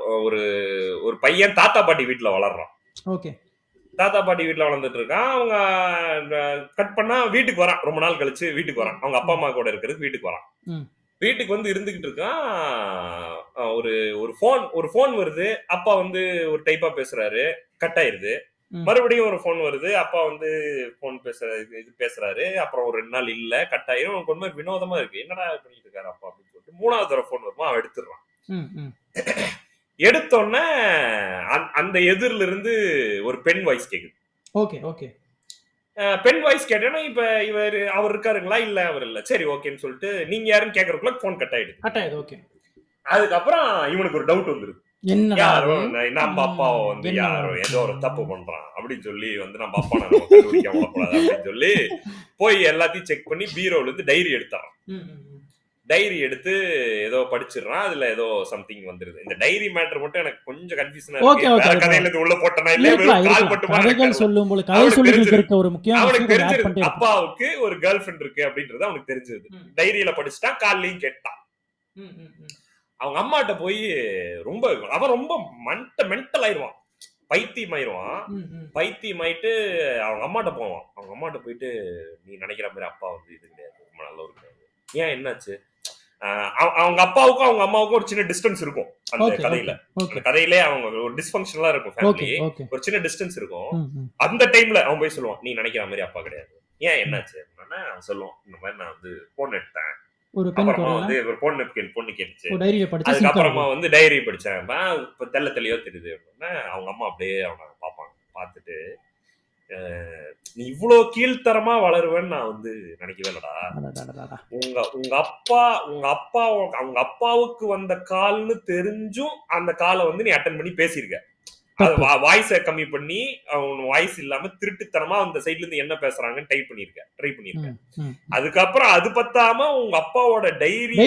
ஒரு ஒரு பையன் தாத்தா பாட்டி வீட்டுல வளர்றான். ஓகே. தாத்தா பாட்டி வீட்டுல வளர்ந்துட்டு இருக்கான். அவங்க கட் பண்ணா வீட்டுக்கு வரான். ரொம்ப நாள் கழிச்சு வீட்டுக்கு வரான். அவங்க அப்பா அம்மா கூட இருக்கிறதுக்கு வீட்டுக்கு வரான். வீட்டுக்கு வந்து இருந்துகிட்டு இருக்கான். ஒரு ஒரு ஃபோன் ஒரு ஃபோன் வருது. அப்பா வந்து ஒரு டைப்பா பேசுறாரு. கட் ஆயிருது. மறுபடியும் ஒரு ஃபோன் வருது. அப்பா வந்து ஃபோன் பேசுற இது- பேசுறாரு. அப்புறம் ஒரு ரெண்டு நாள் இல்ல. கட் ஆயிரும். அவனுக்கு ஒரு மாதிரி வினோதமா இருக்கு. என்னடா பண்ணிட்டு இருக்காரு அப்பா? அப்படின்னு சொல்லிட்டு மூணாவது தடவை ஃபோன் வருமா? அவன் எடுத்துடுறான். எடுத்தோடனே அந்த- எதிரில இருந்து ஒரு பெண் வாய்ஸ் கேக்குது. Okay okay. பெண் வாய்ஸ் கேட்டேன்னா இப்ப இவர் அவர் இருக்காருங்களா? இல்ல அவர் இல்ல. சரி ஓகேன்னு சொல்லிட்டு நீங்க யாருன்னு கேக்குறதுக்குள்ள போன் கட் ஆயிடுது. கட்டாயது ஓகே அதுக்கப்புறம் இவனுக்கு ஒரு டவுட் வந்துருது. என்னடா யாரோ அது? ந- நம்ம அப்பாவை வந்து என்ன யாரோ நடந்துச்சு? ஏதோ ஒரு தப்பு பண்றான். அப்படின்னு சொல்லி வந்து நம்ம அப்பா நம்ம கண்டுபிடிக்க அப்படின்னு சொல்லி போய் எல்லாத்தையும் செக் பண்ணி பீரோல இருந்து டைரி எடுத்தான். டைரி எடுத்து ஏதோ படிச்சிடுறான் அதுல ஏதோ சம்திங் வந்துருது இந்த டைரி மேட்டர் மட்டும் எனக்கு கொஞ்சம் கன்ஃபியூஷனா இருக்கு. கதையில உள்ள போட்டனா இல்ல கால். மட்டுமா கதைகள் எனக்கு சொல்லும் போது கதை அவனுக்கு சொல்லிட்டு. இருக்க ஒரு தெரிஞ்சது. அப்பாவுக்கு ஒரு கேர்ள் ஃபிரெண்ட் இருக்கு அப்படின்றது அவனுக்கு தெரிஞ்சது. டைரியில படிச்சுட்டான் காலையும் கேட்டான் ம், ம், ம். அவங்க அம்மாட்ட போய் ரொம்ப அவன் ரொம்ப மண்ட மென்டல் ஆயிருவான் பைத்தியம் ஆயிருவான் ம், ம். பைத்தியம் ஆயிட்டு அவங்க அம்மாட்ட போவான் அவங்க அம்மாட்ட போயிட்டு நீ நினைக்கிற மாதிரி அப்பா வந்து இது கிடையாது ரொம்ப நல்லவர் கிடையாது ஏன் என்னாச்சு அவங்க அப்பாவுக்கும் அவங்க அம்மாவுக்கும் ஒரு சின்ன டிஸ்டன்ஸ் இருக்கும் அந்த கதையில. அந்த கதையிலே அவங்க ஒரு டிஸ்பங்ஷனலா இருக்கும் ஃபேமிலி ஒரு சின்ன டிஸ்டன்ஸ் இருக்கும். அந்த டைம்ல அவன் போய் சொல்லுவான் நீ நினைக்கிற மாதிரி அப்பா கிடையாது. ஏன் என்னாச்சு? அப்படின்னா அவன் சொல்லுவான் இந்த மாதிரி நான் வந்து போன் எடுத்தேன். ஒரு அப்புறமா வந்து ஒரு பொண்ணு பொண்ணு கேட்டுச்சு அதுக்கப்புறமா வந்து டைரி படிச்சேன். இப்ப தெள்ள தெளிவா தெரியுது அப்படின்னா அவங்க அம்மா அப்படியே அவனை பார்ப்பாங்க. பார்த்துட்டு அஹ், நீ இவ்வளவு கீழ்த்தரமா வளருவேன்னு நான் வந்து நினைக்கவே இல்லடா. உங்க உங்க அப்பா உங்க அப்பா அவங்க அப்பாவுக்கு வந்த கால்னு தெரிஞ்சும் அந்த காலை வந்து நீ அட்டன் பண்ணி பேசியிருக்க அது. வாய்ஸை கம்மி பண்ணி அவன் வாய்ஸ் இல்லாம திருட்டுத்தனமா அந்த சைடுல இருந்து என்ன பேசுறாங்கன்னு டைப் பண்ணிருக்க ட்ரை பண்ணிருக்க. அதுக்கப்புறம் அது பத்தாம உங்க அப்பாவோட டைரி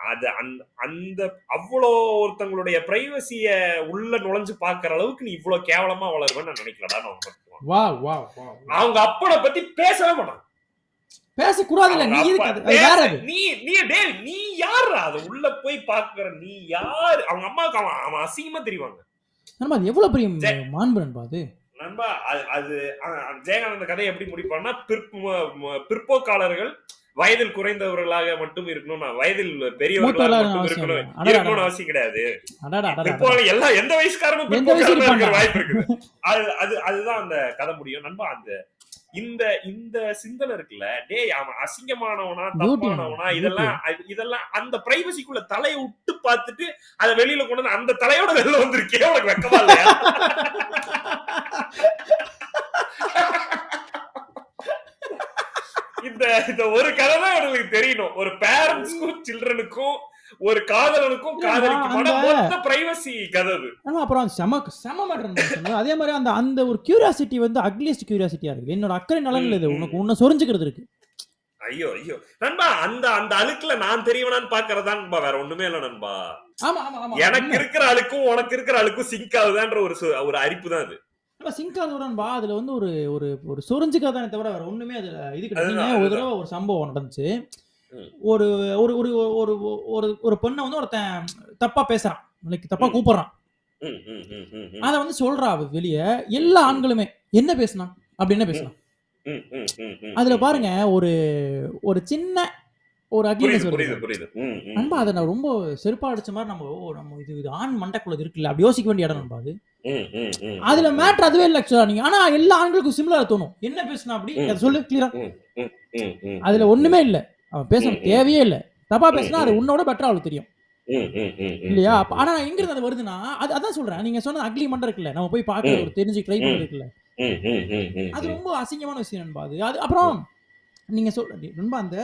ட- அது அந்த அந்த அவ்வளோ ஒருத்தங்களுடைய பிரைவசிய உள்ள நுழைஞ்சு பாக்குற அளவுக்கு நீ இவ்வளவு கேவலமா வளருவேன்னு நான் நினைக்கலடா நான் வா வா வா அவங்க அப்பனை பத்தி பேசவே மாட்டான் பேசக்கூடாதுல்ல நீ நீ நீ டேய் நீ யாருடா அது உள்ள போய் பாக்குற நீ யாரு? அவங்க அம்மாவுக்கு அவன் அவன் அசிங்கமா தெரிவாங்க. நண்பா அது எவ்வளவு பெரிய மாண்பு நண்பா அது? நண்பா அது அது ஜெயகானந்த கதை எப்படி முடிப்பான்னா பிற்போக்காளர்கள் வயதில் குறைந்தவர்களாக மட்டும் இருக்கணும் நான் வயதில் பெரியவர்களாக மட்டும் இருக்கணும் இருக்கணும்னு. அவசியம் கிடையாது. பிற்போக்கு எல்லாம் எந்த வயசுக்காரனும் எந்த பிற்போக்காரனா வயசுக்கு இருக்கிற இருப்பான்டா. வாய்ப்பு இருக்குது அது அது அதுதான் அந்த கதை முடியும் நண்பா அந்த இந்த இந்த சிந்தனை இருக்குல்ல டேய் அவன் அசிங்கமானவனா தப்பானவனா. இதெல்லாம் இதெல்லாம் அந்த பிரைவசிக்குள்ள தலையை விட்டு பார்த்துட்டு அதை வெளியில கொண்டு வந்து அந்த தலையோட வெளில வந்திருக்கே உனக்கு வெக்கமா இல்லையா இந்த இந்த ஒரு கதை தான் எனக்கு தெரியணும். ஒரு பேரண்ட்ஸ்க்கும் சில்ட்ரனுக்கும் ஒரு காதலனுக்கும் மொத்த பிரைவசி கதை அப்புறம் செம செம மேட்டர் அதே மாதிரி அந்த அந்த ஒரு கியூரியாசிட்டி வந்து அக்லியஸ்ட் கியூரியாசிட்டியா இருக்கு. என்னோட அக்கறை நலன்ல இது உனக்கு உன்னை சொரிஞ்சுக்கிறது இருக்கு. ஐயோ ஐயோ. நண்பா அந்த அந்த அழுக்குல நான் தெரியவனான்னு பாக்குறதா நண்பா? வேற ஒண்ணுமே இல்ல நண்பா. எனக்கு இருக்கிற அழுக்கும் உனக்கு இருக்கிற அழுக்கும் சிங்க் ஆகுதான்ற ஒரு ஒரு அரிப்பு தான் அது. சிங்காதோடன் பா அதுல வந்து ஒரு ஒரு ஒரு சொரிஞ்சுக்காதானே தவிர வேற ஒண்ணுமே அதுல இது கிடையாது ஒரு. தடவை ஒரு சம்பவம் நடந்துச்சு. ஒரு ஒரு ஒரு ஒரு ஒரு ஒரு பொண்ணை வந்து ஒருத்தன் தப்பா பேசுறான் லைக் தப்பா ம். கூப்பிடுறான். அத வந்து சொல்றா அவ வெளிய எல்லா ஆண்களுமே என்ன பேசினா அப்படி என்ன பேசினா ம், ம், ம், ம், அதுல. பாருங்க ஒரு ஒரு சின்ன ஒரு புரியுது வருது. நண்பா அதை நான் ரொம்ப செருப்பா அடிச்ச மாதிரி நம்ம ஓ நம்ம இது இது ஆண் மண்டக்குள்ள இருக்குல்ல அப்படி யோசிக்க வேண்டிய இடம் நண்பா அது அதுல மேட்ரு அதுவே இல்ல ஆக்சுவலா நீங்க ஆனா எல்லா ஆண்களுக்கும் சிமிலரா தோணும் என்ன பேசினா அப்படி. அதை சொல்லு கிளியரா அதுல ஒண்ணுமே இல்ல அவன் பேச. தேவையே இல்ல தப்பா பேசினா அது. உன்னோட பெட்டரா அவளுக்கு தெரியும் இல்லையா ஆனா எங்க இருந்து அது வருதுன்னா அது அதான் சொல்றேன் நீங்க சொன்ன அக்லி மண்டை இருக்குல்ல நம்ம போய் பார்க்க. ஒரு தெரிஞ்சு ட்ரை. பண்றது இருக்குல்ல அது. ரொம்ப அசிங்கமான விஷயம் நண்பா அது அது அப்புறம் நீங்க சொல் ரொம்ப அந்த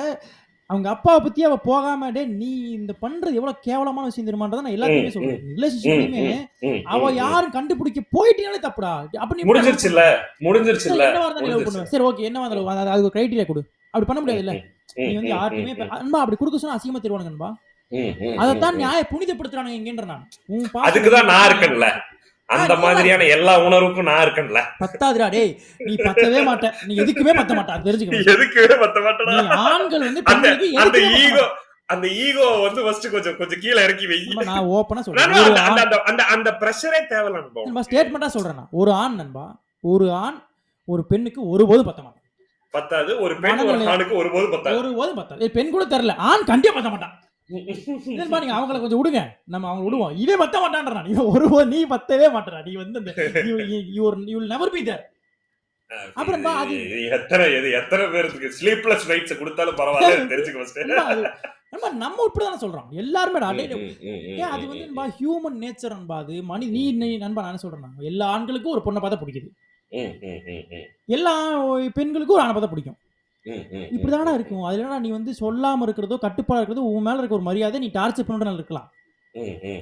அவங்க அப்பாவை பத்தி அவ போகாம டே நீ இந்த பண்றது எவ்வளவு கேவலமான விஷயம் தெரியுமான்றத நான் எல்லாத்தையுமே சொல்றேன். ரிலேஷன்ஷிப்லயுமே அவ. யாரும் கண்டுபிடிக்க போயிட்டீங்களே தப்புடா. அப்ப நீ நீ love முடிஞ்சிருச்சு. பண்ணுவ. சரி ஓகே என்னவா இருந்தாலும் அது- அதுக்கு கிரைட்டீரியா கொடு. அப்படி பண்ண முடியாது இல்ல நீ வந்து ம், யாருக்குமே ம், இப்ப- அன்பா அப்படி கொடுக்க சொன்னா அசிங்கமா தருவானுங்க அன்பா? அதைத்தான். நியாய புனிதப்படுத்துறானுங்க எங்கன்ற நான். அதுக்குதான் நான் இருக்கேன்ல. அந்த மாதிரியான எல்லா உணர்வுக்கும் நான் இருக்கேன்ல. பத்தாதுடா டேய் நீ பத்தவே மாட்ட. நீ எதுக்குமே பத்த மாட்டா தெரிஞ்சுக்க. எதுக்குமே பத்த நீ மாட்டேனா ஆண்கள் வந்து அந்த ஈகோ. அந்த ஈகோ வந்து ஃபர்ஸ்ட் கொஞ்சம் கொஞ்சம் கீழ இறக்கி வை. நான் ஓப்பனா நான் சொல்றேன். அந்த ஒரு அந்த- ஆண். அந்த பிரஷரே தேவையில்ல நண்பா. நண்பா ஸ்டேட்மெண்டா சொல்றேன் நான். ஒரு ஆண் நண்பா ஒரு ஆண் ஒரு பெண்ணுக்கு ஒருபோதும் பத்த மாட்டான். பத்தாது ஒரு பெண் ஒரு ஆணுக்கு ஒருபோது பத்தாது. ஒருபோதும் பத்தாது. பெண் கூட தெரியல. ஆண் கண்டிப்பா பத்த மாட்டான். நீங்க அவங்கள கொஞ்சம் விடுங்க. நம்ம அவங்க விடுவோம். இவன் பத்த மாட்டான்றான் இவன் ஒருபோது நீ பத்தவே மாட்டா நீ வந்து அந்த யூ நெவர் பி தேர் அப்புறம் அது- இது எத்தனை இது எத்தனை பேருக்கு ஸ்லீப்லெஸ் நைட்ஸ் கொடுத்தாலும் பரவாயில்ல தெரிஞ்சுக்க ஃபர்ஸ்ட் நம்ம நம்ம இப்படிதானே சொல்றோம். எல்லாருமே ஏன் அது வந்து நண்பா ஹியூமன் நேச்சர் நண்பா அது மனி நீ நீ நண்பா நான் சொல்றேன். எல்லா ஆண்களுக்கும் ஒரு பொண்ணை பார்த்தா பிடிக்குது. எல்லா பெண்களுக்கும் ஒரு ஆணை பார்த்தா பிடிக்கும். இப்படிதானே இருக்கும். அது இல்லைனா நீ வந்து சொல்லாம இருக்கிறதோ கட்டுப்பாடு இருக்கிறதோ உன் மேல இருக்க ஒரு மரியாதை நீ டார்ச்சர் பண்ணுறதுனால இருக்கலாம்.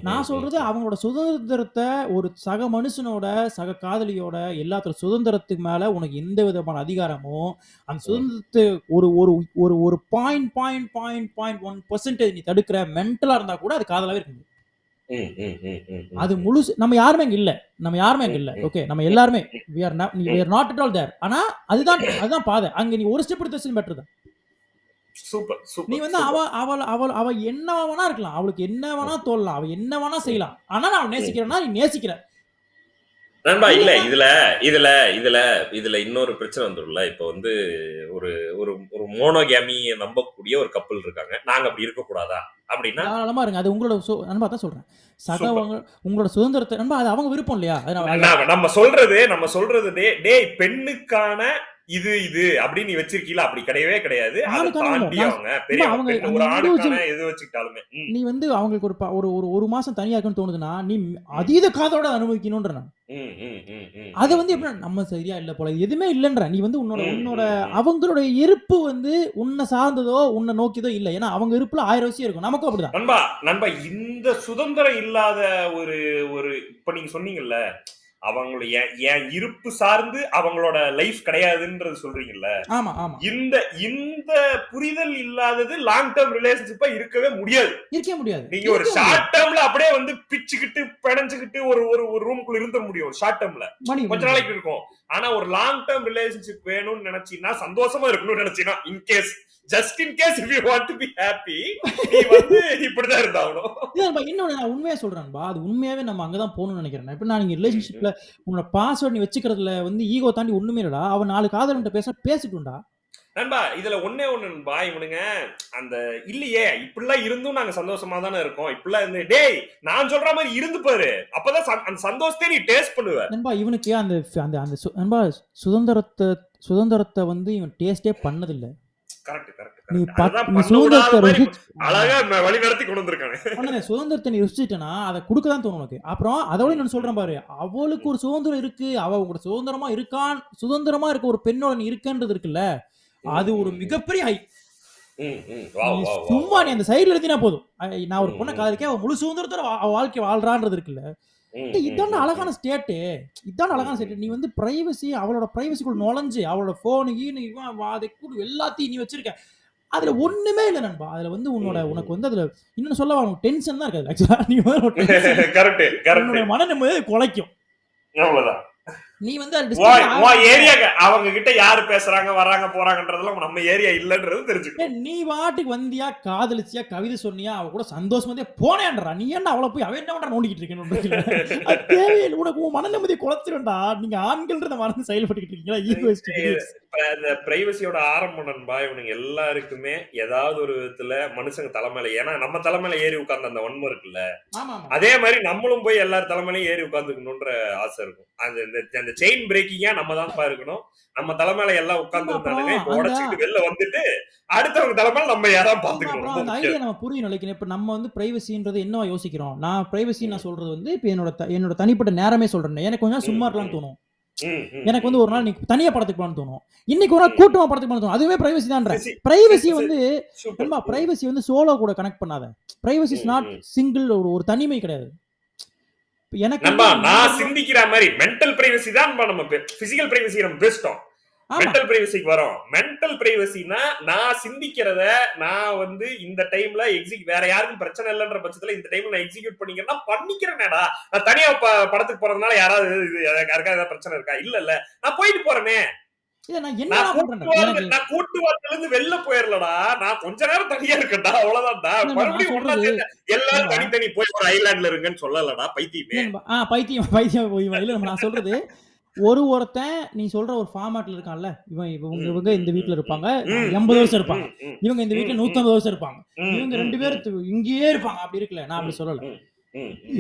நான் சொல்றது அவங்களோட சுதந்திரத்தை ஒரு சக மனுஷனோட சக காதலியோட எல்லாத்தோட சுதந்திரத்துக்கு மேல உனக்கு எந்த விதமான அதிகாரமோ அந்த சுதந்திரத்தை ஒரு ஒரு ஒரு ஒரு point point point point one percentage நீ தடுக்கிற மென்டலா இருந்தா கூட அது காதலாவே இருக்கு அது முழுசு நம்ம யாருமே அங்க இல்ல. நம்ம யாருமே அங்க இல்ல. ஓகே நம்ம எல்லாருமே we are not we are not at all there. ஆனா அதுதான் அதுதான் பாதை. அங்க நீ ஒரு ஸ்டெப் எடுத்து வச்சு பெட்டர் தான். சூப்பர் சூப்பர் நீ வந்து அவ அவள் அவள் அவ என்ன வேணா இருக்கலாம். அவளுக்கு என்ன வேணா தோணலாம் அவ என்ன வேணா செய்யலாம். ஆனா நான் அவளை நேசிக்கிறேன்னா நீ நேசிக்கிற. நண்பா இல்ல. இதுல இதுல இதுல இதுல இன்னொரு பிரச்சனை வந்துரும்ல. இப்ப வந்து ஒரு ஒரு ஒரு மோனோகேமியை நம்பக்கூடிய ஒரு கப்பல் இருக்காங்க. நாங்க அப்படி இருக்க கூடாதா அப்படின்னா? தாராளமா இருங்க. அது உங்களோட நண்பா தான் சொல்றேன். சக உங்களோட சுதந்திரத்தை நண்பா அது அவங்க விருப்பம் இல்லையா? நம்ம- நம்ம சொல்றது நம்ம சொல்றது டே- டேய் பெண்ணுக்கான இது இது அப்படின்னு நீ வச்சிருக்கீல அப்படி கிடையவே கிடையாது. அதை தாண்டி. அவங்க. பெரிய ஒரு ஆணுக்கான எது வச்சுக்கிட்டாலுமே. நீ வந்து அவங்களுக்கு ஒரு ஒரு ஒரு ஒரு மாசம் தனியா இருக்குன்னு தோணுதுன்னா நீ அதீத காதோட அனுபவிக்கணும்ன்ற நான். அது வந்து. எப்படி நம்ம சரியா இல்ல போல எதுவுமே இல்லைன்ற. நீ வந்து உன்னோட உன்னோட ம், ம். அவங்களோட இருப்பு வந்து உன்னை சார்ந்ததோ உன்னை நோக்கியதோ இல்ல. ஏன்னா அவங்க இருப்புல ஆயிரம் விஷயம் இருக்கும். நமக்கும் அப்படிதான். நண்பா நண்பா இந்த சுதந்திரம் இல்லாத ஒரு ஒரு இப்ப நீங்க சொன்னீங்கல்ல அவங்களோட என் இருப்பு சார்ந்து அவங்களோட லைஃப் கிடையாதுன்றது சொல்றீங்கல்ல? இந்த இந்த புரிதல் இல்லாதது லாங் டேர்ம் ரிலேஷன்ஷிப்பா இருக்கவே முடியாது. இருக்கவே முடியாது. நீங்க ஒரு ஷார்ட் டேர்ம்ல அப்படியே வந்து பிச்சுக்கிட்டு பிணைஞ்சுக்கிட்டு ஒரு ஒரு ஒரு ரூம்குள்ள இருந்த முடியும் ஷார்ட் டேர்ம்ல கொஞ்ச நாளைக்கு இருக்கும். ஆனா ஒரு லாங் டேர்ம் ரிலேஷன்ஷிப் வேணும்னு நினைச்சீங்கன்னா சந்தோஷமா இருக்கணும்னு நினைச்சீங்கன்னா in case just in case if you want to be happy நீ வந்து இப்படிதான் இருந்தாகணும். இல்ல நண்பா, இன்னொன்னு நான் உண்மையா சொல்றேன்பா. அது உண்மையாவே நம்ம அங்கதான் போகணும்னு நினைக்கிறேன். இப்ப நான் நீங்க ரிலேஷன்ஷிப்ல உன்னோட பாஸ்வேர்ட் நீ வச்சுக்கிறதுல வந்து ஈகோ தாண்டி ஒண்ணுமே இல்லடா. அவன் நாலு காதல்கிட்ட பேச பேசிட்டுண்டா. நண்பா இதுல ஒன்னே ஒண்ணு நண்பா. இவனுங்க அந்த இல்லையே இப்படிலாம் இருந்தும் நாங்க சந்தோஷமா தானே இருக்கோம். இப்படிலாம் இருந்து டேய் நான் சொல்ற மாதிரி இருந்து பாரு. அப்பதான் அந்த சந்தோஷத்தை நீ டேஸ்ட் பண்ணுவ. நண்பா இவனுக்கு அந்த அந்த அந்த நண்பா சுதந்திரத்தை சுதந்திரத்தை வந்து இவன் டேஸ்டே பண்ணதில்ல. சுதந்திரத்தை ருசிச்சிட்டனா அதை கொடுக்க தான் தோணும் உனக்கு. அப்புறம் அதோட நான் சொல்றேன் பாரு அவளுக்கு ஒரு சுதந்திரம் இருக்கு அவ உங்களோட சுதந்திரமா இருக்கான் சுதந்திரமா இருக்க ஒரு பெண்ணோட நீ இருக்கன்றது இருக்குல்ல அது ஒரு மிகப்பெரிய ஹை சும்மா. நீ அந்த சைடுல இருந்தினா போதும். நான் ஒரு பொண்ணை. காதலிக்க அவ முழு சுதந்திரத்தோட வாழ்க்கை வாழ்றான்றது இருக்குல்ல. இதான அழகான ஸ்டேட்டு இதான அழகான ஸ்டேட் நீ வந்து பிரைவசி அவளோட பிரைவசிக்குள்ள நுழைஞ்சு அவளோட போனு கீனு இவன் வா- அதை கூட எல்லாத்தையும் நீ வச்சிருக்க. அதுல ஒண்ணுமே இல்ல நண்பா. அதுல வந்து உன்னோட. உனக்கு வந்து அதுல இன்னும் சொல்ல உனக்கு டென்ஷன் தான் இருக்காது ஆக்சுவலா நீ மன நிம்மதியை குலைக்கும். அவ்வளவுதான். நீ வந்து அது உன் disturb உன் ஆகாத- ஏரியா அவங்க கிட்ட யாரு பேசுறாங்க வராங்க போறாங்கன்றதெல்லாம் நம்ம ஏரியா இல்லன்றது தெரிஞ்சுக்கணும். ஏய், நீ வாட்டுக்கு வந்தியா காதலிச்சியா கவிதை சொன்னியா அவ கூட சந்தோஷமா போனேன்றா. நீ என்ன அவளை போய் அவன் என்ன நோண்டிக்கிட்டு இருக்கேன்னு அது தேவையில்லை. உனக்கு உன் மன நிம்மதியை குலைச்சிரும்டா நீங்க ஆண்கள்ன்றத மறந்து செயல்பட்டுக்கிட்டு இருக்கீங்களா? பிரைவசியோட ஆரம்பம் நண்பா இவனுங்க எல்லாருக்குமே ஏதாவது ஒரு விதத்துல மனுஷங்க தலைமையில ஏன்னா நம்ம தலைமையில ஏறி உட்கார்ந்த அந்த வன்மம் இருக்குல்ல. அதே மாதிரி நம்மளும் போய் எல்லார் தலைமையிலையும் ஏறி உட்காந்துக்கணும்ன்ற ஆசை இருக்கும். அந்த செயின் பிரேக்கிங்கா நம்ம தான் இருக்கணும் நம்ம தலைமையில எல்லாம் உட்கார்ந்து இருந்தானுங்க இப்ப உடச்சிட்டு வெளில வந்துட்டு அடுத்தவங்க தலைமையில நம்ம யாராவது பாத்துக்கணும் அந்த. ஐடியா நம்ம புரிய நினைக்கிறேன். இப்ப நம்ம வந்து பிரைவசின்றது என்னவா யோசிக்கிறோம்? நான் பிரைவசி நான் சொல்றது வந்து இப்ப என்னோட என்னோட தனிப்பட்ட நேரமே சொல்றேன். எனக்கு கொஞ்சம் சும்மா இருக்கலாம்னு தோணும். எனக்கு வந்து ஒரு நாள் நீ தனியா படத்துக்கு போகணும்னு தோணும். இன்னைக்கு ஒரு நாள். கூட்டமா படத்துக்கு போகணும்னு தோணும். அதுவே பிரைவசி சரி, பிரைவசி வந்து பிரைவசி வந்து சோலோ கூட கனெக்ட் பண்ணாத. Privacy is not. சிங்கிள் ஒரு ஒரு தனிமை கிடையாது. எனக்கு வந்து நான் சிந்திக்கிற மாதிரி மென்டல் பிரைவசி தான் நம்ம பிசிக்கல் பிரைவசி நம்ம பேசிட்டோம். மென்டல் பிரைவசிக்கு வரோம். மென்டல் பிரைவசினா நான் சிந்திக்கிறத நான் வந்து இந்த டைம்ல எக்ஸிக் வேற யாருக்கும் பிரச்சனை இல்லைன்ற பட்சத்துல இந்த டைம்ல நான் எக்ஸிக்யூட் பண்ணிக்கிறேன்னா பண்ணிக்கிறேனேடா நான் தனியா படத்துக்கு போறதுனால யாராவது இது யாருக்கா ஏதாவது பிரச்சனை இருக்கா? இல்ல இல்ல. நான் போயிட்டு போறேனே. வெளில போயிடலடா நான் கொஞ்ச நேரம் தனியா இருக்கேன்டா அவ்வளவுதான்டா. மறுபடியும் எல்லாரும். தனித்தனி போய் ஒரு ஐலாண்ட்ல இருங்கன்னு சொல்லலடா பைத்தியமே. இல்ல நண்பா, ஆ பைத்தியம் பைத்தியம் போய் இல்ல நான் சொல்றது ஒரு ஒருத்தன் நீ சொல்ற ஒரு ஃபார்மேட்ல இருக்கான்ல இவன் இவங்க இவங்க இந்த வீட்ல இருப்பாங்க எண்பது வருஷம் இருப்பாங்க. இவங்க இந்த வீட்ல ம், நூத்தம்பது வருஷம் இருப்பாங்க. இவங்க ரெண்டு பேரும் இங்கேயே இருப்பாங்க. அப்படி இருக்குல்ல நான் அப்படி சொல்லல.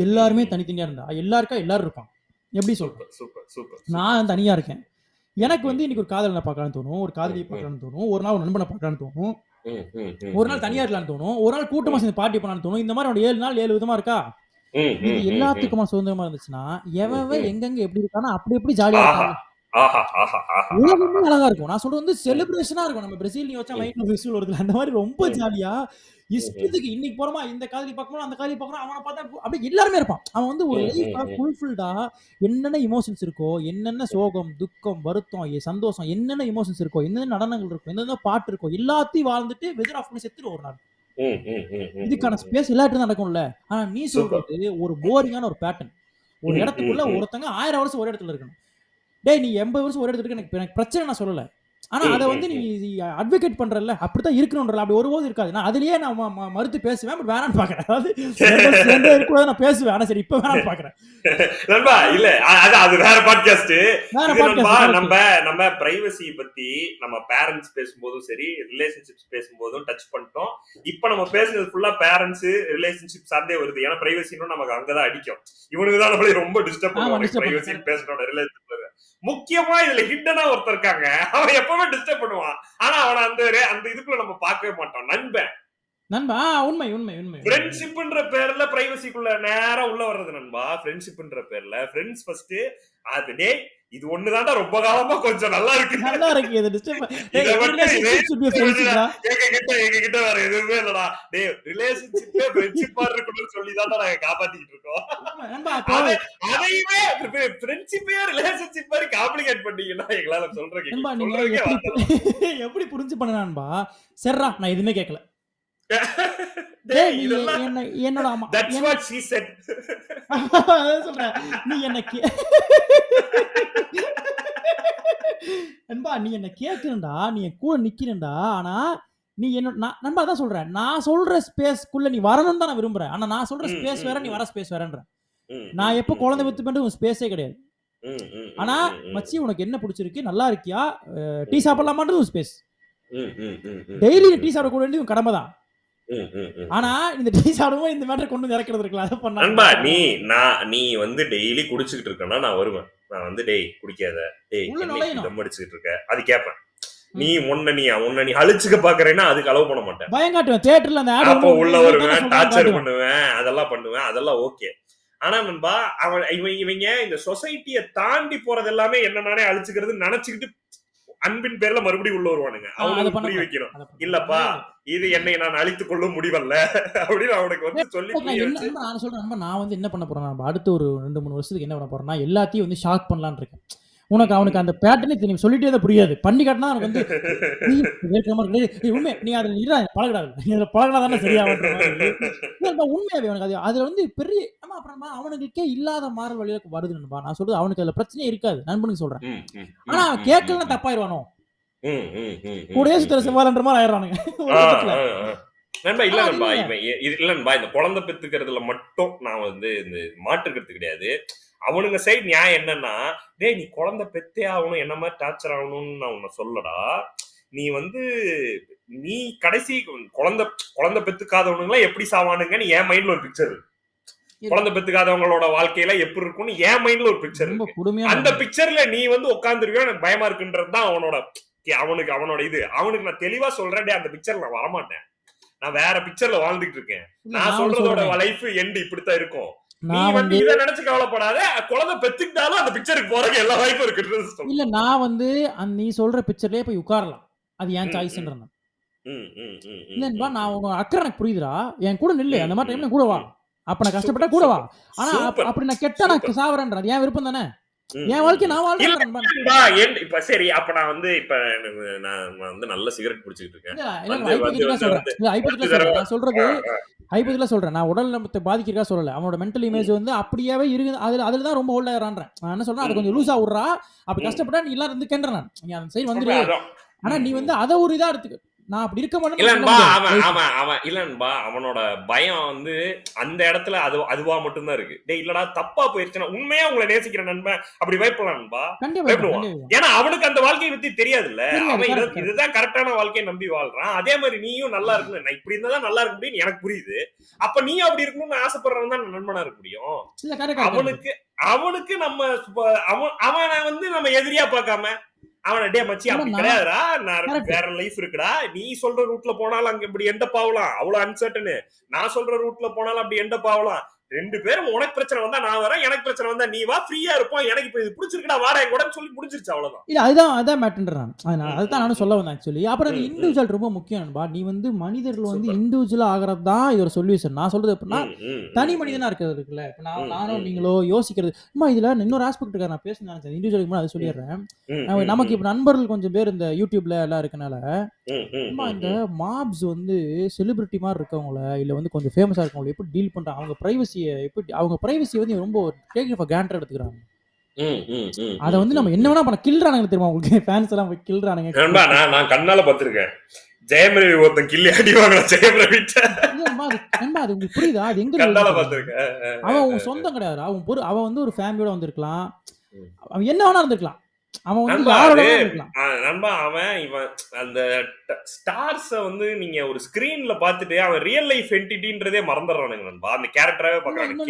எல்லாருமே தனித்தனியா இருந்தா எல்லாருக்கா எல்லாரும் இருப்பாங்க. எப்படி சொல்றேன் சூப்பர் சூப்பர். நான் தனியா இருக்கேன். எனக்கு வந்து இன்னைக்கு ஒரு காதலனை பார்க்கலாம்னு தோணும். ஒரு காதலியை பார்க்கலாம்னு தோணும். ஒரு நாள் ஒரு நண்பனை பார்க்கலாம்னு தோணும். ஒரு நாள் தனியா இருக்கலாம்னு தோணும். ஒரு நாள் கூட்டமா சேர்ந்து பார்ட்டி பண்ணலாம்னு தோணும். இந்த மாதிரி ஒரு ஏழு நாள் ஏழு விதமா இருக்கா? இது. எல்லாத்துக்குமா சுதந்திரமா இருந்துச்சுன்னா எவன். எங்கெங்க எப்படி இருக்கானோ அப்படி எப்படி ஜாலியா இருக்காங்க ஆஹா உலகமே அழகா இருக்கும். நான் சொல்றது வந்து செலிப்ரேஷனா இருக்கும் நம்ம பிரேசில் நீ வச்சா மைண்ட்ல ஃபெஸ்டிவல் வருதுல அந்த மாதிரி ரொம்ப. ஜாலியா இஷ்டத்துக்கு இன்னைக்கு போறோமா இந்த காதலி பார்க்கணும் அந்த காதலி பார்க்கணும் அவனை பார்த்தா அப்படியே எல்லாருமே இருப்பான். அவன் வந்து ஒரு ம். ஃபுல்ஃபில்டா என்னென்ன இமோஷன்ஸ் இருக்கோ என்னென்ன சோகம் துக்கம் வருத்தம் சந்தோஷம் என்னென்ன இமோஷன்ஸ் இருக்கோ என்னென்ன நடனங்கள் இருக்கும் என்னென்ன பாட்டு இருக்கோ எல்லாத்தையும் வாழ்ந்துட்டு வெதர் ஆஃப் பண்ணி செத்துரு ஒரு நாள். இதுக்கான ஸ்பேஸ் எல்லா இடத்துலயும் நடக்கும்ல. ஆனா நீ. சொல்றது ஒரு போரிங்கான ஒரு பேட்டர்ன் ஒரு இடத்துக்குள்ள. ஒருத்தங்க ஆயிரம் வருஷம் ஒரு இடத்துல இருக்கணும். டேய் நீ எண்பது வருஷம் ஒரு இடத்துல இருக்க எனக்கு எனக்கு பிரச்சனை நான் சொல்லல. ஆனா அதை வந்து நீ அட்வொகேட் பண்றல அப்படித்தான் இருக்கணும்ன்றல அப்படி ஒருபோது இருக்காது. நான் அதுலயே நான் மறுத்து பேசுவேன் பட் வேணாம்னு பாக்குறேன் அதாவது இருக்கக்கூடாது நான் பேசுவேன். ஆனா சரி இப்ப வேணாம்னு பாக்குறேன் நண்பா இல்ல அது அது வேற பாட்காஸ்ட் நம்ம நம்ம பிரைவசி பத்தி நம்ம பேரண்ட்ஸ் பேசும்போதும் சரி ரிலேஷன்ஷிப்ஸ் பேசும்போதும் டச் பண்ணிட்டோம். இப்ப நம்ம பேசுனது ஃபுல்லா பேரண்ட்ஸ் ரிலேஷன்ஷிப் சார்ந்தே வருது. ஏன்னா பிரைவசினும் நமக்கு அங்கதான் அடிக்கும். இவனுக்கு தான் நம்மளே ரொம்ப டிஸ்டர்ப் பண்ணுவாங்க disturb பிரைவசி பண்ணுவாங்க. பேசுறோட ரிலேஷன்ஷிப் முக்கியமா இதுல ஹிட்டனா ஒருத்தர் இருக்காங்க. அவன் எப்பவுமே டிஸ்டர்ப் பண்ணுவான். ஆனா அவனை அந்த அந்த இதுக்குள்ள நம்ம பார்க்கவே மாட்டோம். நண்பன். நண்பா உண்மை உண்மை உண்மை. ஃப்ரெண்ட்ஷிப்ன்ற பேர்ல பிரைவசிக்குள்ள நேரா உள்ள வர்றது நண்பா. ஃப்ரெண்ட்ஷிப்ன்ற பேர்ல ஃப்ரெண்ட்ஸ் ஃபர்ஸ்ட் அது டேய் இது ஒண்ணுதான்டா ரொம்ப காலமா கொஞ்சம் நல்லா இருக்கு. நல்லா இருக்கு இது டிஸ்டர்ப் எங்க கிட்ட எங்க கிட்ட வேற எதுவுமே இல்லடா. டேய் ரிலேஷன்ஷிப்பே ஃப்ரெண்ட்ஷிப்பா இருக்கணும்னு சொல்லி தான் நாங்க காப்பாத்திக்கிட்டு இருக்கோம். அதையுமே ஃப்ரெண்ட்ஷிப்பே ரிலேஷன்ஷிப் மாதிரி காம்ப்ளிகேட் பண்ணீங்கன்னா எங்களால சொல்றேன் நண்பா நீங்க சொல்றதுக்கே எப்படி எப்படி புரிஞ்சு பண்ணனான்பா சரிடா நான் எதுவுமே கேட்கல என்னோட அம்மா தட்ஸ் என்ன- வாட் ஷீ செட் அதான் சொல்றேன். நீ என்ன கே நண்பா நீ என்ன கேக்குறேன்டா நீ என் கூட நிக்கிறேன்டா ஆனா நீ என்ன நான் நண்பா தான் சொல்றேன். நான் சொல்ற ஸ்பேஸ்க்குள்ள நீ வரணும்னு தான் நான் விரும்புறேன். ஆனா நான் சொல்ற ஸ்பேஸ் வேற நீ. வர ஸ்பேஸ் வேறன்ற நான் எப்போ குழந்தை வித்து உன் ஸ்பேஸே கிடையாது. ஆனா மச்சி உனக்கு என்ன பிடிச்சிருக்கு? நல்லா இருக்கியா? டீ சாப்பிடலாமான்றது ஸ்பேஸ் டெய்லி டீ சாப்பிட கூட உன் கடமை தான். ஆனா இந்த டீ சாப்பிடும்போது இந்த மேட்டர் கொண்டு இறக்கிறது இருக்கலாம் அதை பண்ணா நண்பா நீ நான் நீ வந்து டெய்லி குடிச்சுக்கிட்டு இருக்கனா நான் வருவேன். நான் வந்து டேய் குடிக்காத. டேய். தம் அடிச்சுக்கிட்டு இருக்க? அது கேட்பேன். நீ உன்னை நீ உன்னை நீ அழிச்சுக்க பாக்குறேன்னா அதுக்கு அளவு பண்ண மாட்டேன். பயம் காட்டுவேன். தியேட்டர்ல அந்த அப்போ உள்ள வருவேன் டார்ச்சர் பண்ணுவேன் அதெல்லாம் பண்ணுவேன் அதெல்லாம் ஓகே ஆனா நண்பா அவன் இவங்க இந்த சொசைட்டிய தாண்டி போறது எல்லாமே என்ன நானே அழிச்சுக்கிறது நினைச்சுக்கிட்டு அன்பின் பேர்ல மறுபடியும் உள்ள வருவானுங்க. அவனுக்கு பண்ண புரிய. வைக்கணும். பண்ண இல்லப்பா. இது என்னை நான் அழித்துக் கொள்ளும் முடிவல்ல. அப்படின்னு அவனுக்கு வந்து சொல்லி நான் சொல்றேன் நான் வந்து என்ன பண்ண போறேன் நண்பா, அடுத்த ஒரு ரெண்டு மூணு வருஷத்துக்கு என்ன பண்ண போறேன்னா எல்லாத்தையும் வந்து ஷாக் பண்ணலாம்னு இருக்கேன். உனக்கு அவனுக்கு அந்த பேட்டர்னே தெரியும் சொல்லிட்டே தான் புரியாது. பண்ணி காட்டினா அவனுக்கு வந்து நீ. டேய், உண்மை நீ அதுல இருடா பழகடாது. நீ அதுல பழகினா தானே இல்ல, நண்பா, உண்மையாவே அவனுக்கு அது அதுல வந்து பெரிய ஆமா அப்புறமா அவனுக்கே இல்லாத மாறல் வழியில வருது நண்பா. நான் சொல்றது அவனுக்கு அதுல பிரச்சனையே இருக்காது. நண்பனுக்கு சொல்றேன். ஆனா அவன் கேட்கலன்னா தப்பாயிருவானோ? கூடயே ம். செவ்வாலன்ற மாதிரி ஆயிடுறானுங்க. நண்பா இல்ல நண்பா இல்ல. இவன் இல்ல நண்பா இந்த குழந்தை பெத்துக்கிறதுல மட்டும் நான் வந்து இந்த மாற்றுக்கிறது கிடையாது. அவனுங்க சைடு நியாயம் என்னன்னா டேய் நீ குழந்தை பெத்தே ஆகணும் என்ன மாதிரி டார்ச்சர் ஆகணும்னு நான் உன்னை சொல்லடா. நீ வந்து நீ கடைசி குழந்தை குழந்தை பெத்துக்காதவனுங்களாம் எப்படி சாவானுங்கன்னு என் மைண்ட்ல ஒரு பிக்சர் குழந்தை பெத்துக்காதவங்களோட வாழ்க்கையில எப்படி இருக்கும்னு என் மைண்ட்ல ஒரு பிக்சர் அந்த பிக்சர்ல நீ வந்து உட்காந்துருவியோ எனக்கு பயமா இருக்குன்றது தான் அவனோட அவனுக்கு அவனோட இது. அவனுக்கு நான் தெளிவா சொல்றேன் அந்த பிக்சர்ல நான் வரமாட்டேன். நான் வேற பிக்சர்ல வாழ்ந்துட்டு இருக்கேன். நான் சொல்றதோட. லைஃப் எண்ட் இப்படித்தான் இருக்கும். நான் வந்து இத நினைச்சு கவலைப்படாத. குழந்தை பெத்துக்கிட்டாலும் அந்த பிக்சருக்கு போறதுக்கு எல்லா வாய்ப்பும் இருக்கு இல்ல நான் வந்து அந்த நீ சொல்ற பிக்சர்லயே போய் உட்காரலாம். அது ஏன் ம், சாய்ஸ்ன்ற ம், ம், ம், ம், இல்லன்பா நான். உங்க அக்கறை எனக்கு புரியுதுடா. என் கூட நில்லு. அந்த மாதிரி டைம்ல கூட வா. அப்ப நான் கஷ்டப்பட்டா கூட வா. ஆனா. அப்படி நான் கெட்டா நான் அது என் விருப்பம் தானே? என் வாழ்க்கை. நான் வாழ்றேன் இப்ப சரி அப்ப நான் வந்து இப்ப நான் வந்து நல்ல சிகரெட் குடிச்சிட்டு இருக்கேன். நான் சொல்றது. ஹைபோதிக்கலா சொல்றேன். நான் உடல் நலத்தை பாதிக்கிறதா சொல்லல. அவனோட மென்டல் இமேஜ் வந்து அப்படியே இருக்குது. அதுல அதுல தான் ரொம்ப ஹோல்ட் ஆயிரான்றேன் நான் என்ன சொல்றேன் அது கொஞ்சம் லூசா விடுறா. அப்படி. கஷ்டப்பட்டா நீ எல்லாம் இருந்து கேன்றேன் நான். நீ அந்த சைடு வந்துரு. ஆனா நீ வந்து அதை ஒரு இதா எடுத்துக்க. நான் அப்படி இருக்க இல்லன்பா அவன் அவன் அவன் இல்லன்பா அவனோட பயம் வந்து அந்த இடத்துல அது அதுவா மட்டும்தான் இருக்கு. டேய் இல்லடா தப்பா போயிருச்சுன்னா உண்மையா உங்களை நேசிக்கிற நண்பன் அப்படி கண்டிப்பா பயப்படுவான். ஏன்னா அவனுக்கு அந்த வாழ்க்கையை பத்தி தெரியாதுல்ல. தெரியாது, அவன். இதுதான் கரெக்டான வாழ்க்கையை நம்பி வாழ்றான். அதே மாதிரி நீயும் நல்லா இருக்கணும். நான் இப்படி இருந்தா நல்லா இருக்க முடியும் எனக்கு புரியுது. அப்ப நீயும் அப்படி இருக்கணும்னு ஆசைப்படுறவன் தான் நண்பனா இருக்க முடியும். அவனுக்கு அவனுக்கு நம்ம அவன் அவனை வந்து நம்ம எதிரியா பார்க்காம அவன டே மச்சி அப்படி கிடையாதுடா. நான். வேற லைஃப் இருக்குடா. நீ சொல்ற ரூட்ல போனாலும் அங்க இப்படி எந்த பாவலாம் அவ்வளவு அன்சர்டனு நான் சொல்ற ரூட்ல போனாலும் அப்படி எந்த பாவலாம் ரெண்டு பேரும் உனக்கு பிரச்சனை வந்தா நான் வரேன் எனக்கு பிரச்சனை வந்தா நீ வா ஃப்ரீயா இருப்போம். எனக்கு இப்ப இது பிடிச்சிருக்குடா வாடா என் கூட சொல்லி முடிஞ்சிருச்சு அவ்வளவுதான். இல்ல அதுதான் அதான் மேட்டர் நான் அது நான் அதுதான் நானும் சொல்ல வந்தேன் ஆக்சுவலி அப்புறம். இண்டிவிஜுவல் ரொம்ப முக்கியம் நண்பா. நீ வந்து மனிதர்கள் வந்து. இண்டிவிஜுவலா ஆகிறது தான் இதோட சொல்யூஷன் நான் சொல்றது எப்படின்னா தனி மனிதனா இருக்கிறது இருக்குல்ல. இப்ப நான் நானும். நீங்களோ யோசிக்கிறது. அம்மா இதுல இன்னொரு ஆஸ்பெக்ட் இருக்கா நான் பேச நினைச்சேன். இண்டிவிஜுவலுக்கு அதை சொல்லிடுறேன். நமக்கு இப்ப நண்பர்கள் கொஞ்சம் பேர் இந்த யூடியூப்ல எல்லாம் இருக்கனால அம்மா இந்த மாப்ஸ் வந்து செலிபிரிட்டி மாதிரி இருக்கவங்கள இல்ல வந்து கொஞ்சம் ஃபேமஸா இருக்கவங்கள எப்படி டீல் பண்றாங்க? அவங்க பிரைவசியை எப்படி அவங்க பிரைவசி வந்து ரொம்ப டேக் ஃபார் கிராண்டட் எடுத்துக்கிறாங்க. அதை வந்து நம்ம என்ன வேணா பண்ண கில்றானுங்க தெரியுமா உங்களுக்கு? ஃபேன்ஸ் எல்லாம் கில்றானுங்க நான் நான் கண்ணால பாத்திருக்கேன் ஜெயம் ரவி ஒருத்தன் கிள்ளி அடி வாங்கின ஜெயம் ரவி இல்லம்மா, அது உங்களுக்கு புரியுதா? அது எங்க அவன் உன் சொந்தம் கிடையாது. அவன் பொறு அவன் வந்து ஒரு ஃபேமிலியோட வந்திருக்கலாம். அவன் என்ன வேணா இருந்திருக்கலாம். அவன் வந்து நண்பா, அவன் இவன் அந்த ஸ்டார்ஸ வந்து நீங்க ஒரு ஸ்கிரீன்ல பாத்துட்டு அவன் ரியல் லைஃப் என்டிட்டின்றதே மறந்துடுறானுங்க நண்பா. அந்த கேரக்டராவே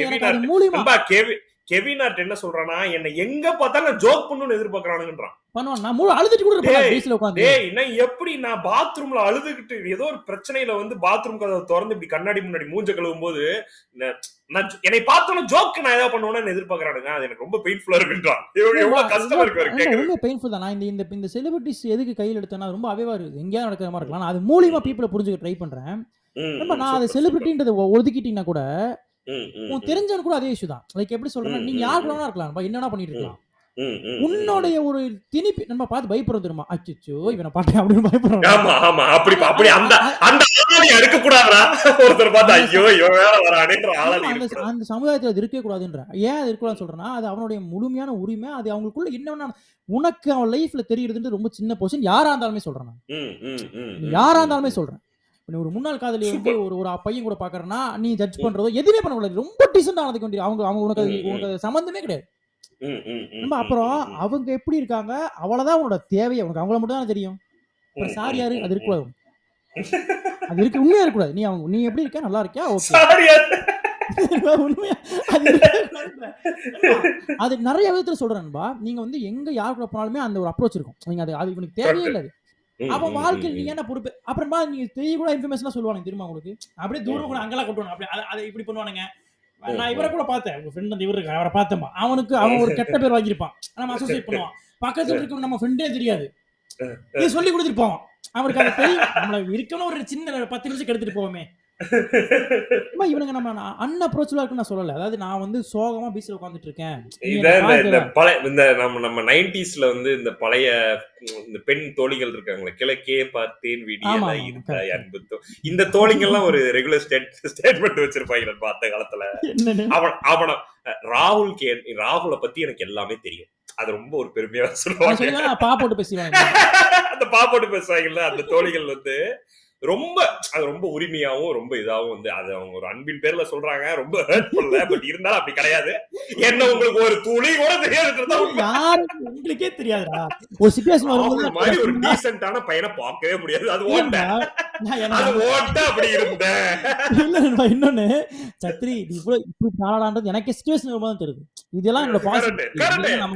கெவின் மூலியமா நண்பா கெவி கெவின் ஹார்ட் என்ன சொல்றானா என்ன எங்க பார்த்தாலும் ஜோக் பண்ணணும்னு எதிர்பார்க்கறானுங்கன்றான். பண்ணுவான். நான் மூணு அழுதுட்டு கூட இருப்பேன் உட்காந்து. டேய் நான் எப்படி நான் பாத்ரூம்ல அழுதுகிட்டு ஏதோ ஒரு பிரச்சனையில வந்து பாத்ரூம் கதவை திறந்து இப்படி கண்ணாடி முன்னாடி மூஞ்ச கழுவும் போது நான் என்னை பார்த்தோன்னு ஜோக் நான் ஏதாவது பண்ணுவேன்னு எதிர்பார்க்கறானுங்க. அது எனக்கு ரொம்ப பெயின்ஃபுல்லா இருக்குன்றான் எவ்வளவு எவ்வளவு கஷ்டமா இருக்கு அவருக்கு கேட்கறது. ரொம்ப பெயின்ஃபுல் தான். நான் இந்த இந்த இந்த செலிபிரிட்டிஸ் எதுக்கு கையில் எடுத்தேன்னா ரொம்ப அவைவா இருக்குது. எங்கேயாவது நடக்கிற மாதிரி இருக்கலாம். நான் அது மூலியமா பீப்புளை புரிஞ்சுக்க ட்ரை பண்றேன். நம்ம நான் அதை செலிபிரிட்டின்றத ஒதுக்கிட்டீங்கன்னா கூட உன் தெரிஞ்சவனு கூட அதே இஷ்யூ தான். லைக் எப்படி சொல்றேன்னா நீங்க யார். வேணா இருக்கலாம். என்ன வேணா பண்ணிட்டு இருக்கலாம். உன்னுடைய ஒரு திணிப்பு நம்ம பார்த்து பயப்படுறோம் தெரியுமா? அச்சோ இவனை பாட்டேன் அப்படின்னு பயப்படுறோம். ஆமா ஆமா அப்படி அப்படி அந்த அந்த ஆளாடி எடுக்க கூடாதுடா ஒருத்தர் பார்த்தா ஐயோ இவன் வேற வரானேன்ற ஆளாடி அந்த சமுதாயத்துல அது இருக்கவே கூடாதுன்ற ஏன் அது இருக்கக்கூடாதுன்னு சொல்றேன்னா அது அவனுடைய முழுமையான உரிமை அது அவங்களுக்குள்ள என்ன வேணா உனக்கு அவன் லைஃப்ல தெரியுதுன்றது ரொம்ப சின்ன பொசிஷன் யாரா இருந்தாலுமே சொல்றேன் நான். யாரா இருந்தாலுமே. சொல்றேன். நீ ஒரு முன்னாள் காதலி வந்து. ஒரு ஒரு பையன் கூட பாக்குறேன்னா நீ ஜட்ஜ் பண்றதோ எதுவுமே பண்ண கூடாது ரொம்ப டீசென்ட் ஆனதுக்கு வேண்டிய அவங்க அவங்க உனக்கு. உனக்கு சம்மந்தமே கிடையாது. நம்ம அப்புறம். அவங்க எப்படி இருக்காங்க அவ்வளவுதான் உன்னோட தேவை உனக்கு அவங்கள மட்டும் தான் தெரியும். சார் யாரு? அது ம். இருக்கக்கூடாது அது இருக்கு உண்மையா இருக்கக்கூடாது நீ அவங்க நீ எப்படி இருக்க? நல்லா இருக்கியா? ஓகே. அது- நிறைய விதத்துல சொல்றேன்பா நீங்க வந்து எங்க யார் கூட போனாலுமே அந்த ஒரு அப்ரோச் இருக்கும். நீங்க அது அது இவனுக்கு தேவையே இல்ல அவன் வாழ்க்கையில் நீங்க என்ன பொறுப்பு? அப்புறமா நீங்க தெரிய கூட இன்ஃபர்மேஷன் சொல்லுவாங்க தெரியுமா உங்களுக்கு? அப்படியே தூரம் கூட அங்கெல்லாம் கொட்டுவாங்க அப்படி அதை- அதை இப்படி பண்ணுவானுங்க. நான் இவரை கூட பார்த்தேன். உங்க ஃப்ரெண்ட் அந்த இவரு இருக்காரு, அவரை பார்த்தேன் அவனுக்கு அவன் ஒரு கெட்ட பேர் வாங்கியிருப்பான். நம்ம அசோசியேட் பண்ணுவான். பக்கத்துல இருக்க நம்ம ஃப்ரெண்டே தெரியாது. நீ சொல்லி கொடுத்துட்டு போவான். அவனுக்கு அது தெரியும் நம்மள இருக்கணும் ஒரு சின்ன பத்து நிமிஷம் கெடுத்துட்டு போவோமே. அம்மா, இவனுங்க நம்ம அன்அப்ரோச்சபிளா இருக்குன்னு நான் சொல்லல. அதாவது நான் வந்து சோகமா பீச்ல உட்காந்துட்டு இருக்கேன். இந்த. பழைய இந்த நம்ம நம்ம நைன்டிஸ்ல வந்து இந்த பழைய இந்த பெண் தோழிகள் இருக்காங்களே கிழக்கே பார்த்தேன் இருந்தாய் correct. அன்பு இந்த தோழிங்கெல்லாம் ஒரு ரெகுலர் ஸ்டேட்மெண்ட் வச்சிருப்பாங்க பார்த்த காலத்துல. அவன் அவன ராகுல் கே ராகுல பத்தி எனக்கு எல்லாமே தெரியும். அது ரொம்ப ஒரு பெருமையா சொல்லுவாங்க. சொல்லுவான், நான் பா போட்டு பேசுவாங்க அந்த பாப்பாட்டு பேசுவாங்கல்ல அந்த தோழிகள் வந்து ரொம்ப அது ரொம்ப உரிமையாவும் ரொம்ப இதாவும் வந்து அது அவங்க ஒரு அன்பின் பேர்ல சொல்றாங்க. ரொம்ப ஹர்ட் பண்ணல பட் இருந்தாலும் அப்படி கிடையாது. என்ன உங்களுக்கு ஒரு துளி கூட தெரியாது உங்களுக்கே தெரியாதுடா. ஒரு சுச்சுவேஷன் மாதிரி ஒரு டீசென்டான பையனை பார்க்கவே முடியாது. அது ஓட்ட. அப்படி இருந்தேன் இல்ல இன்னொன்னு சத்ரி நீ இவ்வளவு இப்படி பாடான்றது எனக்கு சுச்சுவேஷன் வரும்போது தெரியுது. இதெல்லாம் என்னோட பாசிட்டிவ்.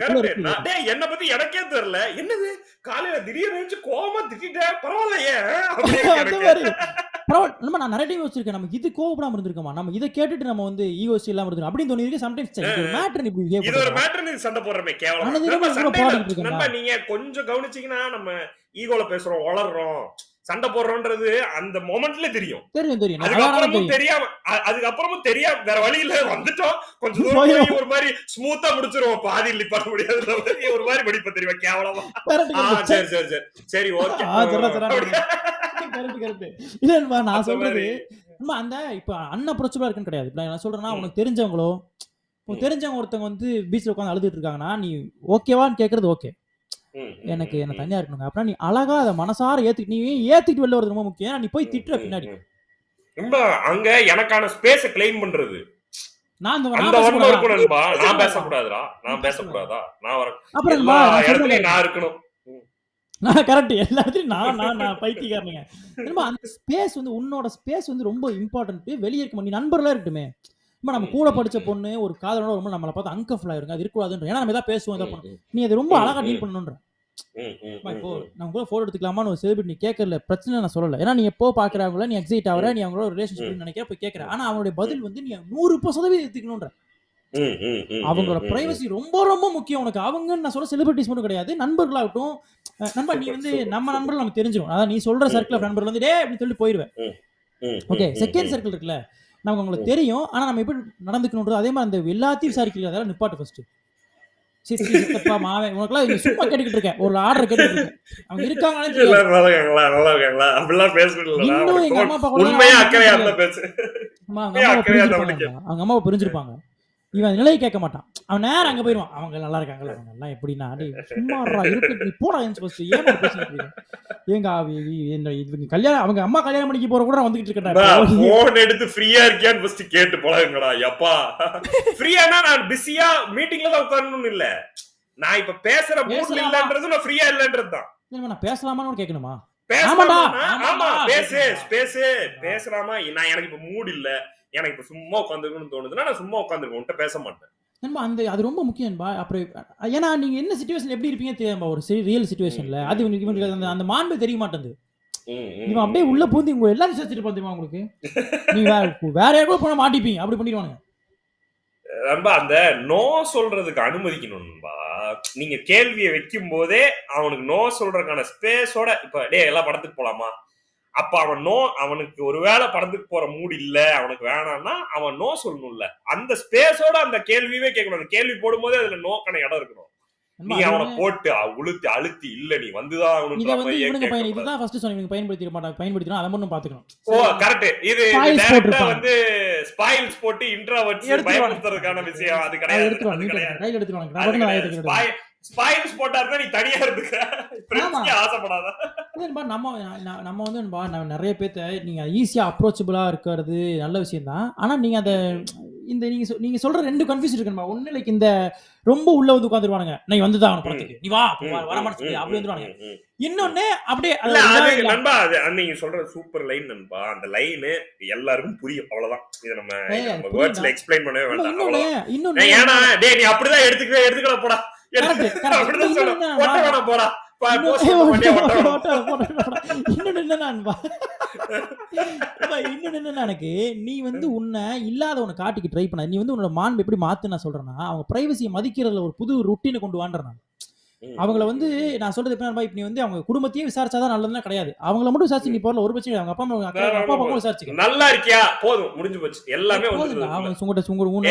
இருக்கு. என்ன பத்தி எனக்கே தெரியல. என்னது? காலையில திடீர்னு எழுந்துச்சு கோவமா திட்டிட்டேன் பரவாயில்லையே பரவாயில்ல நம்ம நான் நிறைய டைம் யோசிச்சிருக்கேன். நம்ம இது கோவப்படாம இருந்திருக்கோமா? நம்ம இதை கேட்டுட்டு நம்ம வந்து ஈகோஸ் இல்லாம இருந்திருக்கோம்? அப்படின்னு தோணிருக்கு சம்டைம்ஸ் மேட்டர் இப்படி இது ஒரு. மேட்டர் நீ சண்டை போடுறமே கேவலம். நம்ம நீங்க கொஞ்சம் கவனிச்சீங்கன்னா நம்ம ஈகோல பேசுறோம் வளர்றோம். சண்டை போடுறோன்றது அந்த மொமெண்ட்ல தெரியும். தெரியும் தெரியும். அதுக்கப்புறமும் தெரியும். அதுக்கப்புறமும் தெரியாம வேற வழி இல்ல வந்துட்டோம். கொஞ்சம் தூரம் ஒரு மாதிரி ஸ்மூத்தா முடிச்சிருவோம். பாதி பண்ண முடியாதுல மாதிரி ஒரு மாதிரி படிப்ப தெரியுமா? கேவலமா. சரி சரி சரி. சரி ஓகே இல்ல நான் சொல்றது. நம்ம அந்த இப்ப அன்அப்ரோச்சபிளா இருக்குன்னு கிடையாது. இப்ப நான் சொல்றேன்னா. உனக்கு தெரிஞ்சவங்களோ. தெரிஞ்சவங்க ஒருத்தவங்க வந்து பீச்ல உட்காந்து அழுதுட்டு இருக்காங்கன்னா நீ ஓகேவான்னு கேக்குறது ஓகே எனக்கு என்ன தனியா இருக்கணுங்க. அப்படின்னா நீ அழகா அதை மனசார ஏத்துக்கிட்டு நீ ஏத்துக்கிட்டு வெளில வரது ரொம்ப முக்கியம்? நீ போய் திட்டுற பின்னாடி. ரொம்ப அங்க எனக்கான ஸ்பேஸ கிளைம் பண்றது. நான் அந்த? இருக்கணும்பா நீ நான் பேசக்கூடாதா? பேசக்கூடாதுடா. நான் பேசக்கூடாதா நான் வர அப்புறம் எல்லா நண்பா, நான் இடத்துலயும் சொல்றேன் நான் இருக்கணும். நான் கரெக்ட் எல்லா இடத்துலயும் நான் நான் நான் பைத்தியக்காரனுங்க. திரும்ப அந்த ஸ்பேஸ் வந்து உன்னோட ஸ்பேஸ் வந்து ரொம்ப இம்பார்ட்டன்ட் வெளியே இருக்க நீ நண்பர்களா இருக்கட்டுமே. இப்போ நம்ம கூட படிச்ச பொண்ணு ஒரு காதலோட ரொம்ப நம்மளை பார்த்து அங்கஃபுல் ஆயிருங்க. அது இருக்கக்கூடாதுன்ற. ஏன்னா நம்ம ஏதாவது பேசுவோம் பண்ணுவோம். நீ அதை ரொம்ப அழகா டீல் பண்ணணுன்ற இப்போ. நம்ம கூட போட்டோ எடுத்துக்கலாமான்னு ஒரு செலிபிரிட்டி நீ கேட்கல பிரச்சனை நான் சொல்லல. ஏன்னா நீ எப்போ பாக்குறாங்களோ நீ எக்ஸைட் ஆகுற நீ அவங்களோட ரிலேஷன்ஷிப் நினைக்கிற போய் கேட்கற ஆனா அவனுடைய பதில் வந்து நீ நூறு சதவீதம் ம், அவங்களோட பிரைவசி ரொம்ப ரொம்ப முக்கியம் உனக்கு. அவங்க நான் சொல்ல செலிபிரிட்டிஸ் மட்டும் கிடையாது. நண்பர்களாகட்டும் நண்பா நீ வந்து நம்ம நண்பர்கள் நமக்கு தெரிஞ்சிடும் அதான் நீ சொல்ற சர்க்கிள் நண்பர்கள் வந்து டே அப்படின்னு சொல்லி போயிடுவேன் ஓகே செகண்ட். சர்க்கிள் இருக்குல்ல? நமக்கு உங்களுக்கு தெரியும். ஆனா நம்ம எப்படி நடந்துக்கணுன்றது அதே மாதிரி அந்த எல்லாத்தையும் விசாரிக்கல அதெல்லாம் நிப்பாட்டு ஃபர்ஸ்ட் சித்தி சித்தப்பா மாவன் உனக்குலாம் சும்மா கேட்டுக்கிட்டு இருக்கேன். ஒரு ஆர்டர் கேட்டுக்கிட்டு இருக்கேன். அவங்க இருக்காங்களா நல்லா இருக்காங்களா அப்படிலாம் பேசணும் இன்னும் எங்க அம்மா அப்பா கூட உண்மையா அக்கறையா தெரியாது. இருந்தா பேசு. அம்மா, அவங்க அம்மாவை புரிஞ்சிருப்பாங்க. இவன் நிலையை கேட்க மாட்டான். அவன் நேரம் அங்க போயிருவான். அவங்க நல்லா இருக்காங்களா அவங்க எல்லாம் எப்படின்னா டேய் சும்மாறா இருக்கு போடா என் ஃபர்ஸ்ட் ஏன் பேசிட்டு ஏங்க இவங்க கல்யாணம் அவங்க அம்மா கல்யாணம் பண்ணிக்க போற கூட வந்துகிட்டு இருக்கேன்டா போன் எடுத்து ஃப்ரீயா இருக்கியான்னு ஃபர்ஸ்ட் கேட்டு பழகுங்கடா எப்பா. ஃப்ரீயானா நான் பிஸியா மீட்டிங்ல தான் உட்காரணும்னு இல்ல. நான் இப்ப பேசுற மூட்ல? இல்லன்றது நான் ஃப்ரீயா இல்லன்றது தான். நான் பேசலாமான்னு கேட்கணுமா? பேசலாமா? ஆமா. பேசு பேசு பேசலாமா? நான் எனக்கு இப்ப மூட் இல்ல. எனக்கு இப்ப சும்மா உட்காந்துருக்கணும்னு தோணுதுன்னா நான் சும்மா உட்காந்துருக்கேன் உன்கிட்ட பேச மாட்டேன். நண்பா அந்த அது ரொம்ப முக்கியம்பா அப்புறம் ஏன்னா நீங்க என்ன சுச்சுவேஷன் எப்படி இருப்பீங்க தெரியும்பா ஒரு ரியல் சுச்சுவேஷன்ல அது இவனுக்கு அந்த அந்த மாண்பு தெரிய மாட்டேங்குது இவன் அப்படியே. உள்ள பூந்து இவங்க எல்லாரும் விசாரிச்சிருப்பான் தெரியுமா உங்களுக்கு? நீ வேற வேற யாருக்கும் போன மாட்டிப்பீங்க. அப்படி பண்ணிடுவானுங்க. நண்பா அந்த நோ சொல்றதுக்கு அனுமதிக்கணும் நண்பா. நீங்க கேள்வியை வைக்கும் போதே அவனுக்கு நோ சொல்றதுக்கான ஸ்பேஸோட இப்ப டே எல்லாம் படத்துக்கு போலாமா? அப்ப அவன் நோ அவனுக்கு ஒருவேளை படத்துக்கு போற மூடு இல்ல அவனுக்கு வேணாம்னா அவன் நோ சொல்லணும்ல. அந்த ஸ்பேஸோட அந்த கேள்வியே கேட்கணும் கேள்வி போடும்போதே அதுல நோக்கான இடம் இருக்கணும். நீ அவனை போட்டு உளுத்தி அழுத்தி இல்ல நீ வந்துதான் அவனுக்கு. இதுதான் ஃபர்ஸ்ட் சொன்னீங்க பயன்படுத்திக்க மாட்டாங்க. பயன்படுத்தினா அதை மட்டும் பாத்துக்கணும் ஓ கரெக்ட் இது டைரக்டா. வந்து ஸ்பாயில்ஸ் போட்டு இன்ட்ராவர்ட்ஸ். பயன்படுத்துறதுக்கான விஷயம். அது கிடையாது. கையில் எடுத்துருவாங்க அது நான் பக்கம் கிடையாது. எடுத்துக்கிறேன் Spy- ஸ்பாயில்ஸ் போட்டா இருந்தா நீ தனியா இருந்துக்க ஆசைப்படாத நம்ம நம்ம வந்து நிறைய பேர்த்த நீங்க ஈஸியா அப்ரோச்சபிளா இருக்கிறது நல்ல விஷயம் தான் ஆனா நீங்க அந்த இந்த நீங்க நீங்க சொல்ற ரெண்டு கன்ஃபியூஸ் இருக்குமா ஒண்ணு லைக் இந்த ரொம்ப உள்ள வந்து உட்காந்துருவாங்க நீ வந்துதான் அவன் படத்துக்கு. நீ வா வர மாட்டேன் அப்படி ம். இன்னொன்னு அப்படியே. நண்பா அது நீங்க சொல்ற சூப்பர் லைன் நண்பா. அந்த லைன் எல்லாருக்கும் புரியும். அவ்வளவுதான். இத நம்ம? வேர்ட்ஸ்ல எக்ஸ்பிளைன் பண்ணவே வேண்டாம். இன்னொன்னு அவ்வளவுதான். ஏன்னா டேய் நீ அப்படிதான் எடுத்துக்கவே எடுத்துக்கல போடா. இன்னொன்னு என்னன்னா, எனக்கு நீ வந்து உன்னை இல்லாதவனை காட்டிக்க ட்ரை பண்ண நீ வந்து உன்னோட மாண்பு எப்படி மாத்து நான் சொல்றேன்னா அவங்க பிரைவசியை மதிக்கிறதுல ஒரு புது ருட்டீனை கொண்டு வாண்டறேன் அவங்கள வந்து. நான் சொல்றது எப்படி நண்பா, இப்ப நீ வந்து அவங்க குடும்பத்தையும் விசாரிச்சாதான் நல்லதுன்னா கிடையாது. அவங்கள மட்டும் விசாரிச்சு நீ போறல ஒரு பிரச்சனை. அவங்க அப்பா அம்மா அப்பா அம்மா விசாரிச்சுக்க. நல்லா இருக்கியா? போதும் முடிஞ்சு போச்சு. எல்லாமே அவங்க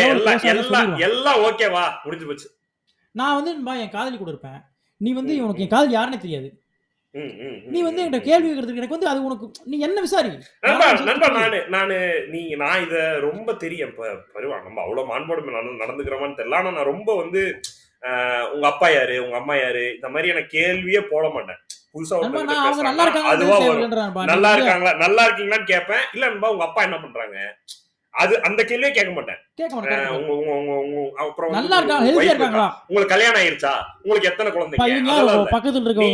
எல்லாம் சொல்லிடுவாங்க. எல்லாம் ஓகேவா? முடிஞ்சு போச்சு. நான் வந்து நண்பா, என் காதலி கூட இருப்பேன் நீ வந்து உனக்கு. என் காதலி யாருன்னே தெரியாது. நீ வந்து என்கிட்ட. கேள்வி கேட்கறதுக்கு எனக்கு வந்து அது உனக்கு நீ என்ன விசாரி? நண்பா நான் நானு நீங்க நான் இத ரொம்ப தெரியும். இப்ப பருவா நம்ம அவ்வளவு மாண்போடு நட- நடந்துக்கிறோமான்னு தெரியல. ஆனா நான் ரொம்ப வந்து உங்க அப்பா யாரு உங்க அம்மா யாரு இந்த மாதிரியான கேள்வியே போட மாட்டேன். புதுசா அதுவா வரும். நல்லா இருக்காங்களா நல்லா இருக்கீங்களான்னு கேட்பேன். இல்ல நண்பா உங்க அப்பா என்ன பண்றாங்க? அது அந்த கேள்வியே கேட்க மாட்டேன். மாட்டேன் ஆஹ், உங்க உங்க உங்க உங்க அப்புறம் வந்து நல்லா இருக்காங்க இருக்காங்களா? உங்களுக்கு கல்யாணம் ஆயிருச்சா? உங்களுக்கு எத்தனை குழந்தைங்க. பக்கத்துல இருக்க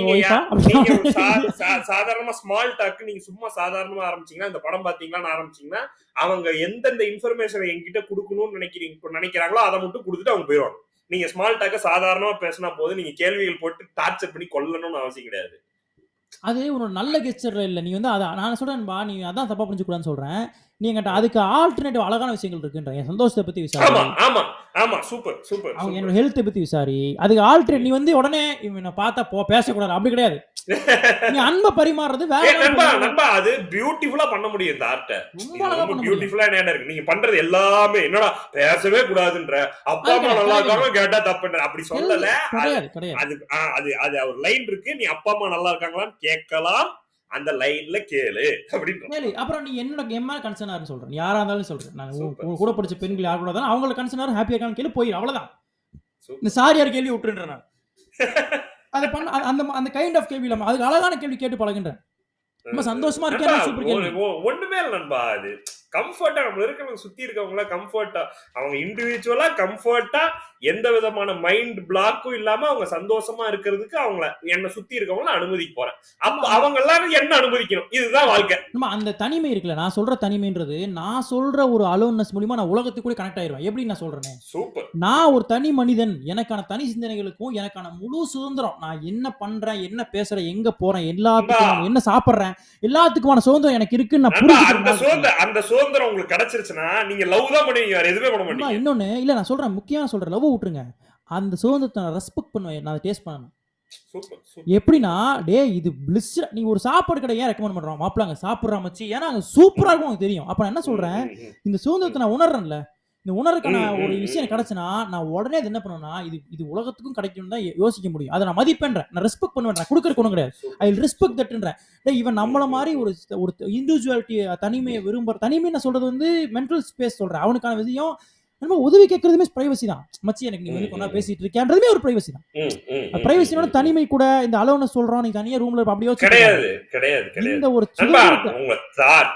சாதாரணமா ஸ்மால் டாக் நீங்க சும்மா சாதாரணமா ஆரம்பிச்சீங்கன்னா இந்த படம் பாத்தீங்களான்னு ஆரம்பிச்சீங்கன்னா அவங்க எந்தெந்த இன்ஃபர்மேஷன் என்கிட்ட கொடுக்கணும்னு நினைக்கிறீங்க நினைக்கிறாங்களோ அதை மட்டும் கொடுத்துட்டு அவங்க போயிடுவாங்க. நீங்க ஸ்மால் டாக்க சாதாரணமா பேசினா போது நீங்க கேள்விகள் போட்டு டார்ச்சர் பண்ணி கொல்லணும்னு அவசியம் கிடையாது. அது ஒரு நல்ல கெஸ்டர்ல இல்ல. நீ வந்து அத நான் சொல்றேன்பா, நீ அதான் தப்பா புரிஞ்சுக்கக்கூடாதுன்னு சொல்றேன். நீ என்கிட்ட அதுக்கு ஆல்டர்னேட்டிவ் அழகான விஷயங்கள் இருக்குன்றேன். என் சந்தோஷத்த பத்தி விசாரி. ஆமா, ஆமா. சூப்பர், சூப்பர், அவங்க. என்னோட ஹெல்த்த பத்தி விசாரி. அதுக்கு ஆல்டர்னேட் நீ வந்து உடனே இவன பார்த்தா போ பேசக்கூடாது. அப்படி கிடையாது. நீ அன்ப பரிமாறுறது வேற நண்பா. நண்பா அது பியூட்டிஃபுல்லா பண்ண முடியும் இந்த ஆர்ட்ட. ரொம்ப. பியூட்டிஃபுல்லா என்ன இருக்கு. நீங்க பண்றது எல்லாமே என்னடா பேசவே கூடாதுன்ற. அப்பா அம்மா நல்லா. இருக்காங்க கேட்டா தப்புன்ற. அப்படி சொல்லல. அது அது அது ஒரு லைன் இருக்கு. நீ அப்பா அம்மா நல்லா இருக்காங்களான்னு கேட்கலாம். அந்த லைன்ல கேளு அப்படின்ற. கேளு. அப்புறம் நீ என்னோட என் மேல கன்சர்னா சொல்றேன். யாரா இருந்தாலும் சொல்றேன். நான் கூட. படிச்ச பெண்கள் யார் கூட இருந்தாலும் அவங்கள கன்சர்னா ஹாப்பியா இருக்கான்னு கேளு போயிரு. அவ்வளவுதான். இந்த சாரி யார் கேள்வி விட்டுன்றேன் நான். அத பண்ண அந்த அந்த கைண்ட் ஆஃப் கேள்வி இல்லாம அதுக்கு அழகான கேள்வி கேட்டு பழகுன்றேன். ரொம்ப சந்தோஷமா இருக்கேன் ஒண்ணுமே இல்ல நண்பா அது கம்ஃபர்ட்டா நம்ம இருக்கவங்க சுத்தி இருக்கவங்கள கம்ஃபர்ட்டா அவங்க இண்டிவிஜுவலா கம்ஃபர்ட்டா எந்த விதமான மைண்ட் பிளாக்கும் இல்லாம அவங்க சந்தோஷமா இருக்கிறதுக்கு அவங்கள என்ன சுத்தி இருக்கவங்கள அனுமதிக்க போறேன். அப்ப. அவங்க எல்லாரும் என்ன அனுமதிக்கணும்? இதுதான் வாழ்க்கை. நம்ம அந்த தனிமை இருக்குல்ல நான் சொல்ற தனிமைன்றது நான் சொல்ற ஒரு அலோன்னஸ் மூலியமா நான் உலகத்துக்கு கூட கனெக்ட் ஆயிருவேன். எப்படி நான் சொல்றேனே? சூப்பர் நான் ஒரு தனி மனிதன் எனக்கான தனி சிந்தனைகளுக்கும் எனக்கான முழு சுதந்திரம். நான் என்ன பண்றேன் என்ன பேசுறேன் எங்க போறேன் எல்லாத்துக்கும் என்ன சாப்பிடுறேன் எல்லாத்துக்குமான சுதந்திரம் எனக்கு இருக்குன்னு நான் அந்த சுதந்திரம் அந்த சுதந்திரம் உங்களுக்கு கிடைச்சிருச்சுன்னா நீங்க லவ் தான் பண்ணுவீங்க வேற எதுவுமே பண்ண மாட்டீங்க. இன்னொன்னு இல்ல நான் சொல்றேன் முக்கியமா சொல்றேன் லவ் விட்டுருங்க. அந்த சுதந்திரத்தை நான் ரெஸ்பெக்ட் பண்ணுவேன் நான் டேஸ்ட் பண்ணணும். எப்படின்னா டேய் இது பிளிஸ் நீ ஒரு சாப்பாடு கடை ஏன் ரெக்கமெண்ட் பண்றோம்? மாப்பிளாங்க சாப்பிடுறா மச்சி. ஏன்னா அங்க சூப்பரா இருக்கும் தெரியும். அப்ப நான் என்ன சொல்றேன். இந்த சுதந்திரத்தை நான் உணர்றேன்ல இந்த உணர்வுக்கான ஒரு. விஷயம் கிடைச்சுன்னா நான் உடனே அது என்ன பண்ணுவேன்னா இது இது உலகத்துக்கும் கிடைக்கும் தான் யோசிக்க முடியும். அதை நான் மதிப்பேன்றேன். நான் ரெஸ்பெக்ட் பண்ணுவேன் நான் கொடுக்கறதுக்கு ஒன்றும் கிடையாது. ஐ ரெஸ்பெக்ட் தட்டுன்றேன் இவன் நம்மள மாதிரி ஒரு ஒரு இண்டிவிஜுவாலிட்டி தனிமையை விரும்புற தனிமை நான் சொல்றது வந்து மென்டல் ஸ்பேஸ் சொல்றேன். அவனுக்கான விஷயம் நம்ம உதவி கேட்கறதுமே பிரைவசி தான். மச்சி எனக்கு நீ வந்து பேசிட்டு இருக்கேன்றதுமே ஒரு பிரைவசி தான். பிரைவசியோட. தனிமை கூட இந்த அலோனஸ் சொல்றோம். நீ தனியா ரூம்ல இருப்ப அப்படி யோசிச்சு கிடையாது கிடையாது இந்த ஒரு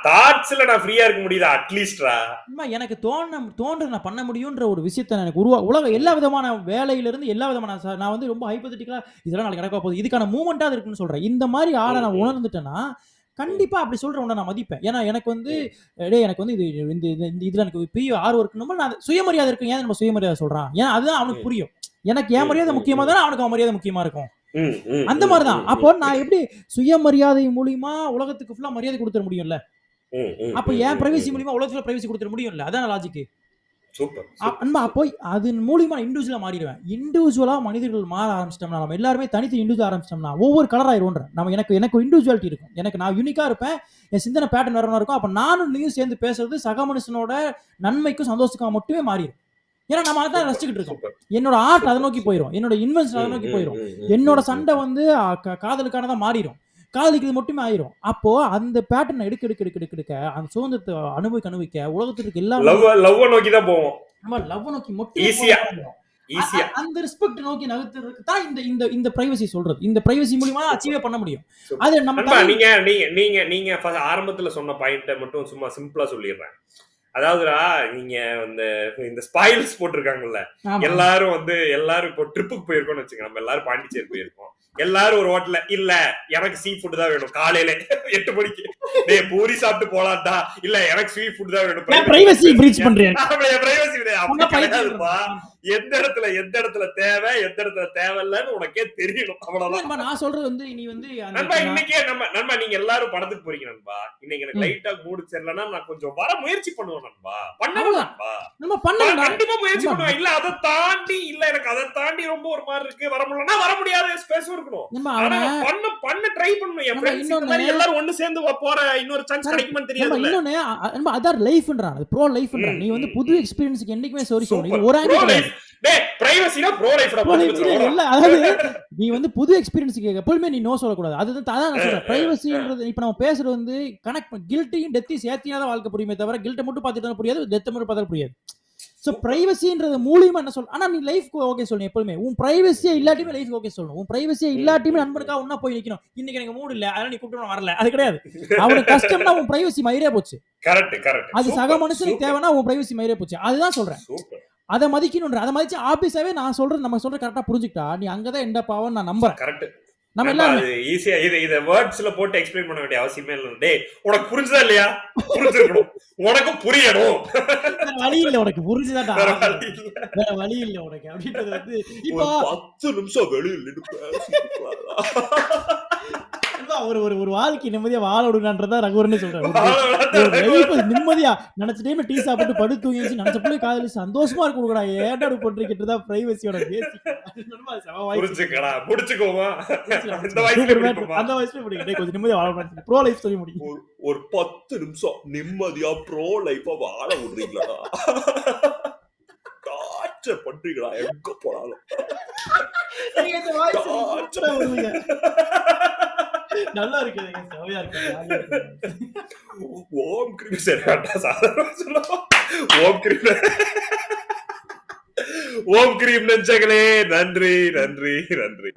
தாட்ஸ்ல நான் ஃப்ரீயா இருக்க முடியுதா? அட்லீஸ்டா அம்மா, எனக்கு தோண தோன்றது நான் பண்ண முடியுன்ற ஒரு விஷயத்தை எனக்கு உருவா உலக எல்லா விதமான வேலையில இருந்து எல்லா விதமான நான் வந்து ரொம்ப ஹைப்போதட்டிக்கலா இதெல்லாம் நாளைக்கு நடக்க போகுது. இதுக்கான மூமெண்டா இருக்குன்னு சொல்றேன். இந்த மாதிரி ஆளை நான். உணர்ந்துட்டேன்னா கண்டிப்பா அப்படி சொல்ற உன்னை நான் மதிப்பேன். ஏன்னா எனக்கு வந்து டேய் எனக்கு வந்து இது இந்த இது- இந்த இதுல எனக்கு பெரிய ஆர்வம் இருக்குன்னு நான் சுயமரியாதை இருக்கு ஏன் நம்ம சுயமரியாதை சொல்றான்? ஏன் அதுதான் அவனுக்கு. புரியும். எனக்கு என் ம், மரியாதை முக்கியமா. தானே அவனுக்கு அவன் மரியாதை முக்கியமா இருக்கும். அந்த மாதிரிதான். அப்போ நான் எப்படி சுயமரியாதை மூலியமா உலகத்துக்கு ஃபுல்லா மரியாதை கொடுத்துட முடியும்ல? அப்ப ம், பிரைவசி. மூலியமா உலகத்துல பிரைவசி கொடுத்துட முடியும்ல? அதான் லாஜிக் அன்பா போய் அதன் மூலியமா இண்டிவிஜுவலா மாறிடுவேன். இண்டிவிஜுவலா மனிதர்கள் மாற ஆரம்பிச்சிட்டோம்னா நம்ம எல்லாருமே தனித்து இண்டிவிஜுவல் ஆரம்பிச்சிட்டோம்னா ஒவ்வொரு கலர் ஆயிரும்ன்றேன் நம்ம எனக்கு எனக்கு இண்டிவிஜுவாலிட்டி இருக்கும். எனக்கு நான் யூனிக்கா இருப்பேன் என் சிந்தனை பேட்டர்ன் வேற இருக்கும். அப்ப நானும் நீயும் சேர்ந்து பேசுறது சக மனுஷனோட நன்மைக்கும் சந்தோஷத்துக்கும் மட்டுமே மாறிடும். ஏன்னா நம்ம அதான் ரசிச்சுக்கிட்டு இருக்கோம். என்னோட ஆர்ட் அதை நோக்கி போயிடும் என்னோட இன்வெஸ்ட் அதை நோக்கி போயிடும் என்னோட சண்டை வந்து அ, க- காதலுக்கானதா மாறிடும். காதலிக்கிறது மட்டுமே ஆயிரும். அப்போ அந்த பேட்டர்ன் எடுக்க எடுக்க எடுக்க எடுக்க எடுக்க அந்த சுதந்திரத்தை அனுபவிக்க அனுபவிக்க உலகத்திற்கு எல்லாமே லவ் நோக்கி தான் போவோம். நம்ம லவ் நோக்கி மட்டுமே. ஈஸியா அந்த ரெஸ்பெக்ட் நோக்கி நகர்த்துறதுக்கு தான் இந்த இந்த இந்த பிரைவசி சொல்றது. இந்த பிரைவசி மூலியமா அச்சீவே பண்ண முடியும். அது நம்ம நீங்க நீங்க நீங்க நீங்க ஆரம்பத்துல சொன்ன பாயிண்ட மட்டும் சும்மா சிம்பிளா சொல்லிடுறேன். அதாவதுடா நீங்க இந்த இந்த ஸ்பாயில்ஸ் போட்டிருக்காங்கல்ல. எல்லாரும் வந்து எல்லாரும் இப்போ ட்ரிப்புக்கு போயிருக்கோம்னு வச்சுங்க நம்ம எல்லாரும் பாண்டிச்சேரி போயிருக்கோம். எல்லாரும் ஒரு ஹோட்டல்ல இல்ல எனக்கு சீ ஃபுட் தான் வேணும் காலையில எட்டு மணிக்கு. டேய் பூரி சாப்பிட்டு போலாம்டா. இல்ல எனக்கு சீ ஃபுட் தான் வேணும். பிரைவசி பிரீச் பண்றேன். பிரைவசி அப்படி எந்த இடத்துல எந்த இடத்துல தேவை எந்த இடத்துல தேவையில்லன்னு உனக்கே தெரியணும். அவ்வளவுதான். நான் சொல்றது வந்து நீ வந்து நண்பா இன்னைக்கே நம்ம நண்பா நீங்க எல்லாரும் படத்துக்கு போறீங்க நண்பா. இன்னைக்கு எனக்கு. லைட்டா மூடு சரியில்லைன்னா நான் கொஞ்சம் வர முயற்சி பண்ணுவேன் நண்பா. அவ்வளவுதான். நண்பா. நம்ம பண்ணலாம் கண்டிப்பா முயற்சி. பண்ணுவேன். இல்ல அதை தாண்டி இல்ல எனக்கு அதை தாண்டி ரொம்ப ஒரு மாதிரி இருக்கு. வர முடியலன்னா வர முடியாத. ஸ்பேஸும் இருக்கணும். ஆனா பண்ண பண்ண ட்ரை பண்ணணும் என் ஃப்ரெண்ட்ஸ் எல்லாரும் ஒண்ணு சேர்ந்து போற இன்னொரு சான்ஸ். கிடைக்குமான்னு தெரியாதுல்ல இன்னொன்னு அ- அ- நம்ம அதான் லைஃப்ன்றான் ப்ரோ லைஃப்ன்றான் நீ வந்து புது. எக்ஸ்பீரியன்ஸ்க்கு என்னைக்குமே சாரி. சொல்லணும். ஒரு ஆங்கிள் நீ வந்து புது எக்ஸ்பீரியன்ஸ்க்கு எப்பவுமே நீ நோ சொல்லக்கூடாது. அதுதான் அதான் நான் சொல்றேன். பிரைவசின்றது இப்ப நம்ம பேசுறது வந்து கனெக்ட் கில்ட்டையும் டெத்தையும் சேர்த்தினா தான் வாழ்க்கை புரியுமே தவிர கில்ட்டை மட்டும் பார்த்துட்டு புரியாது டெத்தை மட்டும் பார்த்தா புரியாது. ஸோ பிரைவசின்றது மூலியமா என்ன சொல்ல ஆனா நீ லைஃப்க்கு ஓகே சொல்லணும் எப்பவுமே உன் பிரைவசியே இல்லாட்டியுமே லைஃப் ஓகே சொல்லணும். உன் பிரைவசியே இல்லாட்டியுமே நண்பனுக்கா ஒன்னா போய் நிக்கணும். இன்னைக்கு எனக்கு மூடு இல்ல அதனால நீ கூப்பிட்டு வரல. அது கிடையாது. அவனுக்கு கஷ்டம்னா உன் பிரைவசி மயிரே போச்சு. கரெக்ட் கரெக்ட் அது சக மனுஷனுக்கு தேவைன்னா உன் பிரைவசி மயிரே போச்சு. அதுதான் சொல்றேன். அதை மதிக்கணும்ன்ற அதை மதிச்சு ஆபீஸாவே நான் சொல்றது நம்ம சொல்றது கரெக்டா புரிஞ்சுக்கிட்டா நீ அங்கதான் அப் ஆகும் நான் நம்புறேன். கரெக்ட் நம்ம எல்லாரும் ஈஸியா இது இத வேர்ட்ஸ்ல போட்டு எக்ஸ்பிளைன் பண்ண வேண்டிய அவசியமே இல்ல டேய் உனக்கு புரிஞ்சதா இல்லையா? புரிஞ்சிருக்கணும். உனக்கும் புரியணும். வழி இல்ல உனக்கு புரிஞ்சுதான்டா. வேற வழி இல்ல. உனக்கு அப்படின்றது வந்து இப்போ பத்து நிமிஷம் வெளியில் நின்று பேசிட்டு ஒரு ஒரு ஒரு வாழ்க்கை நிம்மதியா வாழ விடுங்கன்றதா ரகுவரனே சொல்றாரு. நிம்மதியா நினைச்ச டைம் டீ சாப்பிட்டு படுத்து தூங்கிச்சு நினைச்ச பிள்ளை காதலி சந்தோஷமா இருக்க கொடுக்கடா ஏன்டா இப்படி பண்றீங்கன்றதா பிரைவசியோட புரிச்சுக்கடா முடிச்சுக்கோமா? அந்த வயசுல டேய், கொஞ்சம் நிம்மதியா வாழ ப்ரோ லைஃப் சொல்லி முடியும். ஒரு பத்து நிமிஷம் நிம்மதியா ப்ரோ லைஃபா வாழ விடுறீங்களா? டார்ச்சர் பண்றீங்களா? எங்க போனாலும். நல்லா இருக்கு செவையா இருக்கு ஜாலியா ஓம் கிரீம் சரி வேண்டாம் சாதாரணமா ஓம் கிரீம் ஓம் கிரீம் நெஞ்சங்களே நன்றி நன்றி நன்றி.